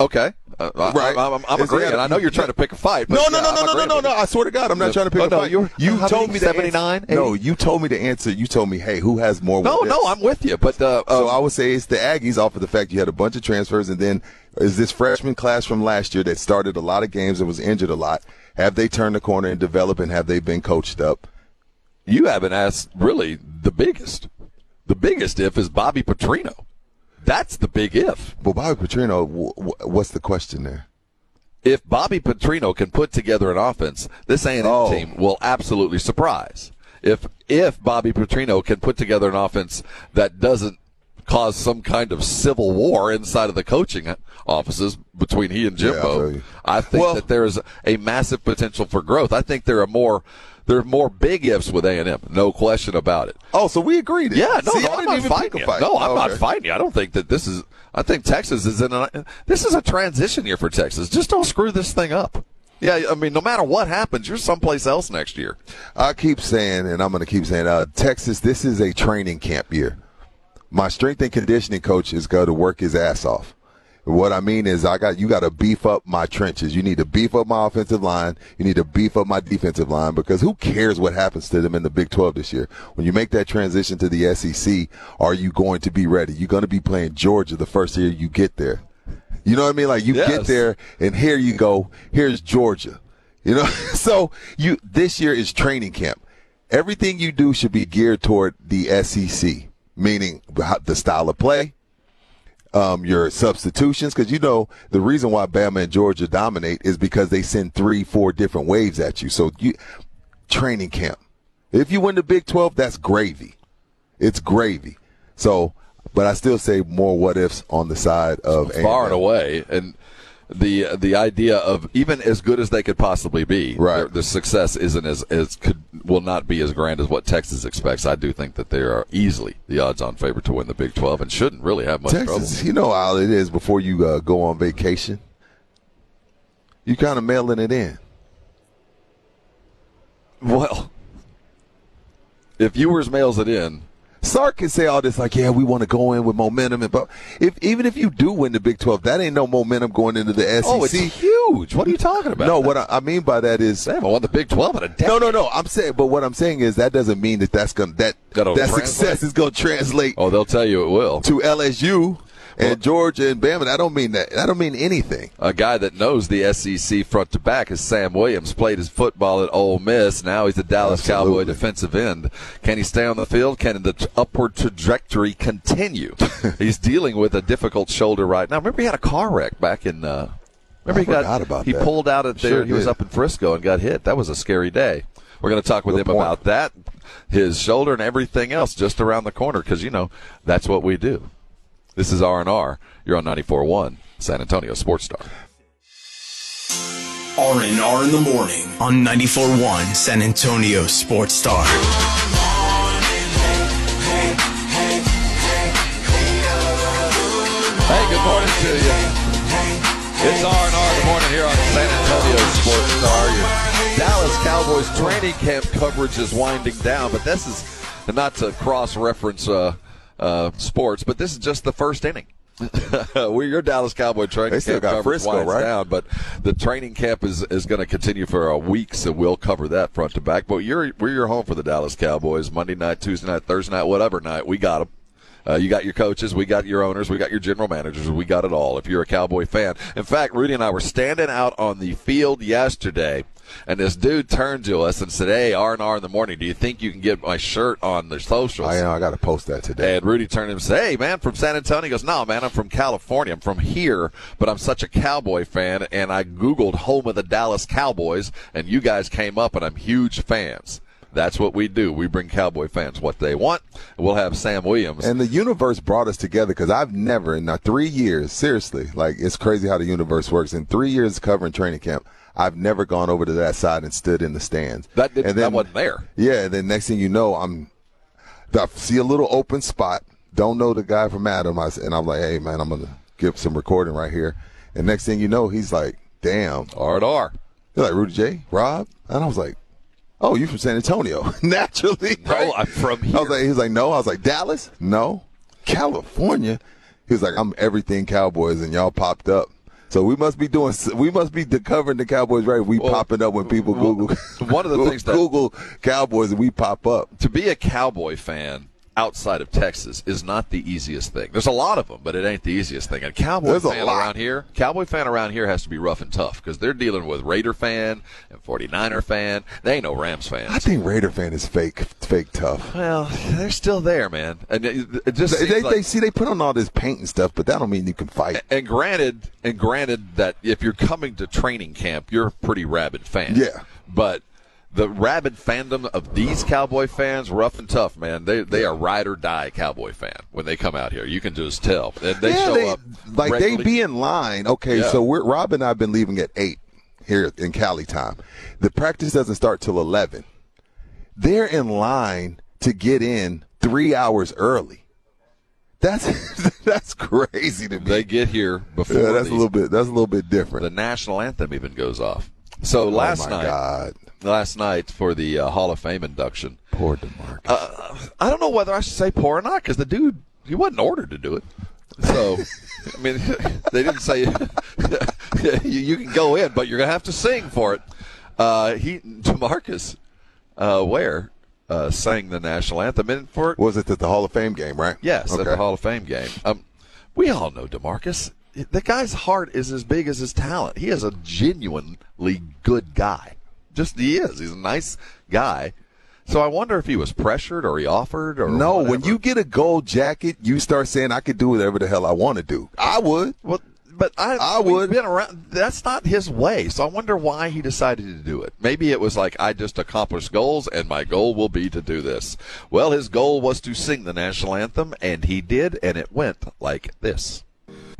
Okay. Uh, I- Right. I, am I'm agreeing. I know you're trying to pick a fight. But No, no, no, no, no, no, no, no. I swear to God, I'm not trying to pick Oh, a no, fight. you told me 79, No, you told me to answer. You told me, hey, who has more? No, no. I'm with you. But uh, So I would say it's the Aggies off of the fact you had a bunch of transfers, and then is this freshman class from last year that started a lot of games and was injured a lot? Have they turned the corner and developed, and have they been coached up? you haven't asked really the biggest. The biggest if is Bobby Petrino. That's the big if. Well, Bobby Petrino, w- w- what's the question there? If Bobby Petrino can put together an offense, this A&M Oh. team will absolutely surprise. If if Bobby Petrino can put together an offense that doesn't cause some kind of civil war inside of the coaching offices between he and Jimbo, feel you. I think Well- that there's a massive potential for growth. I think there are more there are more big ifs with A&M, no question about it. Oh, so we agreed. Yeah, no, See, no, I I'm didn't not fighting you. fight. No, I'm Oh, not fighting you. I don't think that this is. I think Texas is in. A, this is a transition year for Texas. Just don't screw this thing up. Yeah, I mean, no matter what happens, you're someplace else next year. I keep saying, and I'm going to keep saying, uh, Texas, this is a training camp year. My strength and conditioning coach is going to work his ass off. What I mean is, I got you got to beef up my trenches. You need to beef up my offensive line. You need to beef up my defensive line because who cares what happens to them in the Big 12 this year? When you make that transition to the SEC, are you going to be ready? You're going to be playing Georgia the first year you get there. You know what I mean? Like you Yes. get there, and here you go. Here's Georgia. You know, so you this year is training camp. Everything you do should be geared toward the SEC, meaning the style of play, um, your substitutions, because you know the reason why Bama and Georgia dominate is because they send three, four different waves at you. So you training camp. If you win the Big Twelve, that's gravy. It's gravy. So but I still say more what ifs on the side of far and away. And the the idea of even as good as they could possibly be, Right. the success isn't as as could will not be as grand as what Texas expects. I do think that they are easily the odds-on favorite to win the Big Twelve and shouldn't really have much Texas, trouble. you know how it is before you uh, go on vacation. You kind of mailing it in. Well, if Ewers mails it in, Sark can say all this like, yeah, we want to go in with momentum, and but if even if you do win the Big Twelve, that ain't no momentum going into the SEC. oh, it's huge. What are you talking about? no, what I, I mean by that is they haven't won the Big Twelve in a decade. no, no, no. I'm saying, but what I'm saying is that doesn't mean that that's gonna that that translate. success is gonna translate Oh, they'll tell you it will. to LSU and Georgia and Bama. I don't mean that. I don't mean anything. A guy that knows the SEC front to back is Sam Williams. Played his football at Ole Miss. Now he's a Dallas Cowboy defensive end. Can he stay on the field? Can the upward trajectory continue? he's dealing with a difficult shoulder right now. Remember he had a car wreck back in. Uh, remember I he got about he that. pulled out at there. Sure he was up in Frisco and got hit. That was a scary day. We're going to talk with Good him point. about that, his shoulder, and everything else just around the corner because you know that's what we do. This is R and R. You're on 94.1 San Antonio Sports Star. R&R in the morning on 94.1 San Antonio Sports Star. Hey, good morning to you. It's R and R. Good morning here on San Antonio Sports Star. Your Dallas Cowboys training camp coverage is winding down, but this is not to cross-reference uh, uh, sports, but this is just the first inning. We're your Dallas Cowboy training They still camp got Frisco, right? down, but the training camp is, is going to continue for a week, so we'll cover that front to back. But you're we're your home for the Dallas Cowboys. Monday night, Tuesday night, Thursday night, whatever night, we got them. Uh, you got your coaches, we got your owners, we got your general managers, we got it all. If you're a Cowboy fan, in fact, Rudy and I were standing out on the field yesterday, and this dude turned to us and said, "Hey, R and R in the morning, do you think you can get my shirt on the socials?" I know. I got to post that today. And Rudy turned to him and said, Hey, man, from San Antonio. He goes, No, man, I'm from California. I'm from here, but I'm such a Cowboy fan. And I Googled home of the Dallas Cowboys, and you guys came up, and I'm huge fans. That's what we do. We bring Cowboy fans what they want. We'll have Sam Williams. And the universe brought us together because I've never, in uh, three years, seriously, like it's crazy how the universe works. In three years covering training camp, I've never gone over to that side and stood in the stands. That didn't- and then, that wasn't there. Yeah, and then next thing you know, I'm, I see a little open spot. Don't know the guy from Adam, I, and I'm like, hey man, I'm gonna give some recording right here. And next thing you know, he's like, damn, R and R. You're like Rudy J, Rob, and I was like, oh, you from San Antonio? Naturally, No, right? I'm from here. I was like, he was like, no. I was like, Dallas? No. California? He was like, I'm everything Cowboys, and y'all popped up. So we must be doing, we must be covering the Cowboys right. We popping up when people Google. one of the things that- Google Cowboys and we pop up. to be a Cowboy fan outside of Texas is not the easiest thing. There's a lot of them, but it ain't the easiest thing. And Cowboy There's fan around here, Cowboy fan around here has to be rough and tough because they're dealing with Raider fan and 49er fan. They ain't no Rams fan. I think Raider fan is fake, fake tough. well, they're still there, man. And it, it just They, they, like- they see they put on all this paint and stuff, but that don't mean you can fight. and granted, and granted that if you're coming to training camp, you're a pretty rabid fan. Yeah. But the rabid fandom of these Cowboy fans, rough and tough, man. They they are ride or die Cowboy fan when they come out here. You can just tell. And they yeah, show they, up like they be in line. Okay, Yeah. so we're Rob and I've been leaving at eight here in Cali time. The practice doesn't start till eleven. They're in line to get in three hours early. That's that's crazy to me. They get here before yeah, that's the, a little bit. That's a little bit different. the national anthem even goes off. So oh last my night, God, last night for the uh, Hall of Fame induction, poor Demarcus. uh, I don't know whether I should say poor or not because the dude he wasn't ordered to do it. So, I mean, they didn't say you, you can go in, but you're gonna have to sing for it. Uh, he Demarcus uh, Ware uh, sang the national anthem, and for was it at the Hall of Fame game? Right? Yes, at the Hall of Fame game. Um, we all know Demarcus. The guy's heart is as big as his talent. He is a genuinely good guy. Just he is. He's a nice guy. So I wonder if he was pressured or he offered or No, when you get a gold jacket, you start saying I could do whatever the hell I want to do. I would. well, but I, I would. Been around. That's not his way. So I wonder why he decided to do it. Maybe it was like I just accomplished goals, and my goal will be to do this. Well, his goal was to sing the national anthem, and he did, and it went like this.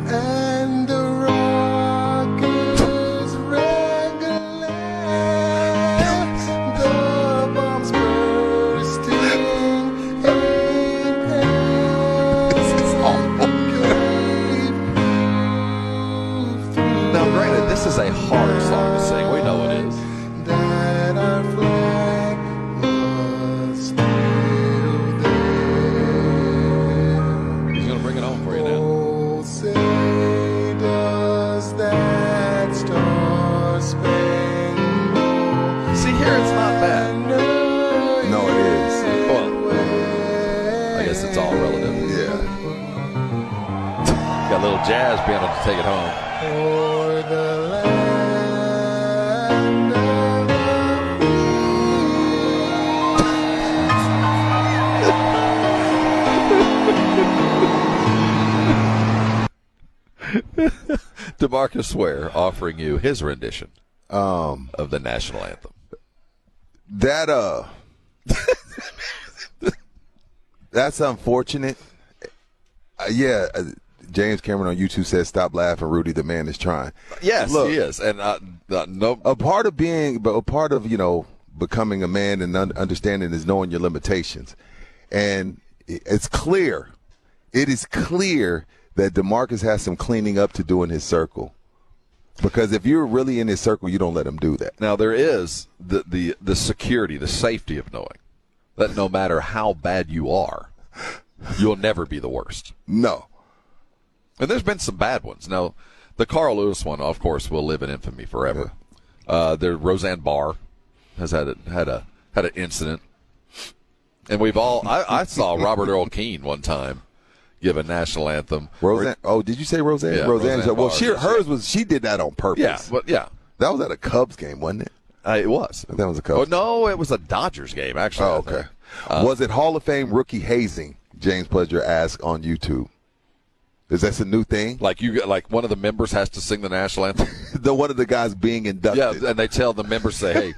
And the rock is regular. The bombs bursting. This is Now, granted, this is a hard Got a little jazz piano to take it home. For the land of the Demarcus Ware offering you his rendition Um, of the national anthem. that uh, that's unfortunate. Uh, yeah, uh, James Cameron on YouTube says, "Stop laughing, Rudy. The man is trying." Yes, Look, he is, and uh, no, a part of being, but a part of you know becoming a man and un- understanding is knowing your limitations, and it's clear, it is clear that Demarcus has some cleaning up to do in his circle, because if you're really in his circle, you don't let him do that. Now there is the the the security, the safety of knowing that no matter how bad you are, you'll never be the worst. No, And there's been some bad ones. Now, the Carl Lewis one, of course, will live in infamy forever. Uh, there, Roseanne Barr has had a, had a had an incident, and we've all. I, I saw Robert Earl Keen one time give a national anthem. Roseanne. Oh, did you say Roseanne? Yeah, Roseanne. Roseanne well, she, hers was she did that on purpose. Yeah, but yeah, that was at a Cubs game, wasn't it? uh, it was. That was a Oh Cubs. no, it was a Dodgers game actually. Oh, okay. Uh, was it Hall of Fame rookie hazing? James Pledger asked on YouTube. Is that a new thing? Like you, like one of the members has to sing the national anthem. the one of the guys being inducted. Yeah, and they tell the members say, "Hey,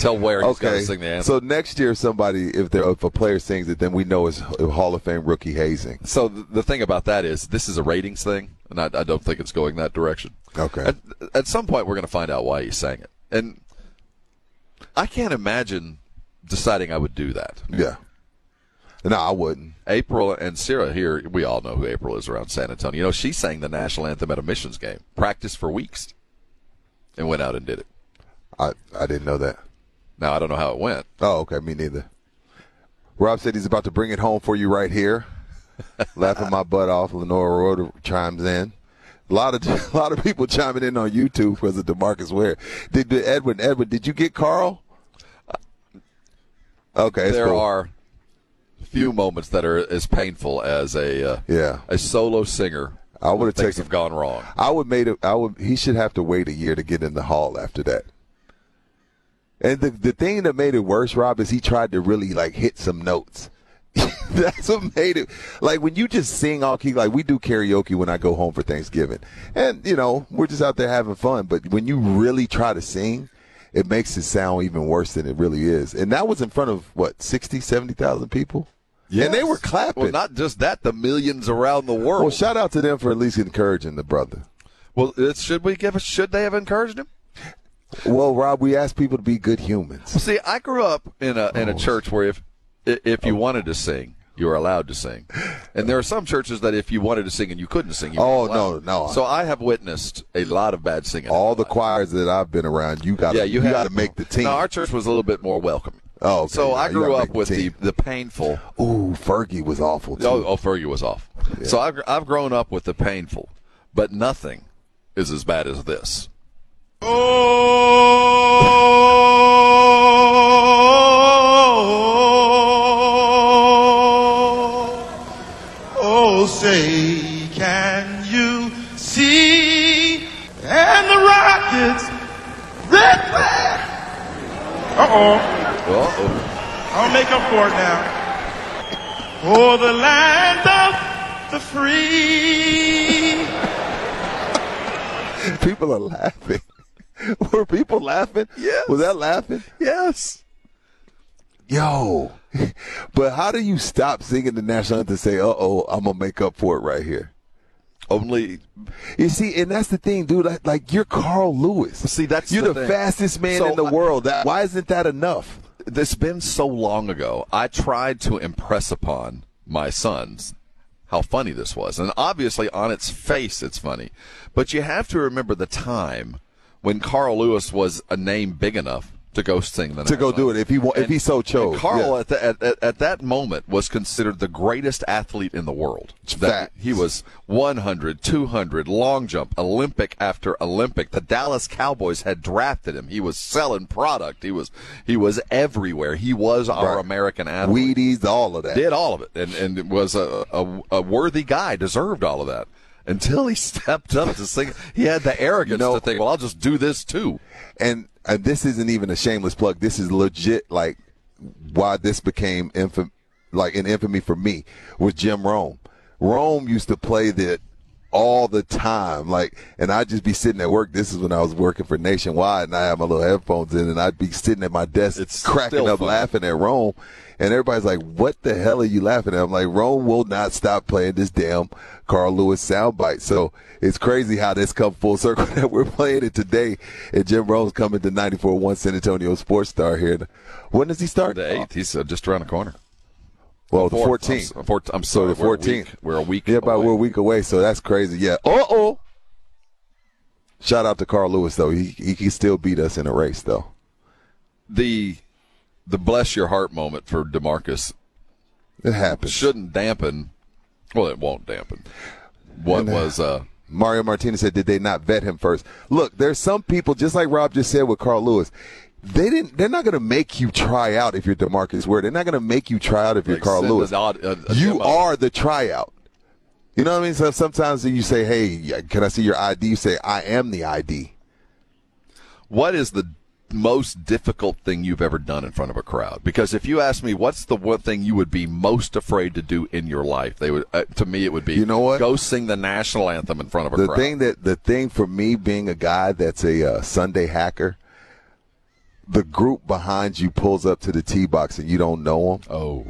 tell where he's Okay. to sing the anthem." So next year, somebody, if there, if a player sings it, then we know it's Hall of Fame rookie hazing. So the, the thing about that is, this is a ratings thing, and I, I don't think it's going that direction. Okay. At, at some point, we're going to find out why he sang it, and I can't imagine deciding I would do that. Yeah. No, I wouldn't. April and Sarah here, we all know who April is around San Antonio. You know, she sang the national anthem at a missions game, practiced for weeks, and went out and did it. I I didn't know that. Now I don't know how it went. Oh, okay. Me neither. Rob said he's about to bring it home for you right here. Laughing my butt off. Lenora Roder chimes in. A lot of a lot of people chiming in on YouTube because of Demarcus Ware. Did, did Edwin Edwin? Did you get Carl? Uh, okay, there cool. are few moments that are as painful as a uh, Yeah. a solo singer. I would have things taken have gone wrong. I would made it. I would. He should have to wait a year to get in the hall after that. And the the thing that made it worse, Rob, is he tried to really like hit some notes. That's what made it like when you just sing all key. Like we do karaoke when I go home for Thanksgiving, and you know we're just out there having fun. But when you really try to sing, it makes it sound even worse than it really is. And that was in front of what 60, 70,000 people. And they were clapping. Well, not just that, the millions around the world. Well, shout out to them for at least encouraging the brother. Well, should we give? Should they have encouraged him? Well, Rob, we ask people to be good humans. Well, see, I grew up in a in a Oh. church where if if you wanted to sing, you were allowed to sing, and there are some churches that if you wanted to sing and you couldn't sing, you Oh, no, no. So I have witnessed a lot of bad singing. All the choirs that I've been around, you got to yeah, you, you, got to make the team. No, our church was a little bit more welcoming. Oh, okay. So Yeah, I grew up with the, team. the painful. Ooh, Fergie was awful too. Oh, oh, Fergie was off. So I've I've grown up with the painful, but nothing is as bad as this. Oh, oh say, can you see? And the rockets, red flag. Uh-oh. Uh-oh. I'll make up for it now. Oh, the land of the free. people are laughing. Were people laughing? Yes. Was that laughing? Yes. Yo. but how do you stop singing the national anthem and say, uh oh, I'm going to make up for it right here? Only You see, and that's the thing, dude. Like, like you're Carl Lewis. See, that's you're the the, thing. fastest man So in the I- world. That, why isn't that enough? This been so long ago. I tried to impress upon my sons how funny this was. And obviously, on its face, it's funny. But you have to remember the time when Carl Lewis was a name big enough to go sing the To go do it if he wa- if And- he so chose. and Carl yeah. at, the, at, at, at that moment was considered the greatest athlete in the world. That he was 100, 200, long jump, Olympic after Olympic. The Dallas Cowboys had drafted him. He was selling product. He was he was everywhere. He was our Right. American athlete. Wheaties, all of that. Did all of it, and and was a, a a worthy guy. Deserved all of that. Until he stepped up to sing, he had the arrogance know- to think, "Well, I'll just do this too." and and this isn't even a shameless plug. This is legit. Like why this became infam- like an infamy for me was Jim Rome. Rome used to play that all the time. Like, and I'd just be sitting at work. This is when I was working for Nationwide, and I had my little headphones in, and I'd be sitting at my desk, It's cracking up, fun. laughing at Rome. And everybody's like, "What the hell are you laughing at?" I'm like, "Rome will not stop playing this damn Carl Lewis soundbite." So it's crazy how this come full circle that we're playing it today. And Jim Rome's coming to 94.1 San Antonio Sports Star here. When does he start? The eighth, he's uh, just around the corner. Well, the 14th. I'm, four- I'm So sorry, the we're a 14th. We're a week. Yeah, but away. we're a week away, so that's crazy. Yeah. Uh oh. Shout out to Carl Lewis though. He he can still beat us in a race though. the the bless your heart moment for Demarcus It happens. shouldn't dampen. Well, it won't dampen. What And, uh, was uh Mario Martinez said, did they not vet him first? Look, there's some people, just like Rob just said with Carl Lewis, they didn't. They're not going to make you try out if you're Demarcus Ware. They're not going to make you try out if you're Like Carl Lewis. odd- a- a you demo. are the tryout. You know what I mean? So sometimes you say, "Hey, can I see your ID?" You say, "I am the ID." what is the most difficult thing you've ever done in front of a crowd? Because if you ask me, what's the one thing you would be most afraid to do in your life? They would. Uh, to me, it would be. You know what? Go sing the national anthem in front of a the crowd. thing that the thing for me being a guy that's a uh, Sunday hacker, the group behind you pulls up to the tee box and you don't know them. oh,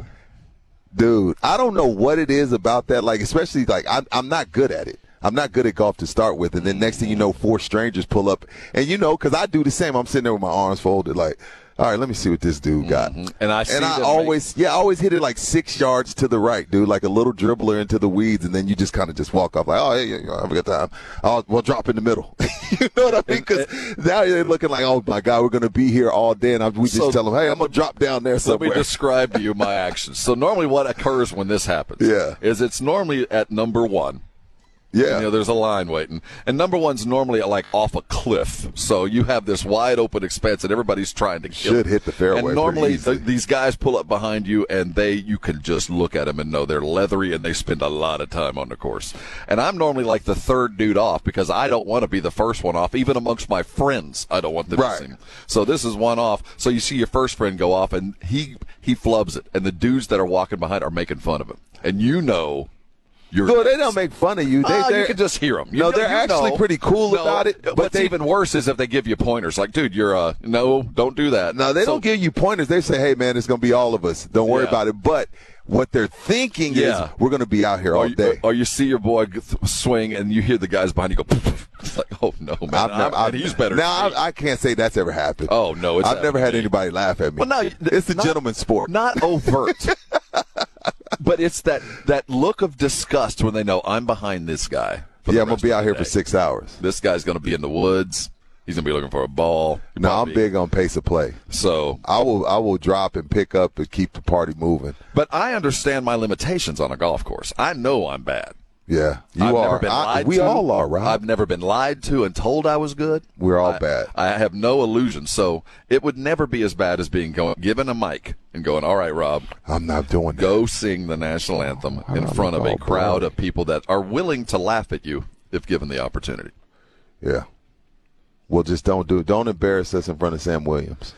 dude i don't know what it is about that like especially like i'm, I'm not good at it i'm not good at golf to start with and then next thing you know four strangers pull up and you know because i do the same i'm sitting there with my arms folded like all right let me see what this dude got mm-hmm. and I see and i always yeah i always hit it like six yards to the right dude like a little dribbler into the weeds and then you just kind of just walk off like oh yeah, yeah have a good time i'll we'll drop in the middle you know what i mean because now they're looking like oh my god we're gonna be here all day and I, we just So- tell them hey i'm gonna drop down there somewhere. Let me describe to you my actions. So normally, what occurs when this happens, Yeah. is it's normally at number one. Yeah You know, there's a line waiting, and number one's normally like off a cliff, so you have this wide open expanse, and everybody's trying to kill Should hit the fairway And normally, th- these guys pull up behind you, and they you can just look at them and know they're leathery, and they spend a lot of time on the course. And I'm normally like the third dude off because I don't want to be the first one off, even amongst my friends. I don't want them Right. to see. me. So this is one off. So you see your first friend go off, and he he flubs it, and the dudes that are walking behind are making fun of him, and you know. You're No, they don't make fun of you. They, they're- you can just hear them. No, they're actually pretty cool about it, but what's they- even worse is if they give you pointers, like, dude, you're uh, no, don't do that. No, they So- don't give you pointers. They say, "Hey, man, it's going to be all of us. Don't worry Yeah. about it." But what they're thinking Yeah. is, "We're going to be out here Or all you, day." or you see your boy swing, and you hear the guys behind you go. It's like, oh no, man, I've never, I've, he's better. Now. I, I can't say that's ever happened. Oh, no, it's I've never had anybody laugh at me. Well, no, it's the not- gentleman's sport. not overt. but it's that that look of disgust when they know I'm behind this guy. yeah, I'm gonna be out here day. for six hours. This guy's going to be in the woods. He's going to be looking for a ball. No, I'm big on pace of play. So I will, I will drop and pick up and keep the party moving. But I understand my limitations on a golf course. I know I'm bad. Yeah, you I've are. Never been I- we to. all are, Rob. I've never been lied to and told I was good. We're all I- bad. I have no illusions, so it would never be as bad as being going given a mic and going, "All right, Rob, I'm not doing that. go sing the national anthem in front of a crowd of people that are willing to laugh at you if given the opportunity." Yeah. Well, just don't do it. Don't embarrass us in front of Sam Williams.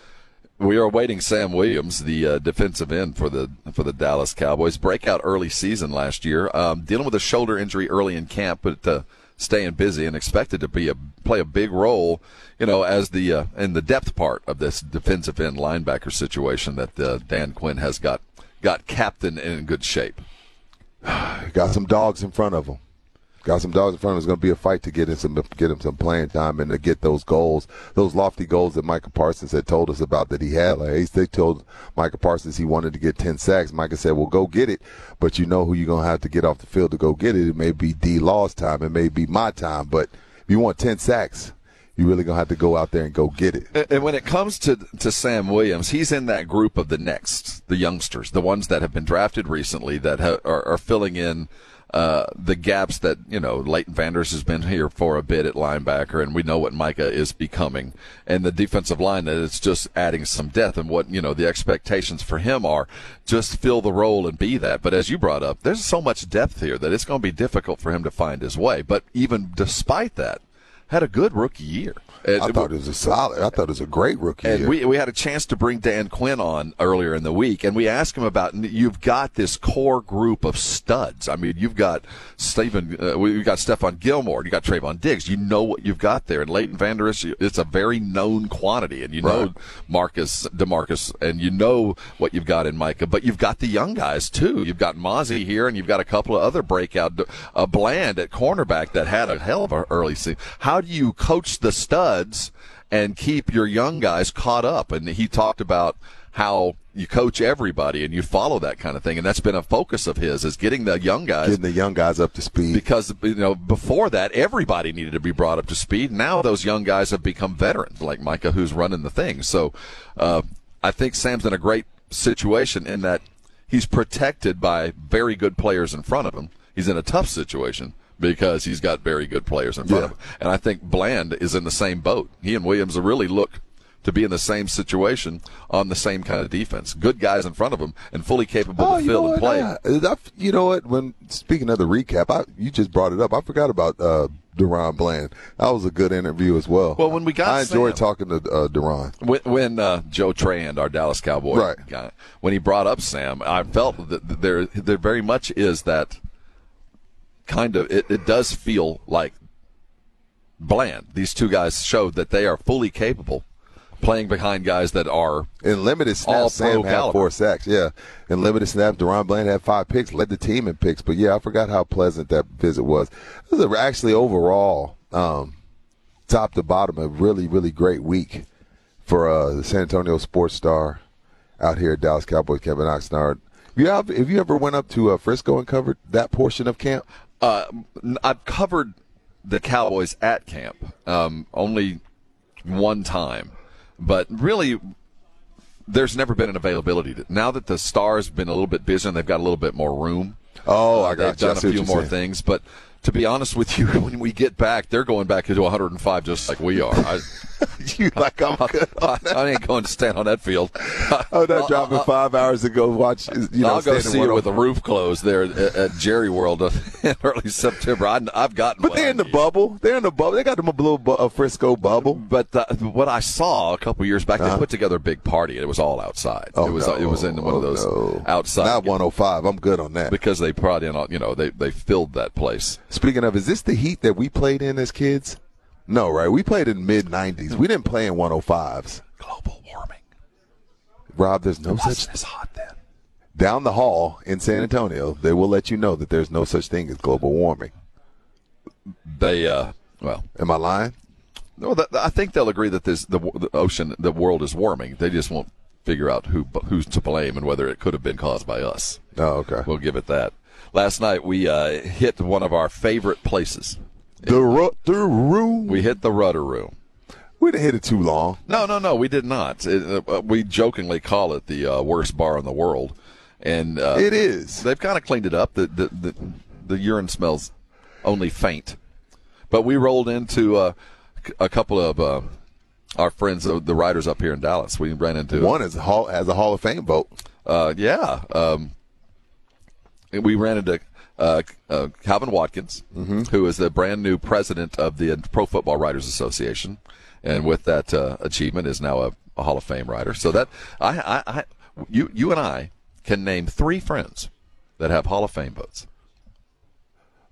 We are awaiting Sam Williams, the uh, defensive end for the for the Dallas Cowboys. Breakout early season last year, um, dealing with a shoulder injury early in camp, but uh, staying busy and expected to be a play a big role, you know, as the uh, in the depth part of this defensive end linebacker situation that uh, Dan Quinn has got got captain in good shape. Got some dogs in front of him. Got some dogs in front of him. It's going to be a fight to get him some get him some playing time and to get those goals, those lofty goals that Micah Parsons had told us about that he had. Like they told Micah Parsons he wanted to get ten sacks. Micah said, "Well, go get it, but you know who you're going to have to get off the field to go get it. It may be D. Law's time. It may be my time, but if you want ten sacks." You really gonna have to go out there and go get it. And- And when it comes to to Sam Williams, he's in that group of the next, the youngsters, the ones that have been drafted recently that ha- are, are filling in uh, the gaps that you know. Leighton Vander Esch has been here for a bit at linebacker, and we know what Micah is becoming, and the defensive line that it's just adding some depth. And what you know, the expectations for him are just fill the role and be that. But as you brought up, there's so much depth here that it's going to be difficult for him to find his way. But even despite that, had a good rookie year. I thought it was a solid. I thought it was a great rookie And year. we, we had a chance to bring Dan Quinn on earlier in the week, and we asked him about you've got this core group of studs. I mean, you've got Stephen, uh, we've got Stephon Gilmore, you got Trevon Diggs. You know what you've got there, and Leighton Vander Esch, it's a very known quantity, and you know Right. Marcus Demarcus, and you know what you've got in Micah. But you've got the young guys too. You've got Mazi here, and you've got a couple of other breakout, uh, Bland at cornerback that had a hell of an early season. How do you coach the studs? and keep your young guys caught up. And he talked about how you coach everybody and you follow that kind of thing. And that's been a focus of his is getting the young guys. Getting the young guys up to speed. Because, you know, before that, everybody needed to be brought up to speed. Now those young guys have become veterans, like Micah, who's running the thing. So, uh, I think Sam's in a great situation in that he's protected by very good players in front of him. He's in a tough situation because he's got very good players in front of him. And I think Bland is in the same boat. He and Williams really look to be in the same situation on the same kind of defense. Good guys in front of him and fully capable Oh, to fill and play. I- I- you know what? When speaking of the recap, I, you just brought it up. I forgot about uh, DaRon Bland. That was a good interview as well. Well, when we got I enjoyed Sam- talking to uh, DaRon. When, when uh, Joe Trand, our Dallas Cowboy Right. guy, when he brought up Sam, I felt that there there very much is that kind of it, it does feel like bland. These two guys showed that they are fully capable playing behind guys that are In limited all snaps, Sam had caliber. four sacks. Yeah, in limited snaps, DaRon Bland had five picks, led the team in picks. But yeah, I forgot how pleasant that visit was. Was a, actually overall, um, top to bottom, a really really great week for uh, the San Antonio Sports Star out here at Dallas Cowboys. Kevin Oxnard. You have, have you ever went up to uh, Frisco and covered that portion of camp? Uh, I've covered the Cowboys at camp um, only one time, but really, there's never been an availability. To, now that the Stars have been a little bit busy and they've got a little bit more room. Oh, I they've you. Done a few more saying. things, but. To be honest with you, when we get back, they're going back into 105 just like we are. I, you like I'm good. I, I ain't going to stand on that field. Oh, not dropping five hours to go watch. You know, I'll go see it with the roof closed there at, at Jerry World in early September. I, I've gotten, But they're in the bubble. They're in the bubble. They got them a little bu- a Frisco bubble. But uh, what I saw a couple years back, they put together a big party. and It was all outside. Uh-huh. Oh, it was no. it was in one of Oh, those no. outside Not 105. I'm good on that. because they probably in you know they they filled that place. Speaking of, is this the heat that we played in as kids? No, right? We played in mid 90s. We didn't play in 105s. Global warming. Rob, there's no such as hot then. down the hall in San Antonio. They will let you know that there's no such thing as global warming. They uh well. Am I lying? No, I think they'll agree that this the, the ocean, the world is warming. They just won't figure out who who's to blame and whether it could have been caused by us. Oh, okay. We'll give it that. Last night we uh, hit one of our favorite places. The rudder room. We hit the rudder room. We didn't hit it too long. No, no, no, we did not. It, uh, we jokingly call it the uh, worst bar in the world, and uh, It is. They've kind of cleaned it up. The, the the the urine smells only faint, but we rolled into uh, a couple of uh, our friends, uh, the riders up here in Dallas. We ran into One is a hall, has a Hall of Fame vote. uh, yeah. Um, we ran into uh, uh, Calvin Watkins, who is the brand new president of the Pro Football Writers Association, and with that uh, achievement is now a, a Hall of Fame writer. So that I, I, I, you, you and I can name three friends that have Hall of Fame votes.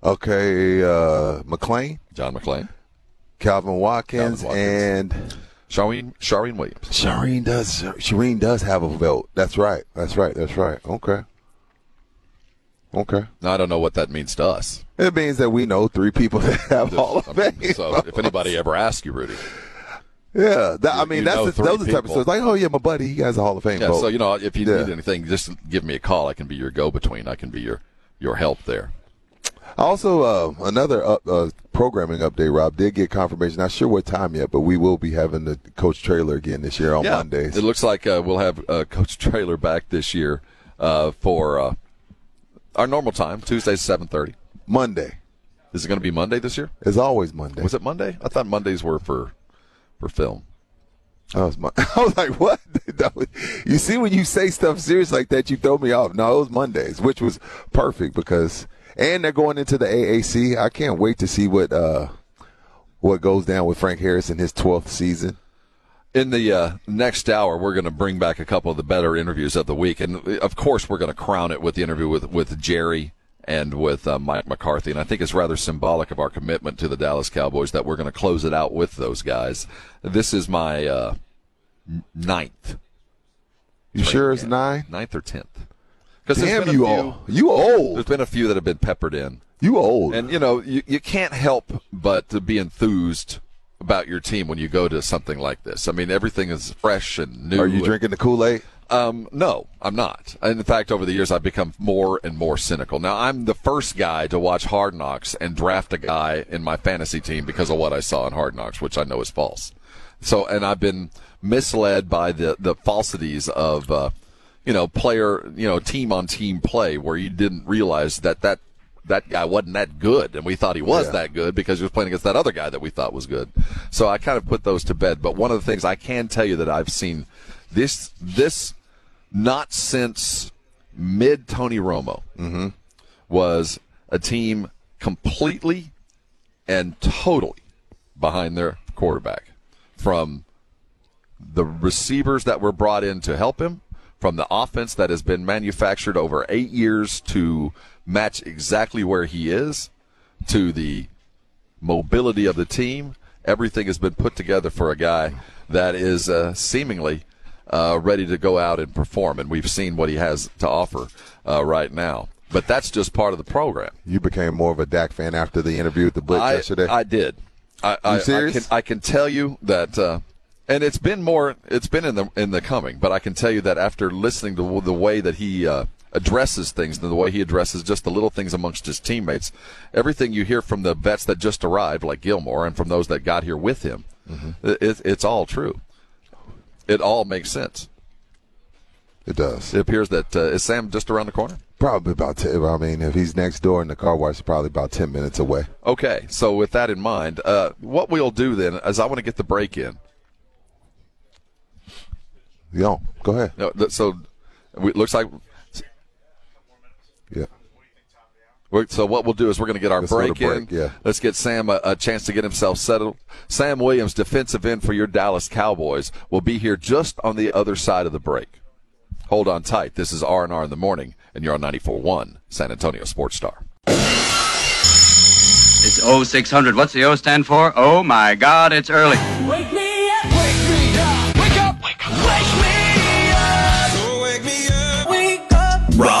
Okay, uh, McClain, John McClain, Calvin Watkins, Calvin Watkins. and Charean Charean Williams. Charean does. Charean does have a vote. That's right. That's right. That's right. Okay. Okay. Now I don't know what that means to us. It means that we know three people that have Hall of I mean, Fame. so if anybody ever asks you, Rudy, yeah, that, I mean that's the, those are the type of stories. Like, oh yeah, my buddy, he has a Hall of Fame yeah. vote. So you know, if you Yeah. need anything, just give me a call. I can be your go-between. I can be your your help there. Also, uh, another uh, uh, programming update. Rob did get confirmation. Not sure what time yet, but we will be having the coach trailer again this year on yeah, Mondays. It looks like uh, we'll have uh, Coach Trailer back this year uh, for uh, our normal time, Tuesdays seven thirty. Monday. Is it going to be Monday this year? It's always Monday. Was it Monday? I thought Mondays were for for film. I was, Mon- I was like, what? You see, when you say stuff serious like that, you throw me off. No, it was Mondays, which was perfect because, and they're going into the AAC. I can't wait to see what uh, what goes down with Frank Harris in his twelfth season. In the uh, next hour, we're going to bring back a couple of the better interviews of the week, and of course, we're going to crown it with the interview with with Jerry and with uh, Mike McCarthy. And I think it's rather symbolic of our commitment to the Dallas Cowboys that we're going to close it out with those guys. This is my uh, ninth. You sure it's nine? Ninth or tenth? Damn, you old. You old. There's been a few that have been peppered in. You old. And you know, you, you can't help but to be enthused about your team when you go to something like this. I mean, everything is fresh and new. Are you drinking the Kool Aid? Um, no, I'm not. In fact, over the years, I've become more and more cynical. Now, I'm the first guy to watch Hard Knocks and draft a guy in my fantasy team because of what I saw in Hard Knocks, which I know is false. So, and I've been misled by the the falsities of, uh, you know, player, you know, team on team play, where you didn't realize that that that guy wasn't that good, and we thought he was Yeah. that good because he was playing against that other guy that we thought was good. So I kind of put those to bed. But one of the things I can tell you that I've seen this this not since mid Tony Romo mm-hmm. was a team completely and totally behind their quarterback from the receivers that were brought in to help him, from the offense that has been manufactured over eight years to match exactly where he is, to the mobility of the team. Everything has been put together for a guy that is uh, seemingly uh, ready to go out and perform, and we've seen what he has to offer uh, right now. But that's just part of the program. You became more of a Dak fan after the interview with the Blitz I, yesterday. I did. I, I, I serious? can, I can tell you that, uh, and it's been more. It's been in the in the coming, but I can tell you that after listening to the way that he uh, addresses things, and the way he addresses just the little things amongst his teammates, everything you hear from the vets that just arrived, like Gilmore, and from those that got here with him, it, it's all true. It all makes sense. It does. It appears that uh, is Sam just around the corner. Probably about ten. I mean, if he's next door in the car wash, probably about ten minutes away. Okay, so with that in mind, uh, what we'll do then is I want to get the break in. Yo, go ahead. No, th- so it looks like. Yeah. We're, so what we'll do is we're going to get our Let's go to break, in. yeah. Let's get Sam a, a chance to get himself settled. Sam Williams, defensive end for your Dallas Cowboys, will be here just on the other side of the break. Hold on tight. This is R and R in the morning, and you're on 94.1 San Antonio Sports Star. It's 0600. What's the O stand for? Oh my God, it's early.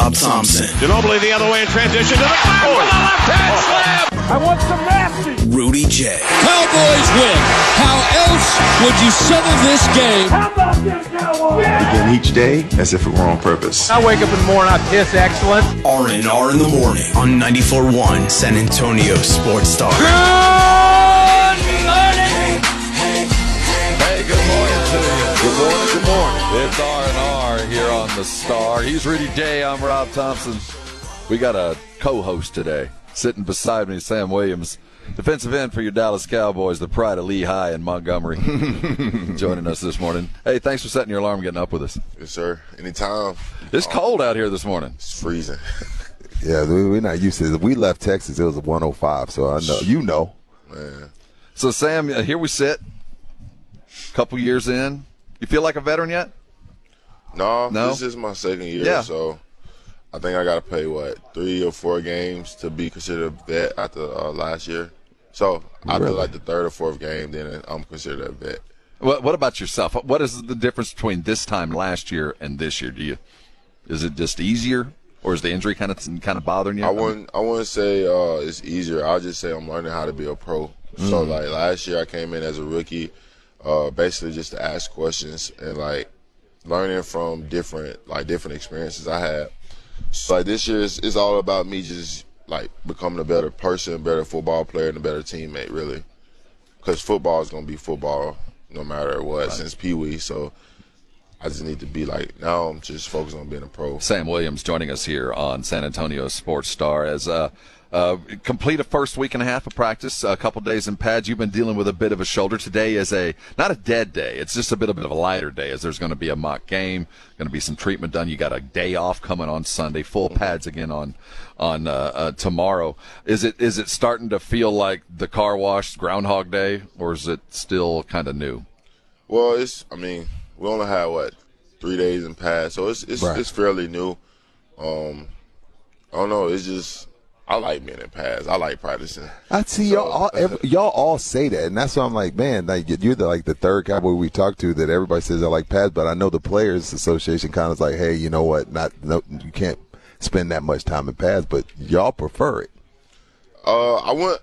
Rob Thompson, Ginobili the other way in transition to the back with a left hand oh. slam. I want some nasty. Rudy J, Cowboys win. How else would you settle this game? How about this, Cowboys? Begin each day as if it were on purpose. I wake up in the morning, I piss excellent. R&R in the morning on 94.1 San Antonio Sports Star. Good Good morning, good morning. It's R and R here on the Star. He's Rudy J. I'm Rob Thompson. We got a co-host today sitting beside me, Sam Williams, defensive end for your Dallas Cowboys, the pride of Lee High and Montgomery, joining us this morning. Hey, thanks for setting your alarm, getting up with us. Yes, sir. Anytime. It's cold out here this morning. It's freezing. Yeah, we, we're not used to it. We left Texas. It was a 105, so I know you know. Man. So, Sam, uh, here we sit. Couple years in, you feel like a veteran yet? No, No? this is my second year, Yeah. so I think I got to play what three or four games to be considered a vet after uh, last year. So after Really? like the third or fourth game, then I'm considered a vet. What, what about yourself? What is the difference between this time last year and this year? Do you is it just easier, or is the injury kind of kind of bothering you? I wouldn't. I wouldn't say uh, it's easier. I'll just say I'm learning how to be a pro. So Mm. like last year, I came in as a rookie, uh, basically just to ask questions and like learning from different like different experiences I had. So like this year, is it's all about me just like becoming a better person, better football player, and a better teammate. Really, because football is gonna be football no matter what since Pee Wee. So I just need to be like now. I'm just focused on being a pro. Sam Williams joining us here on San Antonio Sports Star as uh, uh, complete a first week and a half of practice, a couple days in pads. You've been dealing with a bit of a shoulder. Today is a not a dead day. It's just a bit, a bit of a lighter day as there's going to be a mock game, going to be some treatment done. You got a day off coming on Sunday, full pads again on on uh, uh, tomorrow. Is it is it starting to feel like the car wash Groundhog Day, or is it still kind of new? Well, it's. I mean, we only had what three days in pads, so it's it's, Right. it's fairly new. Um, I don't know. It's just I like being in pass. I like practicing. I see y'all all, every, y'all all say that, and that's why I'm like, man, like you're the like the third cowboy we talked to that everybody says I like pads, but I know the players association kind of is like, hey, you know what? Not no, you can't spend that much time in pads, but y'all prefer it. Uh, I wouldn't.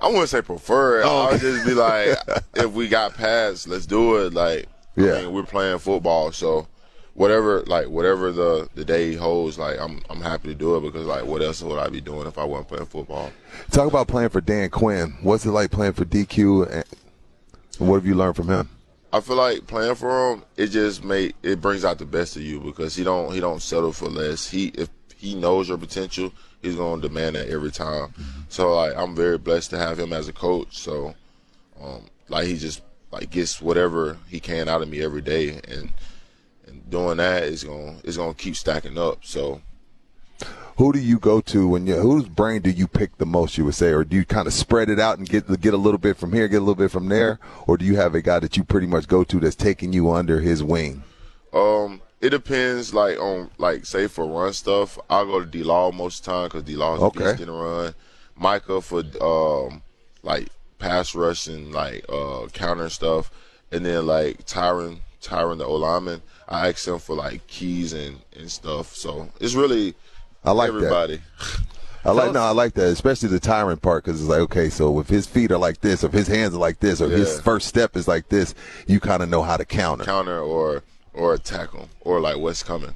I wouldn't say prefer it. Oh, I'll just be like, if we got pads, let's do it. Like, Yeah. I mean, we're playing football, so whatever, like whatever the the day holds, like I'm I'm happy to do it because like what else would I be doing if I wasn't playing football? Talk about playing for Dan Quinn. What's it like playing for DQ? And what have you learned from him? I feel like playing for him, it just make it brings out the best of you because he don't he don't settle for less. He if he knows your potential, he's gonna demand that every time. So like I'm very blessed to have him as a coach. So um, like he just like gets whatever he can out of me every day, and doing that is gonna is gonna keep stacking up. So Who do you go to when you? Whose brain do you pick the most? You would say, or do you kind of spread it out and get get a little bit from here, get a little bit from there, or do you have a guy that you pretty much go to that's taking you under his wing? Um, it depends. Like on like say for run stuff, I'll go to D Law most of the time because D Law's Okay. getting a run. Micah for um like pass rush and like uh counter stuff, and then like Tyron Tyron the O lineman, I ask him for like keys and and stuff. So it's really I like that. everybody. I like no, I like that, especially the Tyron part because it's like, okay, so if his feet are like this, if his hands are like this, or his first step is like this, you kind of know how to counter. counter or or attack him or like what's coming.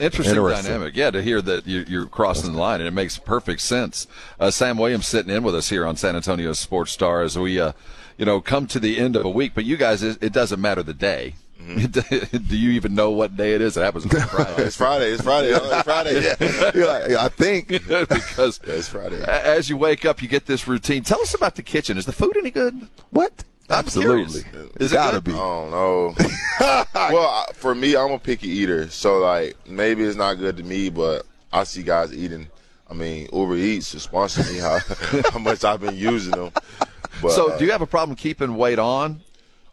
Interesting, Interesting. dynamic. Yeah, to hear that you- you're crossing the line, and it makes perfect sense. Uh, Sam Williams sitting in with us here on San Antonio Sports Star as we, uh, you know, come to the end of a week. But you guys, it, it doesn't matter the day. Mm-hmm. Do you even know what day it is? It happens on Friday. It's Friday. It's Friday. Oh, it's Friday. Yeah. You're I think because Yeah, it's Friday. as you wake up, you get this routine. Tell us about the kitchen. Is the food any good? what? I'm Absolutely, curious. It's Is it gotta good? be. I don't well, for me, I'm a picky eater, so like maybe it's not good to me, but I see guys eating. I mean, Uber Eats to sponsor me how how much I've been using them. But, so, do you have a problem keeping weight on,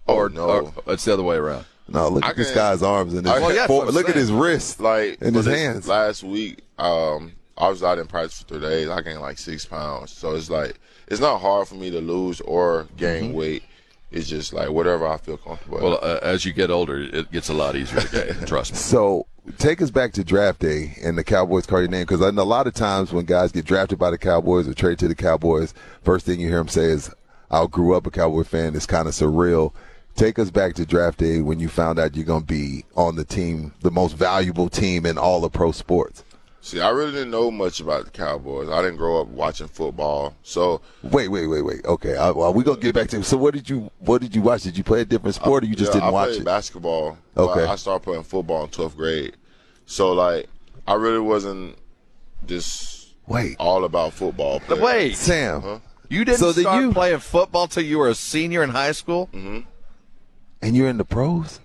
Oh, or, no. or it's the other way around? No, look I at this can- guy's arms and his I- Well, yeah, that's for- what I'm look at saying. his wrist, like and for his this hands. Last week, um, I was out in practice for three days. I gained like six pounds, so it's like it's not hard for me to lose or gain weight. It's just like whatever I feel comfortable. Well, uh, as you get older, it gets a lot easier to gain. trust me. So take us back to draft day and the Cowboys call your name because I know a lot of times when guys get drafted by the Cowboys or traded to the Cowboys, first thing you hear them say is, "I grew up a Cowboy fan." It's kind of surreal. Take us back to draft day when you found out you're going to be on the team, the most valuable team in all of pro sports. See, I really didn't know much about the Cowboys. I didn't grow up watching football, so Wait, wait, wait, wait. Okay, I, well, we gonna get back to. So, what did you what did you watch? Did you play a different sport, or you just Yeah, didn't I watch played it? basketball. Okay. but I started playing football in twelfth grade, so like I really wasn't just Wait, all about football. But wait, Sam. Huh? you didn't So did start you- playing football till you were a senior in high school? Mm-hmm. And you're in the pros.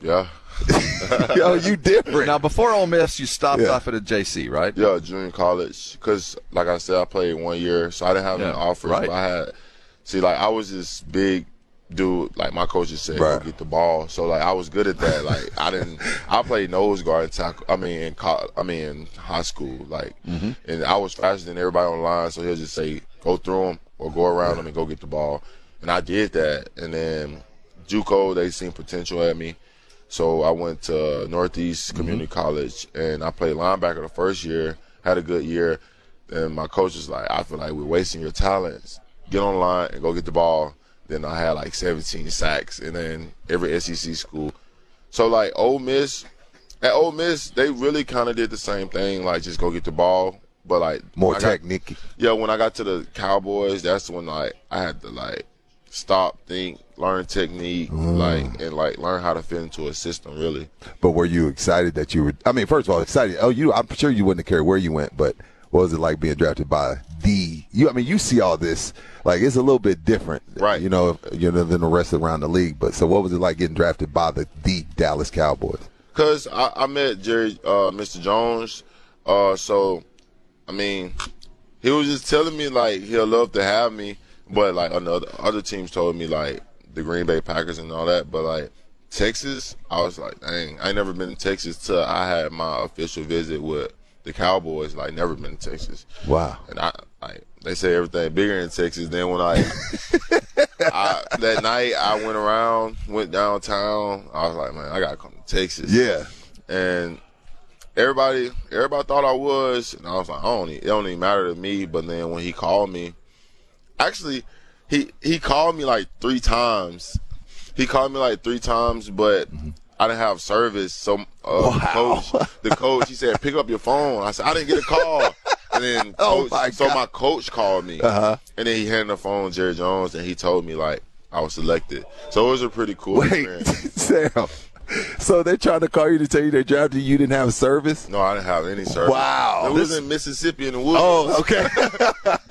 Yeah, Yo, you different. Now, before Ole Miss, you stopped Yeah. off at a JC, right? yeah, junior college. Because like I said, I played one year, so I didn't have any Yeah, offers. right. But I had see, like I was this big dude, like my coaches said, Right. go get the ball. So like I was good at that. Like I didn't. I played nose guard and tackle. I mean, in co- I mean, in high school. Like, Mhm. and I was faster than everybody on line. So he'll just say, go through them or go around them and go get the ball. And I did that. And then JUCO, they seen potential at me. So I went to Northeast mm-hmm. Community College and I played linebacker the first year. Had a good year. And my coach was like, I feel like we're wasting your talents. Get on line and go get the ball. Then I had like 17 sacks, and then every SEC school. So like Ole Miss, at Ole Miss, they really kind of did the same thing, like just go get the ball. But like More got- technique. yeah, when I got to the Cowboys, that's when like I had to like stop, think, learn technique, Mm. like and like learn how to fit into a system. Really, But were you excited that you were? I mean, first of all, excited. Oh, you. I'm sure you wouldn't care where you went, but what was it like being drafted by the? You. I mean, you see all this. Like it's a little bit different, right? You know, you know than the rest around the league. But so, what was it like getting drafted by the the Dallas Cowboys? Cause I, I met Jerry, uh, Mr. Jones. Uh, so, I mean, he was just telling me like he'll love to have me, but like another other teams told me like the Green Bay Packers and all that. But like Texas, I was like, dang, I ain't never been to Texas till I had my official visit with the Cowboys. Like, never been to Texas. Wow. And I like they say everything bigger in Texas. Then when I, I that night I went around, went downtown. I was like, man, I gotta come to Texas. Yeah. And everybody, everybody thought I was, and I was like, I don't. It don't even matter to me. But then when he called me, actually, he he called me like three times. He called me like three times, but I didn't have service. So uh, the coach, the coach, he said, "Pick up your phone." I said, "I didn't get a call." And then Oh, my so my coach called me, Uh-huh. and then he handed the phone to Jerry Jones, and he told me like I was selected. So it was a pretty cool Wait, experience. Sam. So they're trying to call you to tell you they drafted you. You didn't have service. No, I didn't have any service. Wow. It was in Mississippi in the woods. Oh, okay.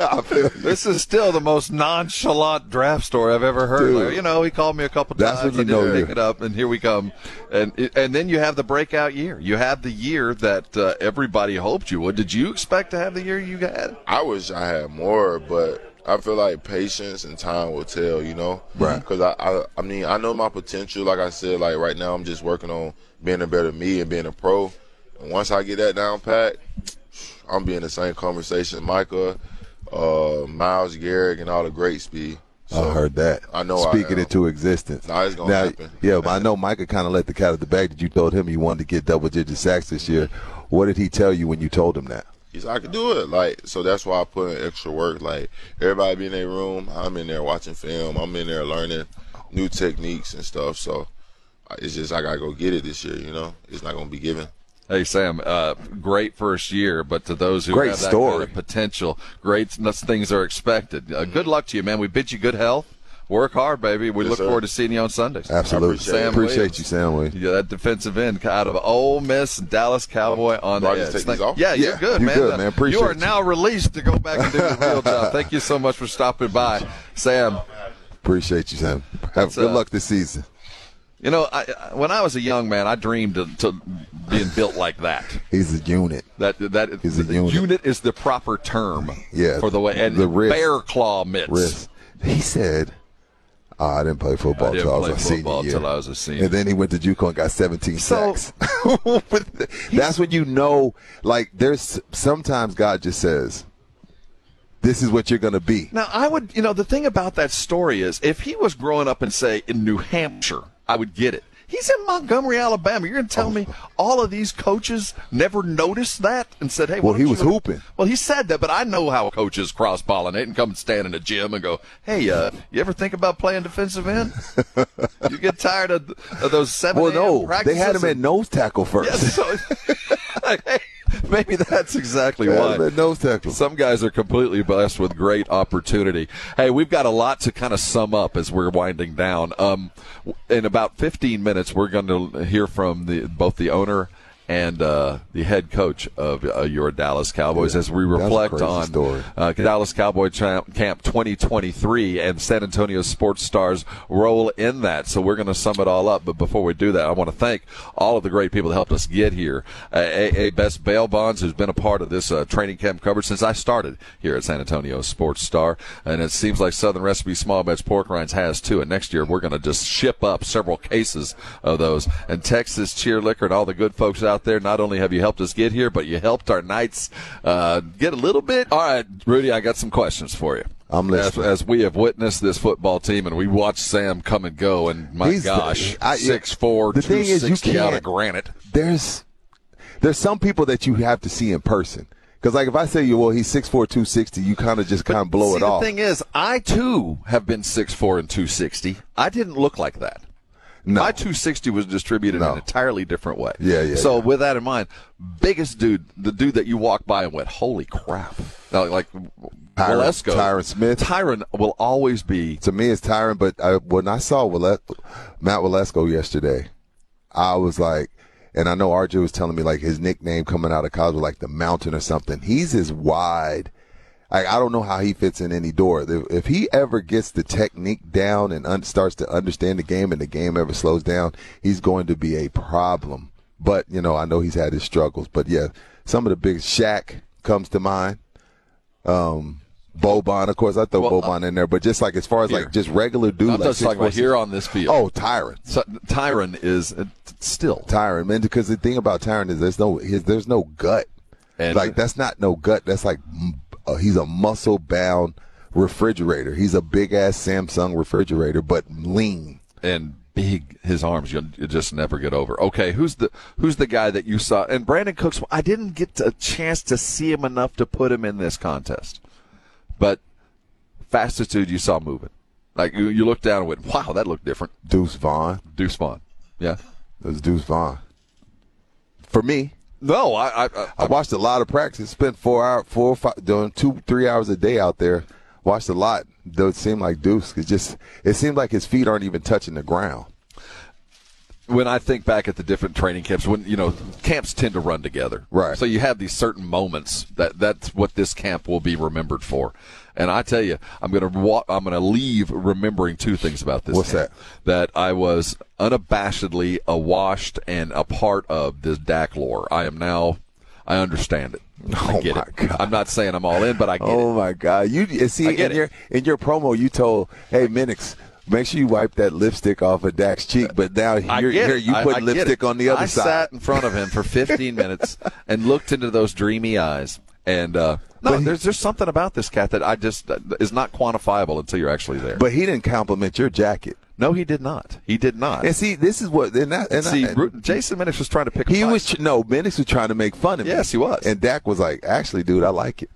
this is still the most nonchalant draft story I've ever heard. Like, you know, he called me a couple That's times. when you I know pick it up, and here we come. And and then you have the breakout year. You have the year that uh, everybody hoped you would. Did you expect to have the year you had? I wish I had more, but I feel like patience and time will tell, you know? Right. Because I, I, I mean, I know my potential. Like I said, like right now, I'm just working on being a better me and being a pro. And once I get that down pat, I'm being the same conversation. Micah, uh, Myles Garrett, and all the greats be. I heard that. I know I Speaking am. it to existence. Nah, it's gonna now, happen. Yeah, but I know Micah kind of let the cat out of the bag that you told him you wanted to get double digit sacks this year. What did he tell you when you told him that? He's I can do it. Like, so that's why I put in extra work. Like, everybody be in their room. I'm in there watching film. I'm in there learning new techniques and stuff. So it's just, I got to go get it this year, you know? It's not going to be given. Hey Sam, uh, great first year, but to those who Great have that story. kind of potential, great things are expected. Uh, good luck to you, man. We bid you good health. Work hard, baby. We Yes, look sir. forward to seeing you on Sundays. Absolutely. appreciate. Sam Appreciate Williams. you, Sam. Williams. Yeah, that defensive end out of Ole Miss, Dallas Cowboy on I the edge. take these Thank- off? Yeah, Yeah, you're good, you man. good, man. Appreciate you are now released to go back and do your real job. Thank you so much for stopping by, Sam. Appreciate you, Sam. Have good uh, luck this season. You know, I, when I was a young man, I dreamed of to being built like that. He's a unit. That that He's a the unit. is the proper term. Yeah, for the way and the wrist. bear claw mitts. Wrist. He said, oh, I didn't play football I didn't I was a senior football year. till I was a senior. And then he went to JUCO and got 17 So- sacks. That's when you know, like, there's sometimes God just says, this is what you're going to be. Now, I would, you know, the thing about that story is if he was growing up in, say, in New Hampshire, I would get it. He's in Montgomery, Alabama. You're going to tell me all of these coaches never noticed that and said, hey, Well, he was you- hooping. Well, he said that, but I know how coaches cross pollinate and come and stand in the gym and go, hey, uh, you ever think about playing defensive end? you get tired of, of those 7 Well, no, they had him at nose tackle first. Yeah, so, like, hey, maybe that's exactly had why. nose tackle. Some guys are completely blessed with great opportunity. Hey, we've got a lot to kind of sum up as we're winding down. Um, in about 15 minutes, we're going to hear from the both the owner and uh, the head coach of uh, your Dallas Cowboys as we reflect on uh, Dallas Cowboy Camp 2023 and San Antonio Sports Stars role in that. So we're going to sum it all up. But before we do that, I want to thank all of the great people that helped us get here. Uh, AA Best Bail Bonds, who's been a part of this uh, training camp coverage since I started here at San Antonio Sports Star. And it seems like Southern Recipe Small Batch Pork Rinds has too. And next year, we're going to just ship up several cases of those. And Texas Cheer Liquor and all the good folks out there, not only have you helped us get here, but you helped our nights uh, get a little bit. All right, Rudy, I got some questions for you. I'm As, listening. as we have witnessed this football team and we watched Sam come and go, and my He's- gosh, I- six four, the thing is, you sixty out of granite. There's there's some people that you have to see in person. Because like if I say you, well, he's 6'4", 260, you kind of just kind of blow See, it the off. The thing is, I too have been six four and two sixty. I didn't look like that. No. My 260 was distributed in an entirely different way. Yeah, yeah, So yeah. with that in mind, biggest dude, the dude that you walk by and went, "Holy crap!" Now, like Tyron, Tyron Smith. Tyron will always be. To me, it's Tyron. But I, when I saw Wale- Matt Waletzko yesterday, I was like, and I know RJ was telling me like his nickname coming out of college was like the Mountain or something. He's as wide. Like, I don't know how he fits in any door. If, he ever gets the technique down and un- starts to understand the game, and the game ever slows down, he's going to be a problem. But you know, I know he's had his struggles. But yeah, some of the big Shaq comes to mind. Um, Boban, of course, I throw Well, Boban in there, but just like as far as Here. like just regular dude, I'm like just talking about here on this field. Oh, Tyron, So, Tyron is uh, still Tyron, man. Because the thing about Tyron is there's no his, there's no gut. And- like that's not no gut. That's like mm, uh, he's a muscle bound refrigerator. He's a big ass Samsung refrigerator, but lean. and big his arms you you just never get over. Okay, who's the who's the guy that you saw? And Brandin Cooks, I didn't get a chance to see him enough to put him in this contest, but fastest dude you saw moving. Like you, you looked down and went, "Wow, that looked different." Deuce Vaughn. Deuce Vaughn, yeah. It was Deuce Vaughn. For me, No, I, I, I, I watched a lot of practice. Spent four hour, four or five, doing two, three hours a day out there. Watched a lot. Though it seemed like Deuce. It just it seemed like his feet aren't even touching the ground. when I think back at the different training camps, when you know camps tend to run together, Right. So you have these certain moments that that's what this camp will be remembered for. And I tell you, I'm gonna wa- I'm gonna leave remembering two things about this. What's camp. That I was unabashedly awashed and a part of this Dak lore. I am now. I understand it. Oh I Oh my it. God. I'm not saying I'm all in, but I get oh it. my God! You see I in it. your in your promo, you told, "Hey Minix, make sure you wipe that lipstick off of Dak's cheek." But now here, here you put I get lipstick on the other I side. sat in front of him for 15 minutes and looked into those dreamy eyes. And uh, no, he- there's there's something about this cat that I just is not quantifiable until you're actually there. But he didn't compliment your jacket. no, he did not. He did not. And see, this is what and, that, and See, I, Ru- Jason Minix was trying to pick. A he was no Minix was trying to make fun of me. Yes, he was. And Dak was like, "Actually, dude, I like it."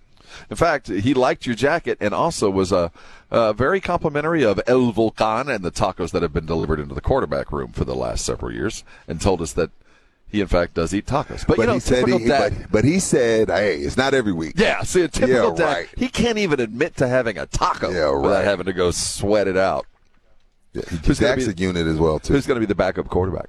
In fact, he liked your jacket and also was uh, uh, very complimentary of El Volcan and the tacos that have been delivered into the quarterback room for the last several years, and told us that he in fact does eat tacos. But, you know, he said, he, but, but he said, "Hey, it's not every week." Yeah, see, a typical Yeah, right. he can't even admit to having a taco Yeah, without right. having to go sweat it out. Yeah, Who's Dak's be- a unit as well too. Who's going to be the backup quarterback?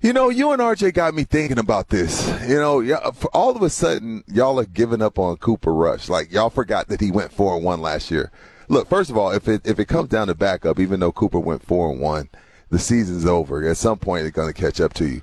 You know, you and RJ got me thinking about this. You know, uh, all of a sudden, y'all are giving up on Cooper Rush. Like y'all forgot that he went four and one last year. Look, first of all, if it if it comes down to backup, even though Cooper went four and one, the season's over. At some point, they're going to catch up to you.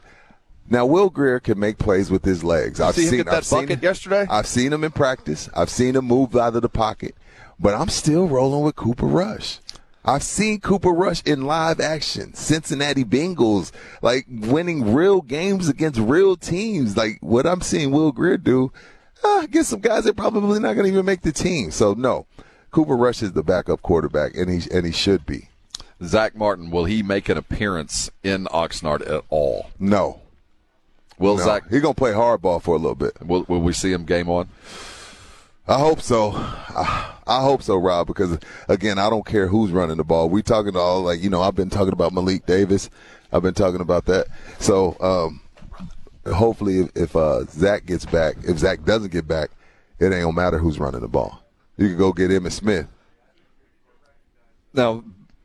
Now, Will Grier can make plays with his legs. I've see him seen get that I've bucket him- yesterday? I've seen him in practice. I've seen him move out of the pocket, but I'm still rolling with Cooper Rush. I've seen Cooper Rush in live action. Cincinnati Bengals, like winning real games against real teams. Like what I'm seeing Will Grier do, uh, guess some guys that probably not going to even make the team. So no, Cooper Rush is the backup quarterback, and he and he should be. Zack Martin, will he make an appearance in Oxnard at all? No, Will no. Zack? He's gonna play hardball for a little bit. Will, will we see him game on? I hope so. I, I hope so, Rob, because again, I don't care who's running the ball. We talking to all like you know, I've been talking about Malik Davis. I've been talking about that. So um, hopefully, if, if uh, Zack gets back, if Zack doesn't get back, it ain't gonna matter who's running the ball. You can go get Emmitt Smith. Now,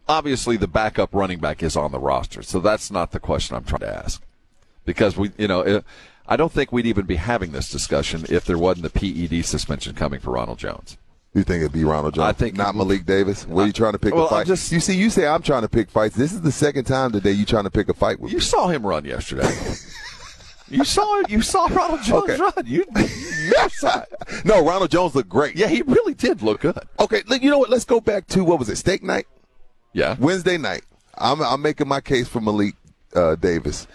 obviously, the backup running back is on the roster, so that's not the question I'm trying to ask. because we, you know, it, I don't think we'd even be having this discussion if there wasn't the PED suspension coming for Ronald Jones. You think it'd be Ronald Jones? I think not Malik Davis. What are you trying to pick well, a fight? I'm just- you see, you say I'm trying to pick fights. This is the second time today you trying to pick a fight with You me. saw him run yesterday. you saw it. you saw Ronald Jones Okay. run. You, you saw it. No, Ronald Jones looked great. Yeah, he really did look good. Okay, you know what? Let's go back to what was it? Steak night. Yeah. Wednesday night. I'm I'm making my case for Malik uh, Davis,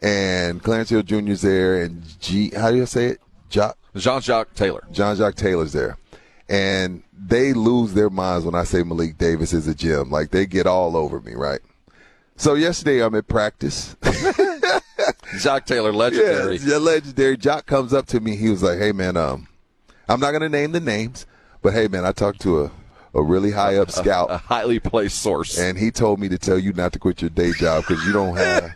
and Clarence Hill Jr.'s there, and G. How do you say it? Jock. Jean Jacques Taylor. John Jacques Taylor's there. And they lose their minds when I say Malik Davis is a gem. Like they get all over me, right? So yesterday I'm at practice. Jacques Taylor, legendary. Yeah, yeah, legendary. Jock comes up to me. He was like, "Hey man, um, I'm not gonna name the names, but hey man, I talked to a a really high up scout, a highly placed source, and he told me to tell you not to quit your day job because you don't have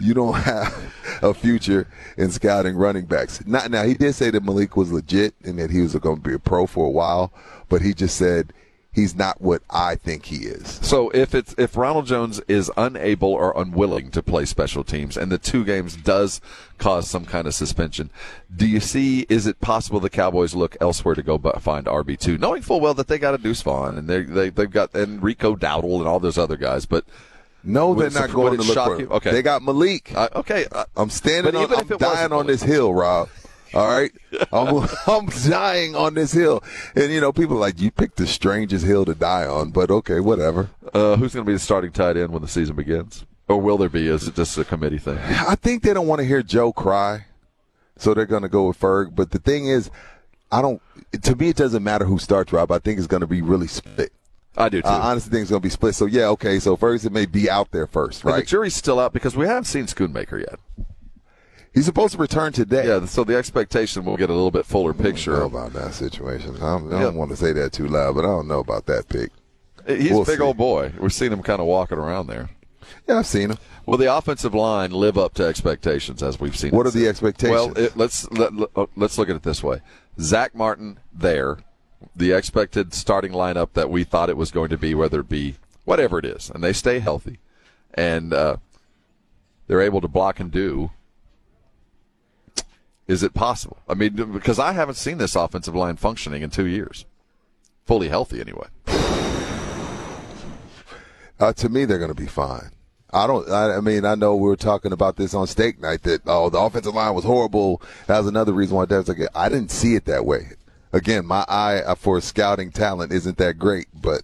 you don't have a future in scouting running backs. Not now. He did say that Malik was legit and that he was going to be a pro for a while, but he just said he's not what I think he is. So if it's if Ronald Jones is unable or unwilling to play special teams, and the two games does cause some kind of suspension, do you see? Is it possible the Cowboys look elsewhere to go bu- find RB two, knowing full well that they got a Deuce Vaughn and they they they've got and Rico Dowdle and all those other guys, but. No, they're not going to look for you? him. Okay. They got Malik. Uh, okay, uh, I'm standing on. I'm dying on this hill, Rob. All right, I'm, I'm dying on this hill, and you know people are like you picked the strangest hill to die on, but okay, whatever. Uh, who's going to be the starting tight end when the season begins? Or will there be? Is it just a committee thing? I think they don't want to hear Joe cry, so they're going to go with Ferg. But the thing is, I don't. To me, it doesn't matter who starts, Rob. I think it's going to be really split. I do too. I honestly think it's going to be split. So yeah, okay. So Ferguson may be out there first, And the jury's still out because we haven't seen Schoonmaker yet. He's supposed to return today. Yeah, so the expectation we'll get a little bit fuller I don't picture. know about that situation. I don't, I don't want to say that too loud, but I don't know about that pick. He's We'll a big see. old boy. We've seen him kind of walking around there. Yeah, I've seen him. Will the offensive line live up to expectations as we've seen? What it are the expectations? Well, it, let's let, let, uh, let's look at it this way: Zack Martin there, the expected starting lineup that we thought it was going to be, whether it be whatever it is, and they stay healthy, and uh, they're able to block and do. Is it possible? I mean, because I haven't seen this offensive line functioning in two years, fully healthy anyway. Uh, to me, they're going to be fine. I don't. I, I mean, I know we were talking about this on steak night that oh, the offensive line was horrible. That was another reason why like I didn't see it that way. Again, my eye for scouting talent isn't that great, but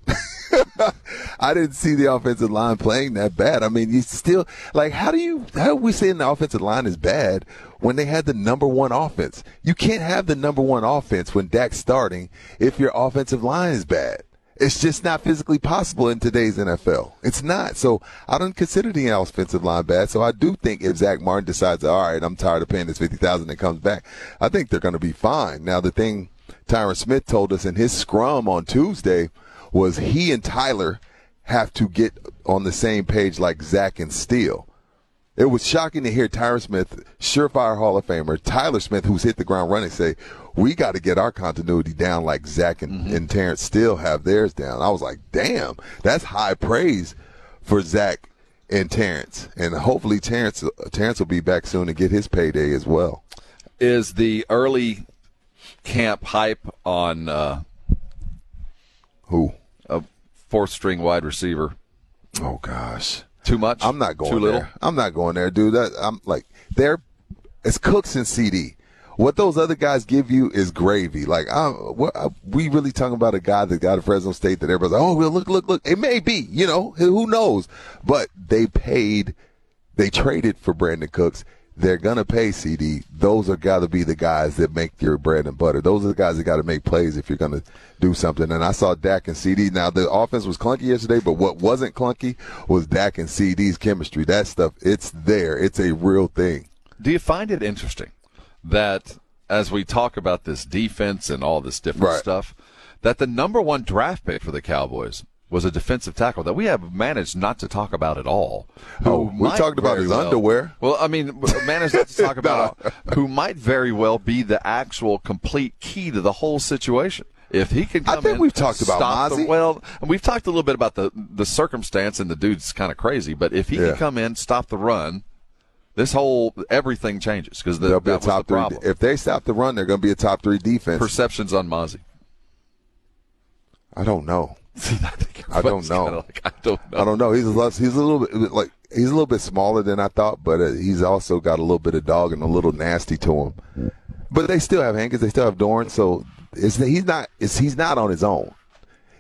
I didn't see the offensive line playing that bad. I mean, you still like how do you how are we saying the offensive line is bad when they had the number one offense? You can't have the number one offense when Dak's starting if your offensive line is bad. It's just not physically possible in today's NFL. It's not. So I don't consider the offensive line bad. So I do think if Zack Martin decides, all right, I'm tired of paying this fifty thousand and comes back, I think they're going to be fine. Now the thing Tyron Smith told us in his scrum on Tuesday was he and Tyler have to get on the same page like Zack and Steele. It was shocking to hear Tyron Smith, surefire Hall of Famer, Tyler Smith, who's hit the ground running, say, We got to get our continuity down like Zack and, and Terence still have theirs down. I was like, Damn, that's high praise for Zack and Terence. And hopefully Terence, Terence will be back soon and get his payday as well. Is the early camp hype on uh, who a fourth string wide receiver? Oh gosh, too much. I'm not going Too little. there. I'm not going there, dude. That, I'm like, they're it's Cooks and CeeDee. What those other guys give you is gravy. Like, I'm, what, uh, we really talking about a guy that got a Fresno State that everybody's like, oh, well, look, look, look. It may be, you know, who knows? But they paid, they traded for Brandin Cooks. They're gonna pay CeeDee. Those are got to be the guys that make your bread and butter. Those are the guys that got to make plays if you're gonna do something. And I saw Dak and CeeDee. Now the offense was clunky yesterday, but what wasn't clunky was Dak and CeeDee's chemistry. That stuff, it's there. It's a real thing. Do you find it interesting that as we talk about this defense and all this different Right. stuff, that the number one draft pick for the Cowboys was a defensive tackle that we have managed not to talk about at all. Oh, who we might talked about his well- underwear. Well, I mean, managed not to talk about who might very well be the actual complete key to the whole situation. If he can I think in, we've talked about the- Mazi. well, we've talked a little bit about the the circumstance, and the dude's kind of crazy. But if he Yeah. can come in, stop the run, This whole everything changes because the, They'll be a top the three. If they stop the run, they're going to be a top three defense. Perceptions on Mazi. I don't know. I don't know. kinda like, I don't know. I don't know. He's he's a little bit like he's a little bit smaller than I thought, but uh, he's also got a little bit of dog and a little nasty to him. But they still have Hankins. They still have Dorn. So it's, he's not it's, he's not on his own.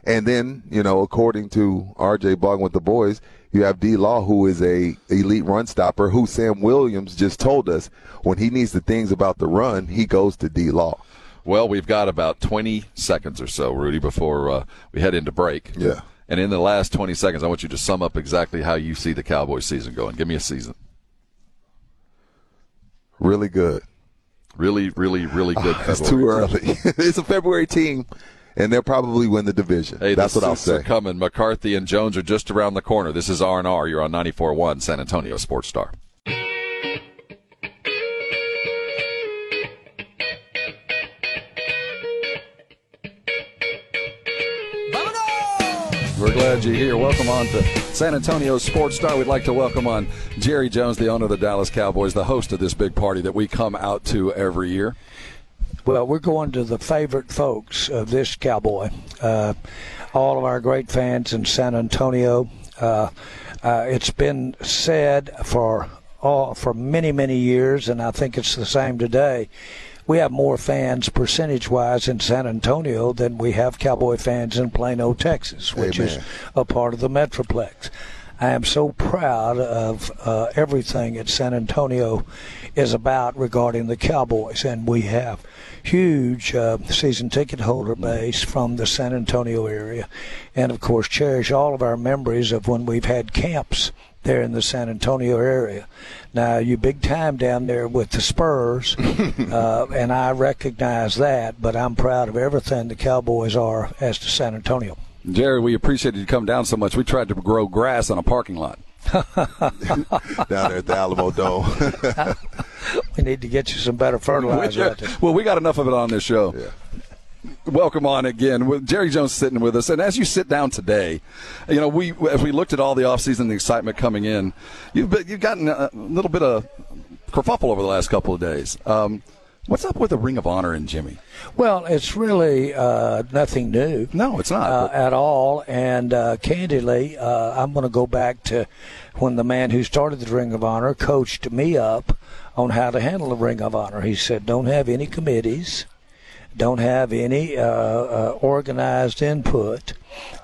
And then you know, according to R.J. Boggan with the boys, you have D. Law, who is a elite run stopper. Who Sam Williams just told us when he needs the things about the run, he goes to D. Law. Well, we've got about 20 seconds or so, Rudy, before uh, we head into break. Yeah. And in the last 20 seconds, I want you to sum up exactly how you see the Cowboys season going. Give me a season. Really good. Really, really, really good. It's February. too early. it's a February team, and they'll probably win the division. Hey, That's what I'll suits are say. coming. McCarthy and Jones are just around the corner. This is R&R. You're on 94.1 San Antonio Sports Star. We're glad you're here. Welcome on to San Antonio Sports Star. We'd like to welcome on Jerry Jones, the owner of the Dallas Cowboys, the host of this big party that we come out to every year. Well, we're going to the favorite folks of this cowboy. Uh, all of our great fans in San Antonio. Uh, uh, it's been said for all for many many years, and I think it's the same today. We have more fans percentage wise in San Antonio than we have Cowboy fans in Plano, Texas, which is a part of the Metroplex. I am so proud of uh, everything that San Antonio is about regarding the Cowboys, and we have huge uh, season ticket holder base from the San Antonio area, and of course cherish all of our memories of when we've had camps there in the San Antonio area. Now you big time down there with the Spurs, uh, and I recognize that, but I'm proud of everything the Cowboys are as to San Antonio. Jerry, we appreciated you come down so much. We tried to grow grass on a parking lot. Down there at the Alamodome. we need to get you some better fertilizer. out well, we got enough of it on this show. Welcome on again. With Jerry Jones sitting with us, and as you sit down today, you know we as we looked at all the offseason, the excitement coming in, you've been, you've gotten a little bit of kerfuffle over the last couple of days. Um, what's up with the Ring of Honor and Jimmy? Well, it's really uh, nothing new. No, it's not. Uh, at all. And uh, candidly, uh, I'm going to go back to when the man who started the Ring of Honor coached me up on how to handle the Ring of Honor. He said, don't have any committees. Don't have any uh, uh, organized input.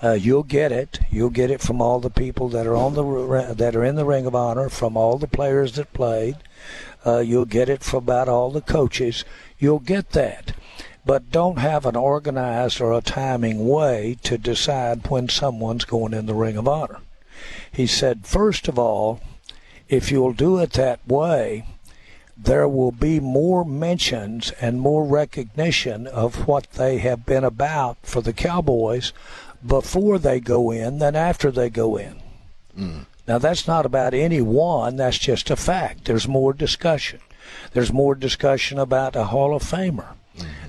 Uh, you'll get it. You'll get it from all the people that are on the that are in the Ring of Honor, from all the players that played. Uh, you'll get it from about all the coaches. You'll get that. But don't have an organized or a timing way to decide when someone's going in the Ring of Honor. He said, first of all, if you'll do it that way, there will be more mentions and more recognition of what they have been about for the Cowboys before they go in than after they go in. Mm. Now, that's not about any one, that's just a fact. There's more discussion. There's more discussion about a Hall of Famer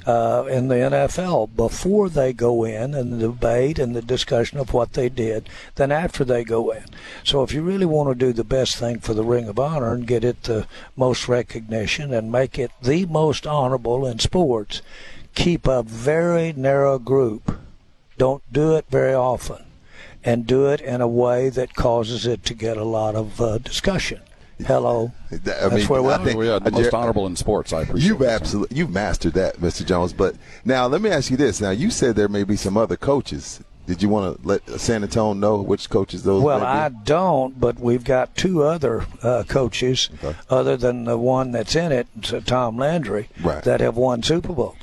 uh, in the NFL before they go in and the debate and the discussion of what they did than after they go in. So if you really want to do the best thing for the Ring of Honor and get it the most recognition and make it the most honorable in sports, keep a very narrow group. Don't do it very often. And do it in a way that causes it to get a lot of uh, discussion. Hello. I That's mean, where we I are. think We are the most honorable in sports. I appreciate. You've absolutely you've mastered that, Mr. Jones. But now let me ask you this: Now you said there may be some other coaches. Did you want to let San Antonio know which coaches those? Well. I don't, but we've got two other uh, coaches, other than the one that's in it, Tom Landry, Right. that have won Super Bowls.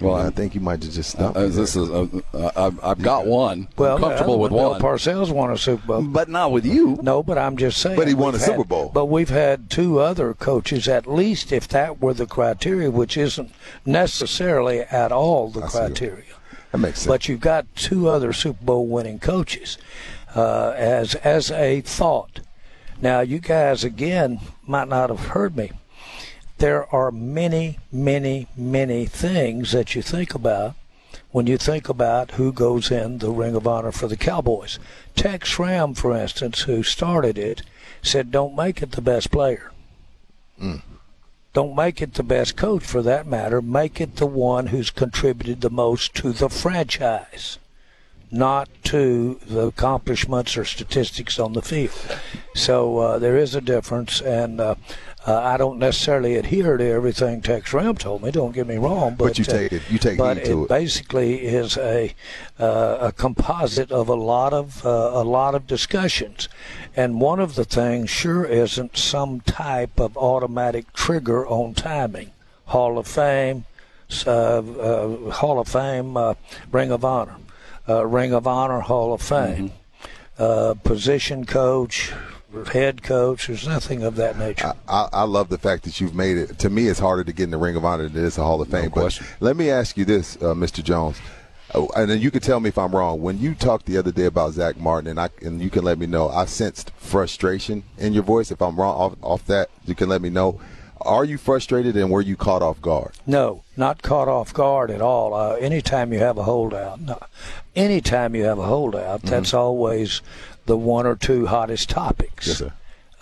Well, I think you might have just stumped. Uh, this is uh, uh, I've, got one. Well, I'm comfortable uh, with Bill one. Parcells won a Super Bowl, but not with you. No, but I'm just saying. But he won we've a Super had- Bowl. But we've had two other coaches, at least if that were the criteria, which isn't necessarily at all the I criteria. that makes sense. But you've got two other Super Bowl winning coaches uh, as as a thought. Now, you guys again might not have heard me. There are many, many, many things that you think about when you think about who goes in the Ring of Honor for the Cowboys. Tex Schramm, for instance, who started it, said, "Don't make it the best player." Don't make it the best coach for that matter. Make it the one who's contributed the most to the franchise, not to the accomplishments or statistics on the field. So uh, there is a difference, and uh, uh, I don't necessarily adhere to everything Tex Schramm told me. Don't get me wrong, but, But you uh, take it- you take but to it. basically is a uh, a composite of a lot of uh, a lot of discussions, and one of the things sure isn't some type of automatic trigger on timing. Hall of Fame, uh, uh, Hall of Fame, uh, Ring of Honor, uh, Ring of Honor, Hall of Fame, uh, position coach, head coach. There's nothing of that nature. I, I love the fact that you've made it. To me, it's harder to get in the Ring of Honor than it is a Hall of Fame. but let me ask you this, uh, Mr. Jones, oh, and then you can tell me if I'm wrong. When you talked the other day about Zack Martin, and I and you can let me know, I sensed frustration in your voice. If I'm wrong off, off that, you can let me know. Are you frustrated, and were you caught off guard? No, not caught off guard at all. Uh, anytime you have a holdout, no, anytime you have a holdout, that's always the one or two hottest topics. Yes.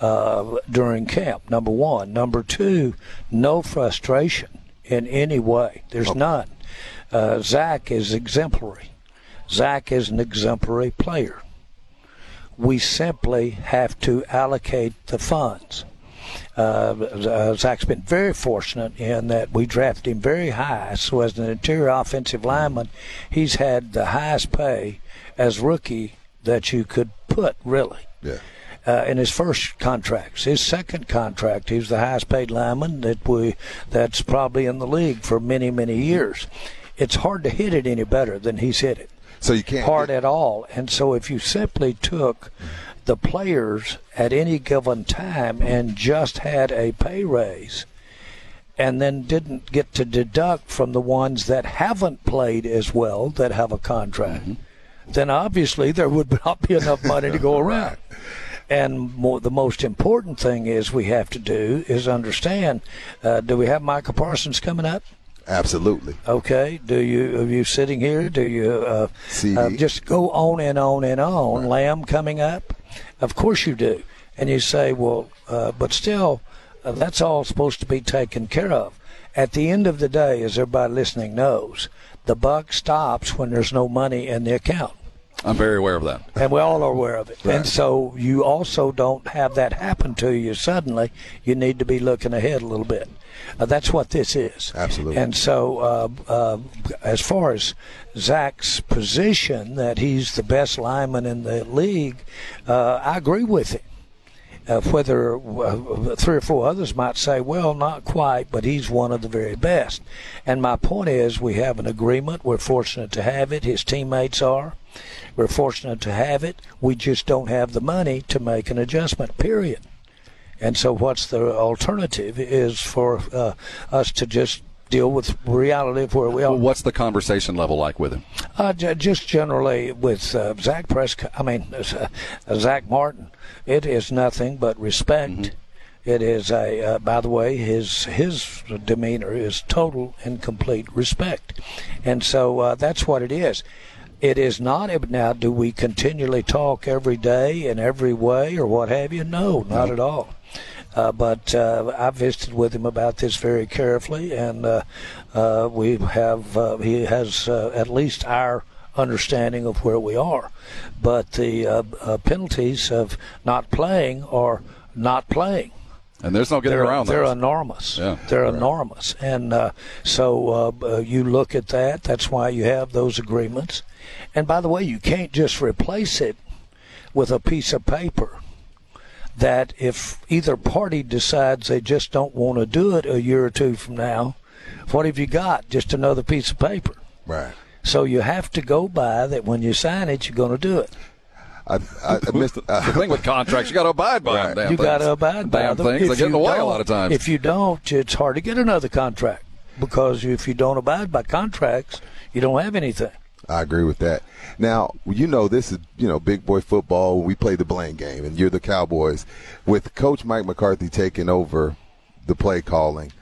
Uh, during camp, number one. Number two, no frustration in any way. There's none. Uh, Zack is exemplary. Zack is an exemplary player. We simply have to allocate the funds. Uh, uh, Zack's been very fortunate in that we drafted him very high. So as an interior offensive lineman, he's had the highest pay as rookie that you could put, really. Yeah. Uh, in his first contracts, his second contract, he was the highest paid lineman that we that's probably in the league for many many years. It's hard to hit it any better than he's hit it So you can't. hard at all. And so if you simply took the players at any given time and just had a pay raise and then didn't get to deduct from the ones that haven't played as well that have a contract, then obviously there would not be enough money to go around. And more, the most important thing is we have to do is understand. Uh, do we have Micah Parsons coming up? Absolutely. Okay. Do you are you sitting here? Do you uh, uh, just go on and on and on? Lamb coming up? Of course you do. And you say, well, uh, but still, uh, that's all supposed to be taken care of. At the end of the day, as everybody listening knows, the buck stops when there's no money in the account I'm very aware of that. and we all are aware of it. And so you also don't have that happen to you suddenly. You need to be looking ahead a little bit. Uh, that's what this is. Absolutely. And so, uh, uh, as far as Zack's position, that he's the best lineman in the league, uh, I agree with him. Uh, whether uh, three or four others might say, well, not quite, but he's one of the very best. And my point is, we have an agreement. We're fortunate to have it. His teammates are. We're fortunate to have it. We just don't have the money to make an adjustment, period. And so, what's the alternative is for uh, us to just deal with reality of where we are. Well, what's the conversation level like with him? Uh, j- just generally with uh, Zack Prescott, I mean uh, Zack Martin, it is nothing but respect. It is a. Uh, by the way, his his demeanor is total and complete respect, and so uh, that's what it is. It is not now. Do we continually talk every day in every way or what have you? No, not at all. Uh, but uh, I visited with him about this very carefully, and uh, uh, we have uh, he has uh, at least our understanding of where we are. But the uh, uh, penalties of not playing are not playing. And there's no getting they're, around They're those. enormous. Yeah. They're enormous, and uh, so uh, you look at that. That's why you have those agreements. And by the way, you can't just replace it with a piece of paper. That if either party decides they just don't want to do it a year or two from now, what have you got? Just another piece of paper. Right. So you have to go by that when you sign it, you're going to do it. I, I, I missed, the thing uh, with contracts, you got to abide by them. You got to abide by damn them. things. They get in the way a lot of times. If you don't, it's hard to get another contract because if you don't abide by contracts, you don't have anything. I agree with that. Now, you know, this is, you know, big boy football. We play the blame game, and you're the Cowboys. With Coach Mike McCarthy taking over the play calling,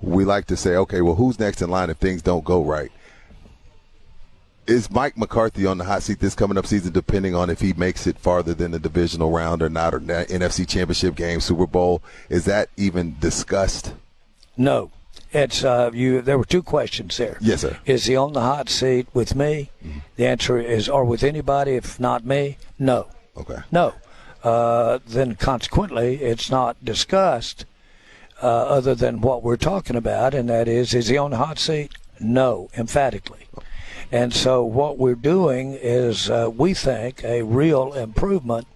we like to say, okay, well, who's next in line if things don't go right? Is Mike McCarthy on the hot seat this coming up season, depending on if he makes it farther than the divisional round or not, or NFC Championship game, Super Bowl? Is that even discussed? No. It's uh, you. There were two questions there. Yes, sir. Is he on the hot seat with me? The answer is, or with anybody, if not me, no. Okay. No. Uh, then consequently, it's not discussed uh, other than what we're talking about, and that is, is he on the hot seat? No, emphatically. And so what we're doing is, uh, we think, a real improvement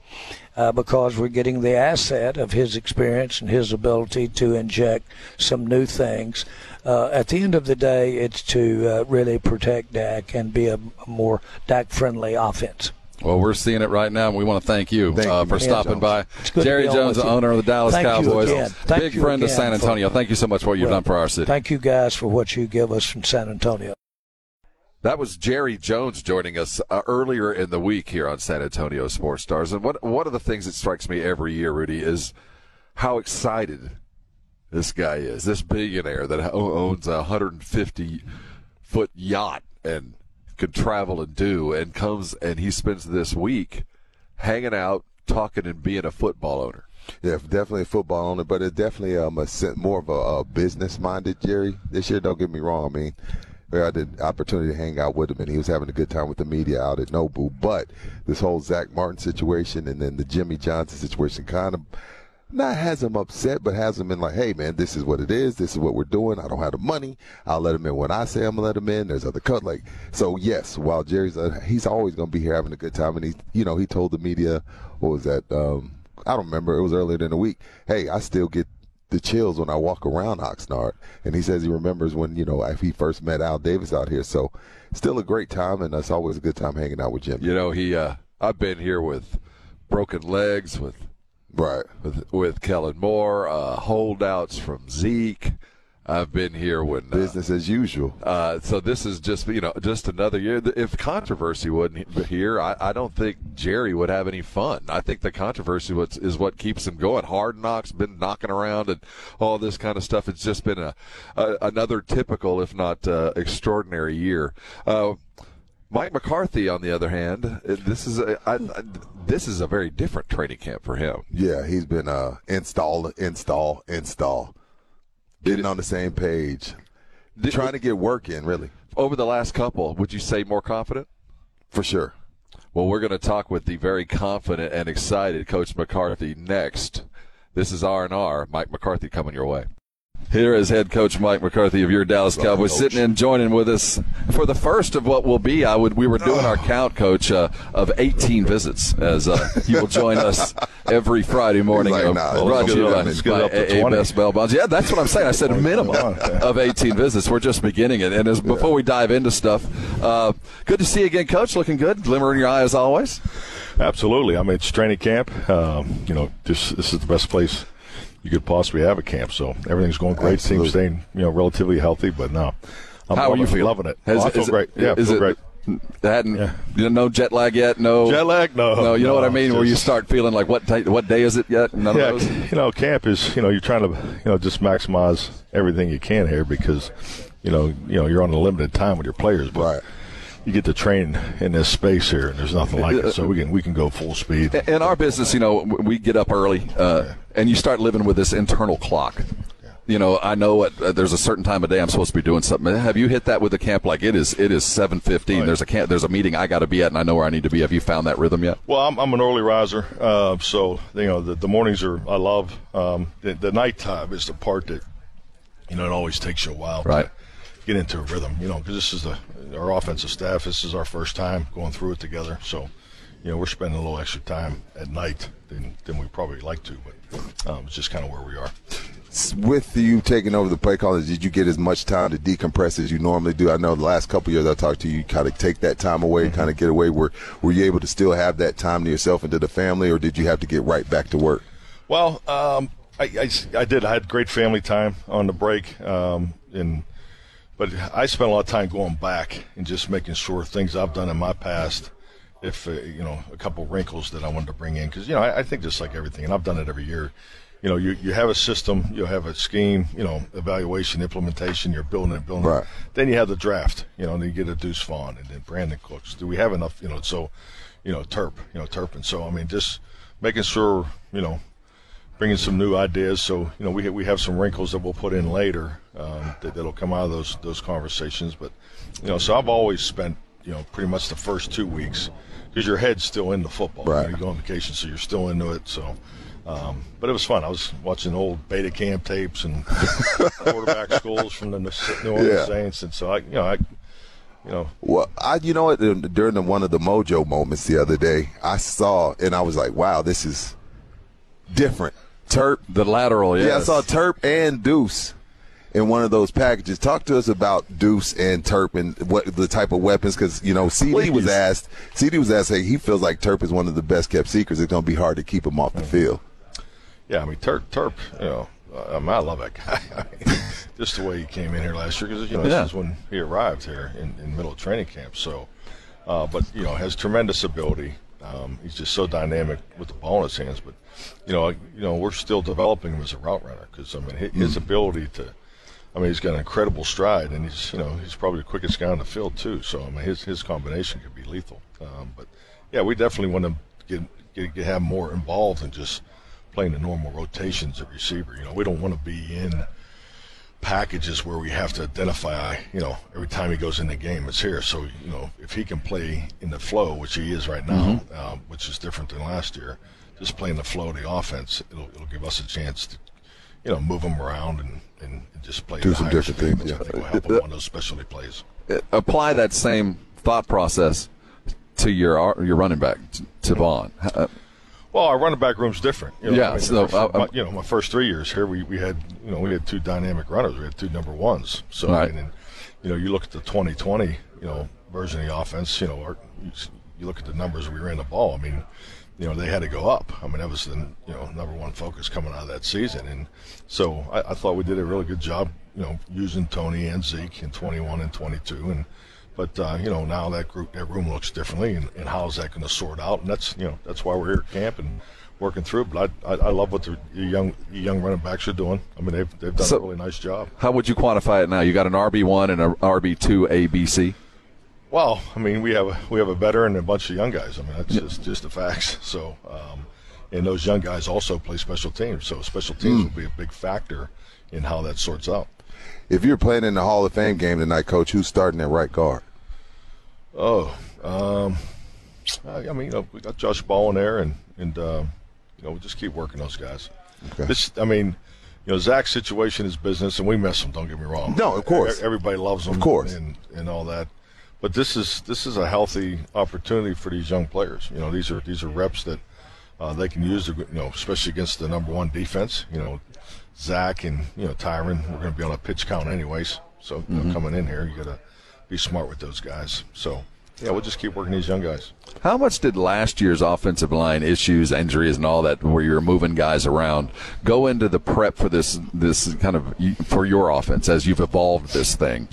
uh, because we're getting the asset of his experience and his ability to inject some new things. Uh, at the end of the day, it's to uh, really protect Dak and be a, a more Dak-friendly offense. Well, we're seeing it right now, and we want to thank you, Thank uh, you, for man. stopping Jones. by. It's good to Jerry Jones, the owner of the Dallas Thank you Cowboys, again. Thank big you friend of again San for- Antonio. Thank you so much for what you've Well, done for our city. Thank you guys for what you give us from San Antonio. That was Jerry Jones joining us uh, earlier in the week here on San Antonio Sports Stars. And what, one of the things that strikes me every year, Rudy, is how excited this guy is. This billionaire that owns a 150 foot yacht and could travel and do, and comes and he spends this week hanging out, talking, and being a football owner. Yeah, definitely a football owner, but it's definitely um, a more of a, a business minded Jerry this year. Don't get me wrong. I mean, we had the opportunity to hang out with him, and he was having a good time with the media out at Nobu. But this whole Zack Martin situation and then the Jimmy Johnson situation kind of not has him upset, but has him in like, hey man, this is what it is. This is what we're doing. I don't have the money. I'll let him in when I say I'm gonna let him in. There's other cut like so. Yes, while Jerry's uh, he's always gonna be here having a good time, and he you know he told the media what was that? Um, I don't remember. It was earlier in the week. Hey, I still get the chills when I walk around Oxnard, and he says he remembers when you know if he first met Al Davis out here. So still a great time, and it's always a good time hanging out with Jim. You know, he uh, I've been here with broken legs, with right, with with Kellen Moore, uh, holdouts from Zeke. I've been here when uh, business as usual. Uh, so this is just you know just another year. If controversy wasn't here, I, I don't think Jerry would have any fun. I think the controversy was, is what keeps him going. Hard knocks been knocking around and all this kind of stuff. It's just been a, a another typical, if not uh, extraordinary year. Uh, Mike McCarthy, on the other hand, uh, this is a, I, I, this is a very different training camp for him. Yeah, he's been uh, install, install, install, getting on the same page, trying to get work in. Really, over the last couple, would you say more confident? For sure. Well, we're going to talk with the very confident and excited Coach McCarthy next. This is R and R. Mike McCarthy coming your way. Here is head coach Mike McCarthy of your Dallas Cowboys sitting in joining with us for the first of what will be. I would we were doing our count, coach, uh, of 18 visits as uh, you will join us every Friday morning. Like, nah, brought let's to you get by, up- let's by get up to AA 20. Best Bail Bonds. Yeah, that's what I'm saying. I said a minimum of 18 visits. We're just beginning it. And as before we dive into stuff, uh, good to see you again, coach. Looking good. Glimmer in your eye as always. Absolutely. I mean, it's training camp. Um, you know, this this is the best place you could possibly have a camp. So everything's going great. Absolutely. Team's staying, you know, relatively healthy. But no, I'm How are loving, you feeling? Loving it. Has- oh, I feel is it- great. Yeah, is feel it- great. Hadn't you know, no jet lag yet? No Jet lag? No, No, you know what I mean. Where you start feeling like what day, what day is it yet? None yeah, of those. you know, camp is you know you're trying to you know just maximize everything you can here because you know you know you're on a limited time with your players, but you get to train in this space here, and there's nothing like it. So we can we can go full speed. In our business, you know, we get up early, uh, and you start living with this internal clock. You know, I know at, uh, there's a certain time of day I'm supposed to be doing something. Have you hit that with the camp? Like it is, it is seven fifteen. There's a camp, there's a meeting I got to be at, and I know where I need to be. Have you found that rhythm yet? Well, I'm, I'm an early riser, uh, so you know the, the mornings are I love. Um, the, the nighttime is the part that you know it always takes you a while Right. to get into a rhythm. You know, because this is the our offensive staff. This is our first time going through it together, so you know we're spending a little extra time at night than than we probably like to, but um, it's just kind of where we are. With you taking over the play calling, did you get as much time to decompress as you normally do? I know the last couple years I talked to you, you kind of take that time away, Mm-hmm. kind of get away. Were were you able to still have that time to yourself and to the family, or did you have to get right back to work? Well, um, I, I, I did. I had great family time on the break, um, and but I spent a lot of time going back and just making sure things I've done in my past. If uh, you know a couple wrinkles that I wanted to bring in, because you know I, I think just like everything, and I've done it every year. you know, you, you have a system, you have a scheme, you know, evaluation, implementation, you're building it, building Right. it. Then you have the draft, you know, and then you get a Deuce Vaughn and then Brandin Cooks. Do we have enough, you know, so, you know, Turp, you know, Turpin. So, I mean, just making sure, you know, bringing some new ideas. So, you know, we, we have some wrinkles that we'll put in later um, that, that'll come out of those, those conversations. But, you know, so I've always spent, you know, pretty much the first two weeks because your head's still in the football. Right. You, know, you go on vacation, so you're still into it. So, um, but it was fun. I was watching old beta camp tapes and quarterback schools from the New Orleans Yeah. Saints, and so I, you know, I, you know, Well, I, you know what? During the, one of the Mojo moments the other day, I saw and I was like, "Wow, this is different." Terp, the lateral, yeah, I saw Terp and Deuce in one of those packages. Talk to us about Deuce and Terp and what the type of weapons, because you know, CeeDee was asked. CeeDee was asked, hey, he feels like Terp is one of the best kept secrets. It's going to be hard to keep him off the field. yeah. I mean, Turp, Turp, you know, uh, I, mean, I love that guy. I mean, just the way he came in here last year, because you know, Yeah. this is when he arrived here in, in middle of training camp. So, uh, but you know, has tremendous ability. Um, he's just so dynamic with the ball in his hands. But you know, you know, we're still developing him as a route runner because I mean, his, his ability to. I mean, he's got an incredible stride, and he's you know he's probably the quickest guy on the field too. So I mean, his his combination could be lethal. Um, but yeah, we definitely want to get, get, get have more involved than just playing the normal rotations at receiver. You know, we don't want to be in packages where we have to identify, you know, every time he goes in the game, it's here. So, you know, if he can play in the flow, which he is right now, um, which is different than last year, just playing the flow of the offense, it'll, it'll give us a chance to, you know, move him around and, and just play Do some different speed, things, which I yeah. think will help him on those specialty plays. Uh, apply that same thought process to your your running back, to Vaughn. Well, our running back room's different. You know, Yeah, I mean, so, uh, my, you know, my first three years here, we, we had you know we had two dynamic runners. We had two number ones. So Right. I mean, and, you know, you look at the 2020 you know version of the offense. You know, our, you, you look at the numbers we ran the ball. I mean, you know, they had to go up. I mean, that was the you know number one focus coming out of that season. And so I, I thought we did a really good job. You know, using Tony and Zeke in 21 and 22 and. But uh, you know now that group, that room looks differently, and, and how is that going to sort out? And that's you know that's why we're here at camp and working through. it. But I, I, I love what the young young running backs are doing. I mean they've they've done So- a really nice job. how would you quantify it now? You got an RB one and an RB two ABC. Well, I mean we have a, we have a veteran and a bunch of young guys. I mean that's just just the facts. So um, and those young guys also play special teams. So special teams Mm. will be a big factor in how that sorts out. If you're playing in the Hall of Fame game tonight, Coach, who's starting at right guard? Oh, um, I I mean, you know, we got Josh Ball in there, and and uh, you know, we just keep working those guys. Okay. This, I mean, you know, Zack's situation is business, and we miss him. Don't get me wrong. No, of course. Everybody loves him, Of course. and and all that. But this is this is a healthy opportunity for these young players. You know, these are these are reps that uh, they can use. To, you know, especially against the number one defense. You know, Zack and you know Tyron. We're going to be on a pitch count anyways. So you know, Mhm. coming in here, you got to be smart with those guys. So yeah, we'll just keep working these young guys. How much did last year's offensive line issues, injuries, and all that, where you were moving guys around, go into the prep for this this kind of for your offense as you've evolved this thing?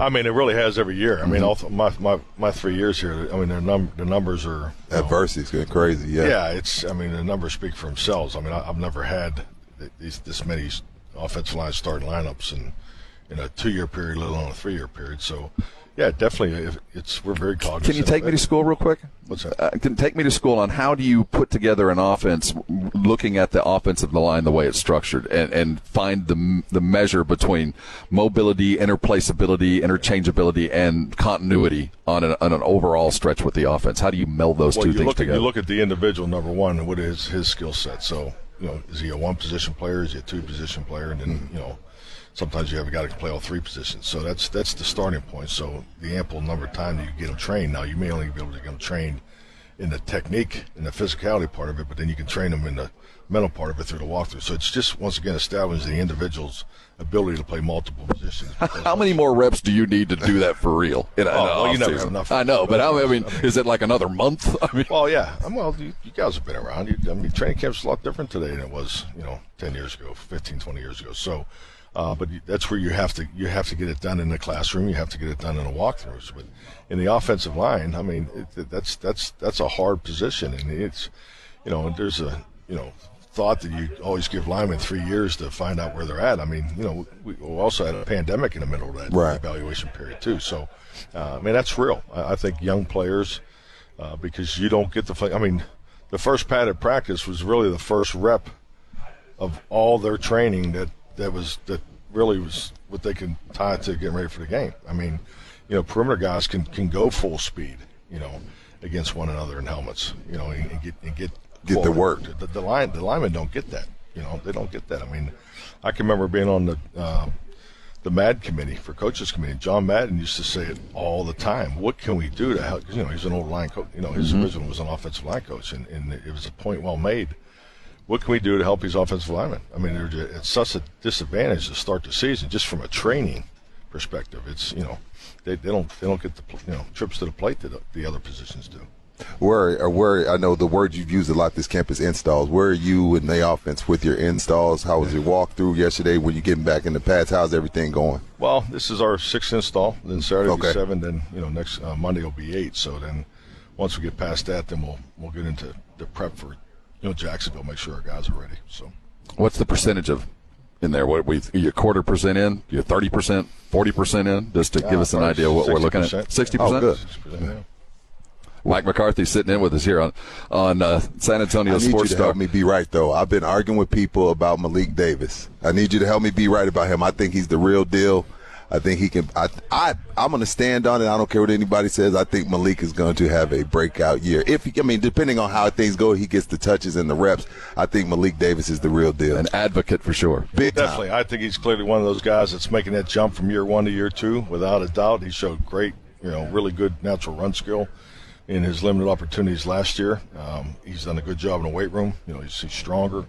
I mean, it really has every year. I mean, Mm-hmm. all th- my, my my three years here. I mean, the num- the numbers are know, Adversity's getting crazy. Yeah. yeah. It's I mean, the numbers speak for themselves. I mean, I, I've never had these this many offensive line starting lineups in in a two year period, let alone a three year period. So, yeah, definitely, if it's we're very cognizant. Can you take me to school real quick? What's that? Uh, can take me to school on how do you put together an offense, looking at the offensive line the way it's structured, and, and find the the measure between mobility, interplaceability, interchangeability, and continuity on an, on an overall stretch with the offense. How do you meld those well, two you things look together? At, you look at the individual number one, what is his skill set. So, you know, is he a one position player? Is he a two position player? And then, you know, sometimes you have a guy that can play all three positions. So that's that's the starting point. So the ample number of time that you get him trained. Now you may only be able to get him trained in the technique and the physicality part of it, but then you can train them in the mental part of it through the walkthrough. So it's just once again establishing the individual's ability to play multiple positions. How many more reps do you need to do that for real? In Oh, well, you never enough. I know, but how, I mean, is it like another month? I mean, Well, yeah. Well, you, you guys have been around. You, I mean, training camp's a lot different today than it was, you know, 10 years ago, 15, 20 years ago. So, uh, but that's where you have to you have to get it done in the classroom. You have to get it done in the walkthroughs. But in the offensive line, I mean, it- that's that's that's a hard position, and it's you know, there's a you know thought that you always give linemen three years to find out where they're at. I mean, you know, we we also had a pandemic in the middle of that Right. evaluation period too. So, uh, I mean, that's real. I, I think young players, uh, because you don't get the. I mean, the first padded practice was really the first rep of all their training that that was that really was what they can tie to getting ready for the game. I mean, you know, perimeter guys can can go full speed, you know, against one another in helmets, you know, and, and get and get Get the work. The, the line the linemen don't get that, you know, they don't get that. I mean, I can remember being on the. Uh, the MAD committee for coaches committee. John Madden used to say it all the time. What can we do to help? 'cause, You know, he's an old line coach. You know, his Mhm. original was an offensive line coach, and, and it was a point well made. What can we do to help these offensive linemen? I mean, they're it's such a disadvantage to start the season just from a training perspective. It's you know, they, they don't they don't get the you know trips to the plate that the other positions do. Where or where I know the word you've used a lot this campus installs. Where are you in the offense with your installs? How was your walkthrough yesterday? When you getting back in the pads? How's everything going? Well, this is our sixth install. Then Saturday will be Okay. seven. Then you know next uh, Monday will be eight. So then once we get past that, then we'll we'll get into the prep for you know Jacksonville. Make sure our guys are ready. So What's the percentage of in there? What we you quarter percent in? You thirty percent, forty percent in? Just to give Uh, us an probably idea what we're looking at. 60%. Sixty Oh, percent. good. 60%, yeah. Mike McCarthy sitting in with us here on on uh, San Antonio I need Sports you to Star. help me be right though. I've been arguing with people about Malik Davis. I need you to help me be right about him. I think he's the real deal. I think he can. I, I I'm going to stand on it. I don't care what anybody says. I think Malik is going to have a breakout year. If he, I mean, depending on how things go, he gets the touches and the reps. I think Malik Davis is the real deal. An advocate for sure. Big time. Definitely, I think he's clearly one of those guys that's making that jump from year one to year two, without a doubt. He showed great, you know, really good natural run skill in his limited opportunities last year. Um, he's done a good job in the weight room. You know, he's, he's stronger,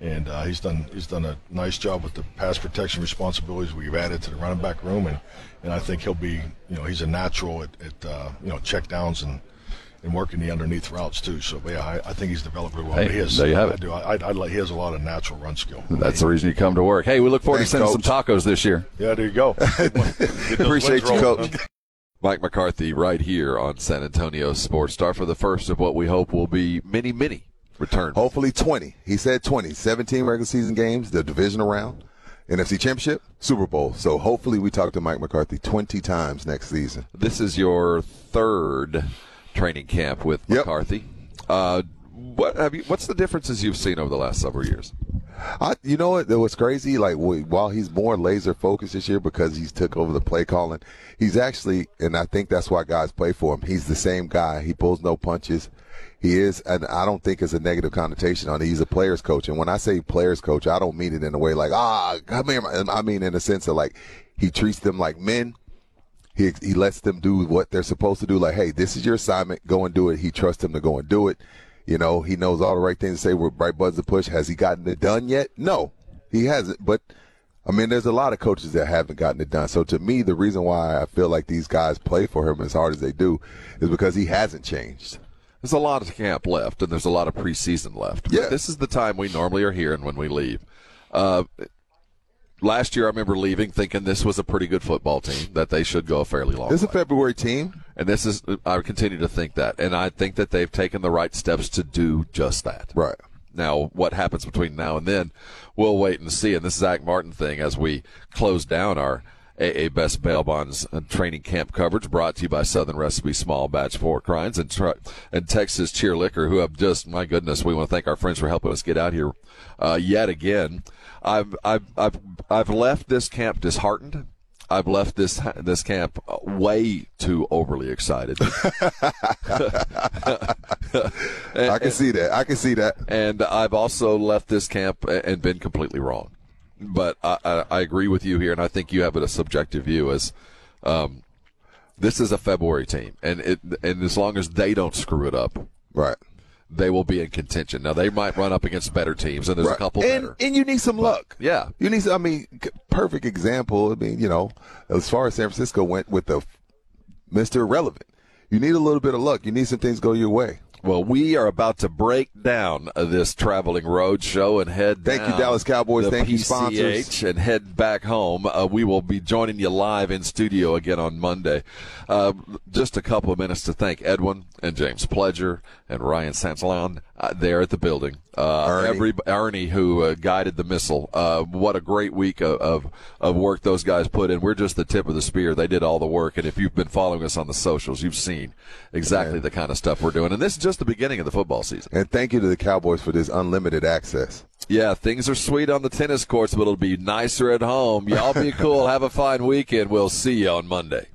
and uh, he's done he's done a nice job with the pass protection responsibilities we've added to the running back room, and, and I think he'll be, you know, he's a natural at, at uh, you know check downs and. And working the underneath routes too, so but yeah, I, I think he's developed really well. Hey, he has, there you have I it. do. I, I, I like, he has a lot of natural run skill. That's the reason you come to work. Hey, we look forward Thanks, to sending Coach. some tacos this year. Yeah, there you go. Appreciate you, rolling. Coach. Mike McCarthy right here on San Antonio Sports Star for the first of what we hope will be many, many returns. Hopefully 20. He said 20. 17 regular season games, the divisional round, NFC Championship, Super Bowl. So hopefully we talk to Mike McCarthy 20 times next season. This is your third training camp with Yep. McCarthy. Uh, what have you? What's the differences you've seen over the last several years? I, you know what? What's crazy? Like while he's more laser focused this year because he's took over the play calling, he's actually, and I think that's why guys play for him. He's the same guy. He pulls no punches. He is, and I don't think it's a negative connotation on it. He's a players coach, and when I say players coach, I don't mean it in a way like ah, come here. I mean in a sense of like he treats them like men. He he lets them do what they're supposed to do. Like, hey, this is your assignment. Go and do it. He trusts them to go and do it. You know, he knows all the right things to say with right buttons to push. Has he gotten it done yet? No, he hasn't. But I mean, there's a lot of coaches that haven't gotten it done. So to me, the reason why I feel like these guys play for him as hard as they do is because he hasn't changed. There's a lot of camp left, and there's a lot of preseason left. Yeah. this is the time we normally are here, and when we leave. Uh, last year, I remember leaving thinking this was a pretty good football team that they should go a fairly long. This is a. February team. And this is, I continue to think that. And I think that they've taken the right steps to do just that. Right. Now, what happens between now and then, we'll wait and see. And this is Zack Martin thing as we close down our AA Best Bail Bonds training camp coverage brought to you by Southern Recipe Small Batch Pork Rinds and, and Texas Cheer Liquor, who have just, my goodness, we want to thank our friends for helping us get out here uh, yet again. I've, I've, I've, I've left this camp disheartened. I've left this this camp way too overly excited. I can see that. I can see that. And I've also left this camp and been completely wrong. But I, I, I agree with you here, and I think you have a subjective view as um, this is a February team, and it and as long as they don't screw it up, right, they will be in contention. Now they might run up against better teams, and there's a couple and, better. And you need some luck. Yeah. You need some, I mean, perfect example. I mean, you know, as far as San Francisco went with the Mr. Irrelevant, you need a little bit of luck. You need some things go your way. Well, we are about to break down this traveling road show and head. Thank you, Dallas Cowboys. Thank you, sponsors. and head back home. Uh, we will be joining you live in studio again on Monday. Uh, just a couple of minutes to thank Edwin and James Pledger and Ryan Sansalon uh, there at the building Uh, Ernie. Every Ernie who uh, guided the missile. Uh, what a great week of, of of work those guys put in. We're just the tip of the spear. They did all the work, and if you've been following us on the socials, you've seen exactly the kind of stuff we're doing. And this is just the beginning of the football season. And thank you to the Cowboys for this unlimited access. Yeah, things are sweet on the tennis courts, but it'll be nicer at home. Y'all be cool. Have a fine weekend. We'll see you on Monday.